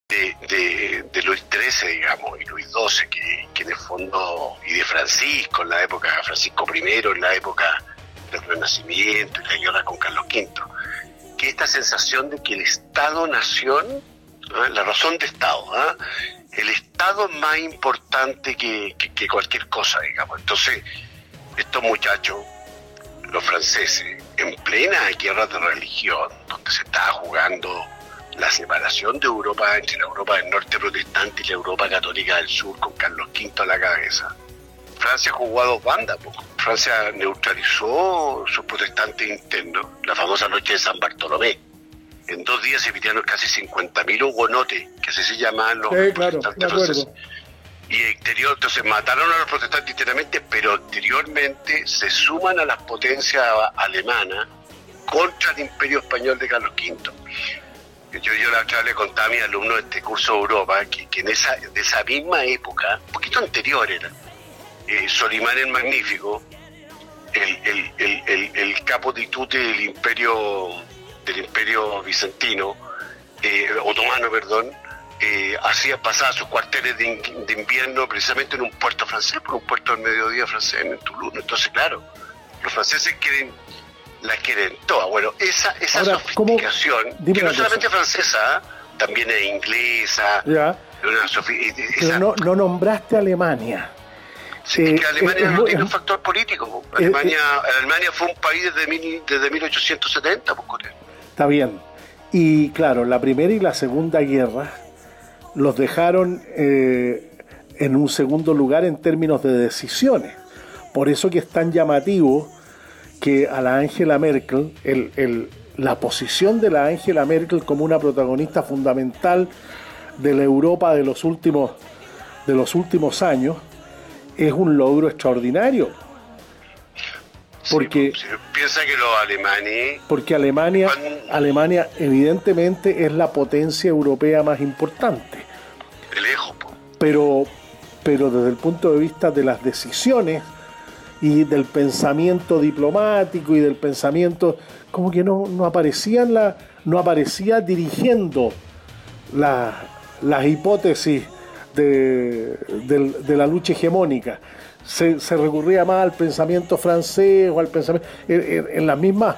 De, de, Luis XIII, digamos, y Luis XII, que, en el fondo, y de Francisco, en la época, Francisco I, en la época del Renacimiento y la guerra con Carlos V, que esta sensación de que el Estado-nación, ¿eh? la razón de Estado, ¿eh? el Estado es más importante que, que, que, cualquier cosa, digamos. Entonces, estos muchachos, los franceses, en plena guerra de religión, donde se estaba jugando la separación de Europa entre la Europa del norte protestante y la Europa católica del sur, con Carlos V a la cabeza, Francia jugó a dos bandas. Francia neutralizó sus protestantes internos, la famosa noche de San Bartolomé. En dos días se emitieron casi 50.000 hugonotes, que así se llaman los sí, claro, protestantes franceses. Y exterior, entonces mataron a los protestantes internamente, pero exteriormente se suman a las potencias alemanas contra el imperio español de Carlos V. Yo, yo la otra vez le contaba a mi alumno de este curso de Europa que, que en esa, de esa misma época, un poquito anterior era, eh, Solimán el Magnífico, el, el, el, el, el capo titute del imperio del imperio bizantino, eh, otomano, perdón, eh, hacía pasar sus cuarteles de, de, invierno precisamente en un puerto francés, por un puerto del mediodía francés, en Toulouse. Entonces, claro, los franceses quieren, la quieren toda. Bueno, esa, esa Ahora, sofisticación, que no solamente es francesa, también es inglesa, ya. una sofi Pero no, no nombraste Alemania. Sí, eh, que Alemania eh, no tiene un factor político. Alemania, eh, Alemania fue un país desde, mil, desde 1870, pues, Está bien. Y claro, la primera y la segunda guerra los dejaron eh, en un segundo lugar en términos de decisiones. Por eso que es tan llamativo que a la Angela Merkel, el, el, la posición de la Angela Merkel como una protagonista fundamental de la Europa de los últimos, de los últimos años, es un logro extraordinario. Porque sí, piensa que los alemanes porque Alemania cuando, Alemania evidentemente es la potencia europea más importante de lejos pero pero desde el punto de vista de las decisiones y del pensamiento diplomático y del pensamiento como que no, no aparecían la no aparecía dirigiendo la, las hipótesis de, de, la lucha hegemónica se, se, recurría más al pensamiento francés o al pensamiento. En, en, en, las mismas,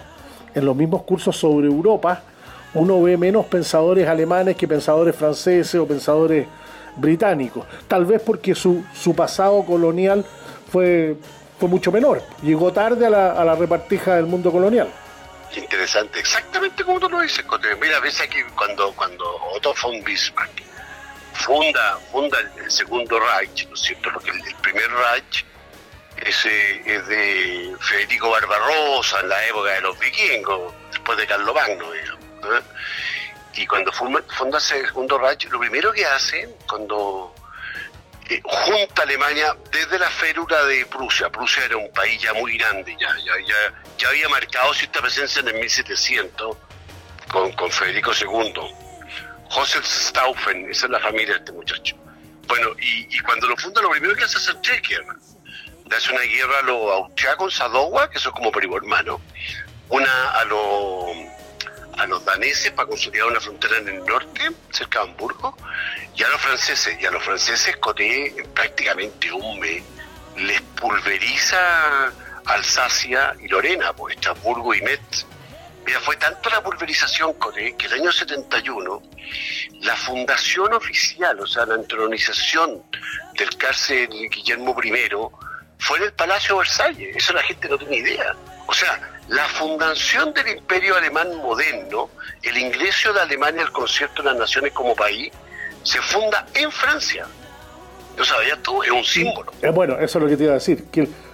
en los mismos cursos sobre Europa, uno ve menos pensadores alemanes que pensadores franceses o pensadores británicos. Tal vez porque su, su pasado colonial fue, fue mucho menor. Llegó tarde a la, repartija del mundo colonial. Interesante, exactamente como tú lo dices. Mira, ves aquí cuando, cuando Otto von Bismarck funda, funda el, segundo Reich, ¿no es cierto? Porque el, primer Reich es, es de Federico Barbarossa en la época de los vikingos, después de Carlomagno, digamos. Y cuando funda, funda el segundo Reich, lo primero que hacen, cuando junta Alemania desde la férula de Prusia, Prusia era un país ya muy grande, ya, ya, ya, había marcado cierta presencia en el 1700 con, con Federico II. José Stauffen, esa es la familia de este muchacho. Bueno, y, cuando lo funda, lo primero que hace es hacer guerras. Le hace una guerra a los austriacos en Sadowa, que son como primo hermano. Una a los a los daneses para consolidar una frontera en el norte, cerca de Hamburgo, y a los franceses. Y a los franceses Coté prácticamente un mes les pulveriza Alsacia y Lorena, pues Estrasburgo y Metz. Mira, fue tanto la pulverización Coté que el año 71 la fundación oficial, o sea, la entronización del cárcel Guillermo I fue en el Palacio Versalles. Eso la gente no tiene idea. O sea, la fundación del imperio alemán moderno, el ingreso de Alemania al concierto de las naciones como país, se funda en Francia. ¿No sabías tú? Es un símbolo. Eh, bueno, eso es lo que te iba a decir.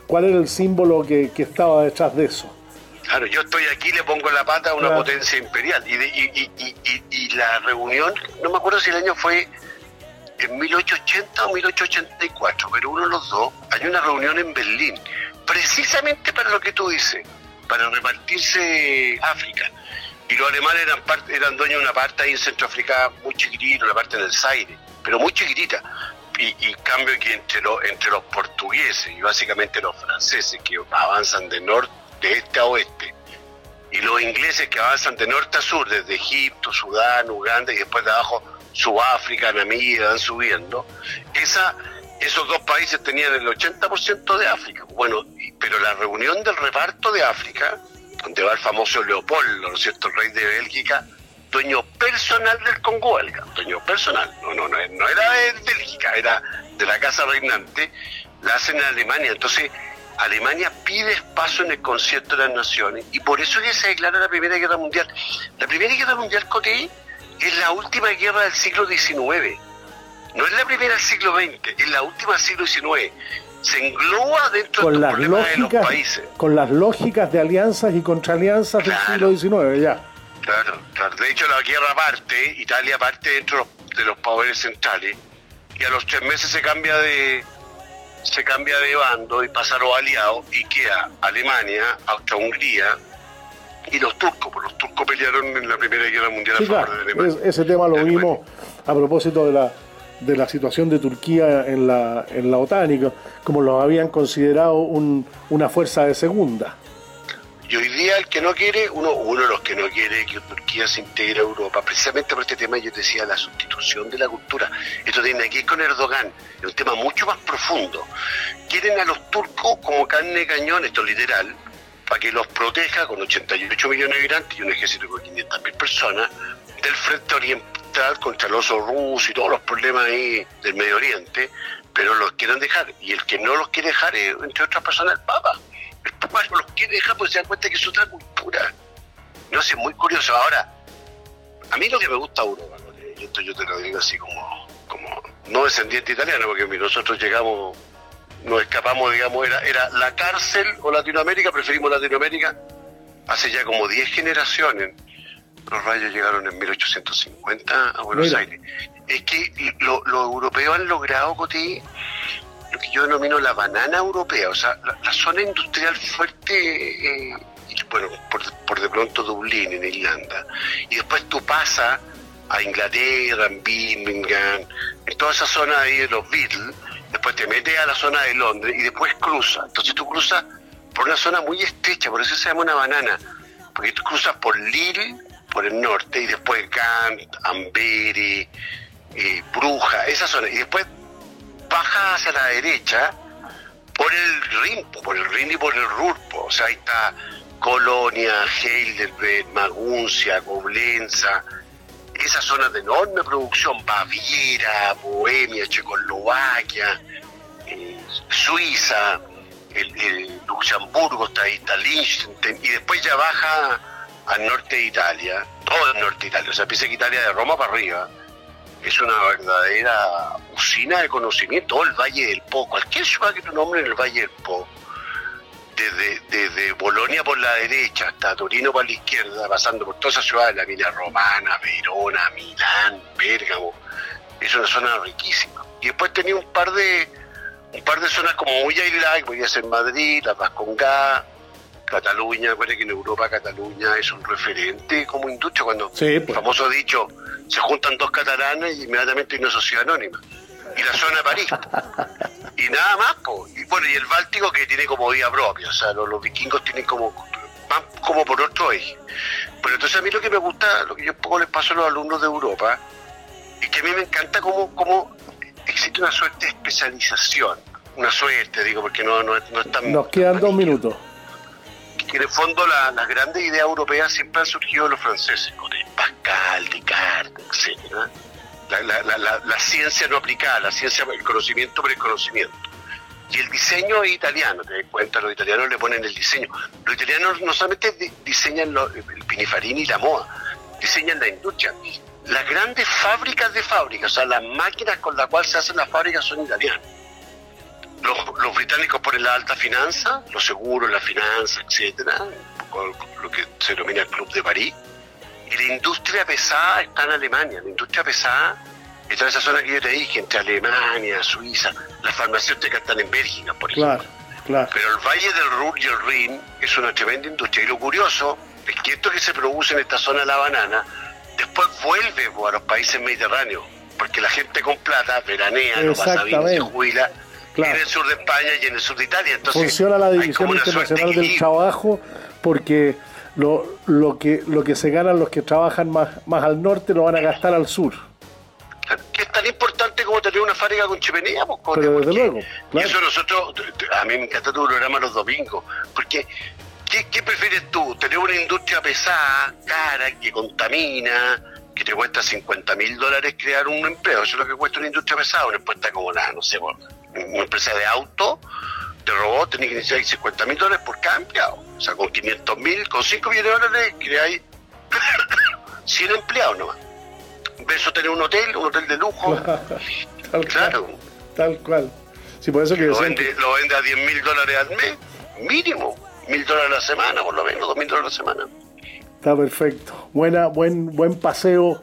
¿Cuál era el símbolo que, estaba detrás de eso? Claro, yo estoy aquí, le pongo la pata a una potencia imperial. Y, y, la reunión, no me acuerdo si el año fue en 1880 o 1884, pero uno de los dos, hay una reunión en Berlín, precisamente para lo que tú dices para repartirse África. Y los alemanes eran, parte, eran dueños de una parte ahí en Centroáfrica muy chiquitita, la parte del Zaire, pero muy chiquitita. Y, y cambio que entre, los entre los portugueses y básicamente los franceses que avanzan de norte, de este a oeste, y los ingleses que avanzan de norte a sur, desde Egipto, Sudán, Uganda y después de abajo Sudáfrica, Namibia, van subiendo, esa, esos dos países tenían el 80% de África. Bueno, pero la reunión del reparto de África, donde va el famoso Leopoldo, ¿no es cierto?, el rey de Bélgica, dueño personal del Congo belga, dueño personal, no, no, no, no era de Bélgica, era de la casa reinante, la hacen en Alemania. Entonces, Alemania pide espacio en el concierto de las naciones y por eso es que se declara la Primera Guerra Mundial. La Primera Guerra Mundial, Coteí, es la última guerra del siglo XIX. No es la primera del siglo XX, es la última del siglo XIX se engloba dentro con de las lógicas, de los países. Con las lógicas de alianzas y contraalianzas del siglo XIX, ya. Claro, claro, de hecho la guerra parte, Italia parte dentro de los poderes centrales, y a los tres meses se cambia de se cambia de bando y pasa a los aliados y queda Alemania, Austria-Hungría y los turcos, porque los turcos pelearon en la Primera Guerra Mundial a favor de Alemania. ese tema lo vimos a propósito de la de la situación de Turquía en la, en la OTAN como lo habían considerado una fuerza de segunda. Y hoy día el que no quiere, uno, uno de los que no quiere que Turquía se integre a Europa, precisamente por este tema yo decía la sustitución de la cultura. Esto tiene aquí con Erdogan, es un tema mucho más profundo. Quieren a los turcos como carne de cañón, esto es literal, para que los proteja con 88 millones de migrantes y un ejército con 500.000 personas del frente oriental contra el oso ruso y todos los problemas ahí del Medio Oriente, pero los quieren dejar. Y el que no los quiere dejar es, entre otras personas, el Papa. El Papa no los quiere dejar porque se dan cuenta que es otra cultura. No sé, muy curioso. Ahora, a mí lo que me gusta Europa, y esto yo te lo digo así como, como no descendiente italiano, porque nosotros llegamos, nos escapamos, digamos, era, era la cárcel o Latinoamérica, preferimos Latinoamérica, hace ya como 10 generaciones los rayos llegaron en 1850 a Buenos Aires. Es que los europeos han logrado, Coti, lo que yo denomino la banana europea, o sea, la, zona industrial fuerte, eh, bueno, por, de pronto Dublín, en Irlanda, y después tú pasas a Inglaterra, en Birmingham, en toda esa zona ahí de los Beatles, después te metes a la zona de Londres y después cruzas. Entonces tú cruzas por una zona muy estrecha, por eso se llama una banana, porque tú cruzas por Lille, por el norte, y después Gant, Amberi, Bruja, esa zona, y después baja hacia la derecha por el Rin, por el Rin y por el Rurpo, o sea, ahí está Colonia, Heidelberg, Maguncia, Coblenza, esas zonas de enorme producción, Baviera, Bohemia, Checoslovaquia, eh, Suiza, el, Luxemburgo está ahí, está Liechtenstein, y después ya baja al norte de Italia, todo el norte de Italia, o sea, piensa que Italia de Roma para arriba, es una verdadera usina de conocimiento, todo el Valle del Po, cualquier ciudad que tu nombre en el Valle del Po, desde, desde Bolonia por la derecha hasta Torino por la izquierda, pasando por todas esas ciudades, la Villa Romana, Verona, Milán, Bérgamo, es una zona riquísima. Y después tenía un par de un par de zonas como muy aisladas, podía ser Madrid, La Vascongá, Cataluña, acuérdense que en Europa Cataluña es un referente como industria, cuando el pues. famoso dicho, se juntan dos catalanes y inmediatamente hay una sociedad anónima. Y la zona de París. y nada más, pues. Y bueno, y el Báltico que tiene como vida propia, o sea, los, vikingos tienen como, van como por otro eje. Pero entonces a mí lo que me gusta, lo que yo un poco les paso a los alumnos de Europa, es que a mí me encanta cómo, cómo existe una suerte de especialización. Una suerte, digo, porque no, no, no es tan... Nos quedan dos minutos. Que en el fondo la- las grandes ideas europeas siempre han surgido de los franceses, con el Pascal, Descartes, etc. La, ciencia no aplicada, la ciencia, el conocimiento por el conocimiento. Y el diseño es italiano, te das cuenta, los italianos le ponen el diseño. Los italianos no solamente di- diseñan lo- el pinifarini y la moda, diseñan la industria. Las grandes fábricas de fábricas, o sea, las máquinas con las cuales se hacen las fábricas son italianas. Los, los británicos ponen la alta finanza, los seguros, la finanza, etcétera, con lo que se denomina el Club de París. Y la industria pesada está en Alemania. La industria pesada está en esa zona que yo te dije, entre Alemania, Suiza. Las farmacéuticas están en Bélgica, por ejemplo. Claro, claro. Pero el Valle del Ruhr y el Rin es una tremenda industria. Y lo curioso es que esto que se produce en esta zona de la banana, después vuelve a los países mediterráneos. Porque la gente con plata veranea, lo pasa bien, se jubila Claro. en el sur de España y en el sur de Italia. Entonces, Funciona la División Internacional de del. Trabajo porque lo, lo, que, lo que se ganan los que trabajan más, más al norte lo van a gastar al sur. que es tan importante como tener una fábrica con chimenea, pues, Pero desde luego, Y eso nosotros, a mí me encanta tu programa los domingos, porque ¿qué, qué prefieres tú? ¿Tener una industria pesada, cara, que contamina, que te cuesta 50 mil dólares crear un empleo? Eso es lo que cuesta una industria pesada, una empresa como la, no sé, por- una empresa de auto, de robot, tenés que necesitar 50 mil dólares por cada empleado. O sea, con 500 mil, con 5 millones de dólares creáis 100 empleados nomás. Eso tener un hotel, un hotel de lujo. Tal Claro. cual. Tal cual. Sí, por eso que Lo vende, lo vende a 10 mil dólares al mes, mínimo. Mil dólares a la semana, por lo menos, dos mil dólares a la semana. Está perfecto. Buena, buen, buen paseo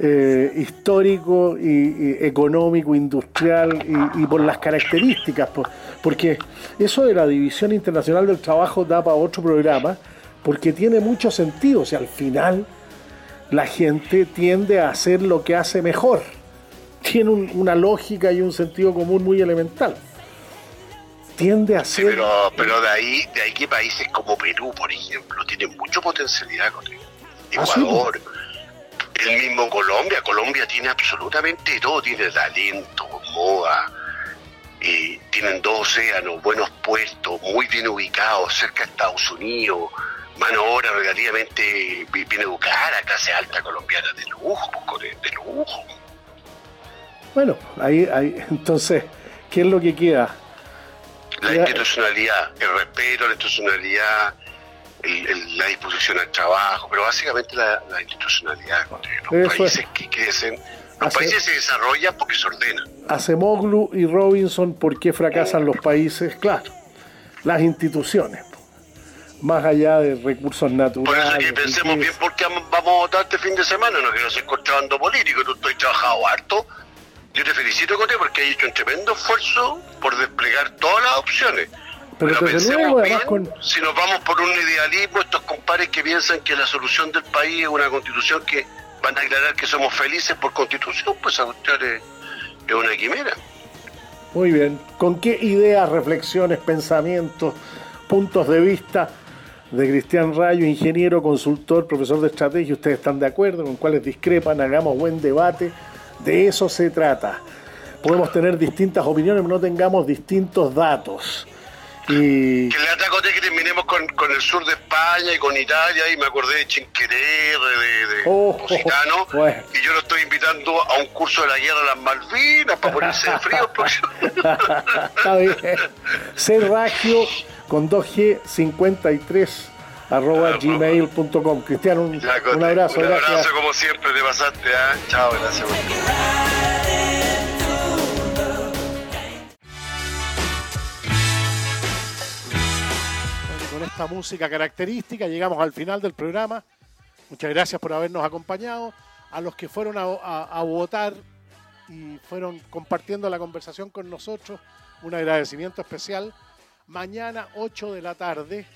eh, histórico y, y económico, industrial y, y por las características. por- porque eso de la División Internacional del Trabajo da para otro programa, porque tiene mucho sentido. O sea, al final la gente tiende a hacer lo que hace mejor. Tiene un- una lógica y un sentido común muy elemental. Tiende a Sí, ser... pero, pero de ahí, de ahí que países como Perú, por ejemplo, tienen mucha potencialidad con. Ah, sí, Ecuador, el mismo Colombia, Colombia tiene absolutamente todo, tiene talento, moda, y tienen dos océanos, buenos puestos, muy bien ubicados, cerca de Estados Unidos, mano de obra relativamente bi- bien educada, clase alta colombiana de lujo, con- de lujo. Bueno, ahí, ahí, entonces, ¿qué es lo que queda? La institucionalidad, el respeto a la institucionalidad, el- el- la disposición al trabajo, pero básicamente la, la institucionalidad. Los Eso países es. que crecen, los Hace- países se desarrollan porque se ordenan. Acemoglu y Robinson, ¿por qué fracasan los países? Claro, las instituciones, más allá de recursos Por eso naturales. que pensemos bien riqueza. por qué vamos a votar este fin de semana, no quiero ser contrabando político, tú estoy trabajado harto. Yo te felicito, Cote, porque has hecho un tremendo esfuerzo por desplegar todas las opciones. Pero pensemos bien, con- si nos vamos por un idealismo, estos compadres que piensan que la solución del país es una constitución que van a aclarar que somos felices por constitución, pues esa cuestión es, es una quimera. Muy bien. ¿Con qué ideas, reflexiones, pensamientos, puntos de vista de Cristian Rayo, ingeniero, consultor, profesor de estrategia, ustedes están de acuerdo, con cuáles discrepan, hagamos buen debate? De eso se trata. Podemos tener distintas opiniones, pero no tengamos distintos datos. Y Que le atacote que terminemos con, con el sur de España y con Italia, y me acordé de Chinqueré, de, de Oh, Positano, bueno. y yo lo estoy invitando a un curso de la guerra de las Malvinas para ponerse de frío. Está bien. Serragio con 2G 53 arroba gmail.com. Cristian, un, un, abrazo. Un abrazo como siempre, te pasaste. ¿eh? Chao, gracias. Esta música característica llegamos al final del programa. Muchas gracias por habernos acompañado. A los que fueron a votar y fueron compartiendo la conversación con nosotros, un agradecimiento especial. Mañana 8 de la tarde,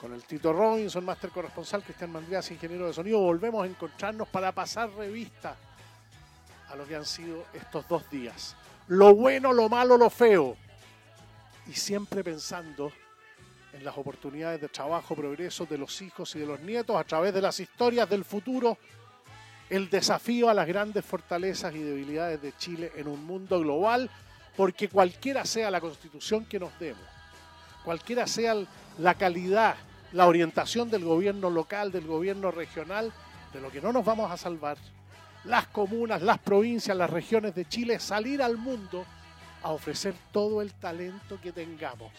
con el Tito Robinson, máster corresponsal, Cristian Mandrías, ingeniero de sonido, volvemos a encontrarnos para pasar revista a lo que han sido estos dos días. Lo bueno, lo malo, lo feo. Y siempre pensando en las oportunidades de trabajo, progreso de los hijos y de los nietos a través de las historias del futuro el desafío a las grandes fortalezas y debilidades de Chile en un mundo global, porque cualquiera sea la constitución que nos demos, cualquiera sea la calidad, la orientación del gobierno local, del gobierno regional, de lo que no nos vamos a salvar, las comunas, las provincias, las regiones de Chile, salir al mundo a ofrecer todo el talento que tengamos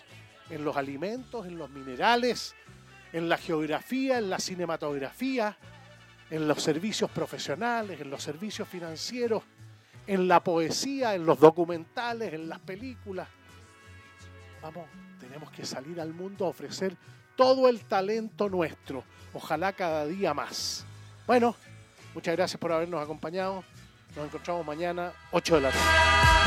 en los alimentos, en los minerales, en la geografía, en la cinematografía, en los servicios profesionales, en los servicios financieros, en la poesía, en los documentales, en las películas. Vamos, tenemos que salir al mundo a ofrecer todo el talento nuestro, ojalá cada día más. Bueno, muchas gracias por habernos acompañado. Nos encontramos mañana, 8 de la tarde.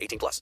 18 plus.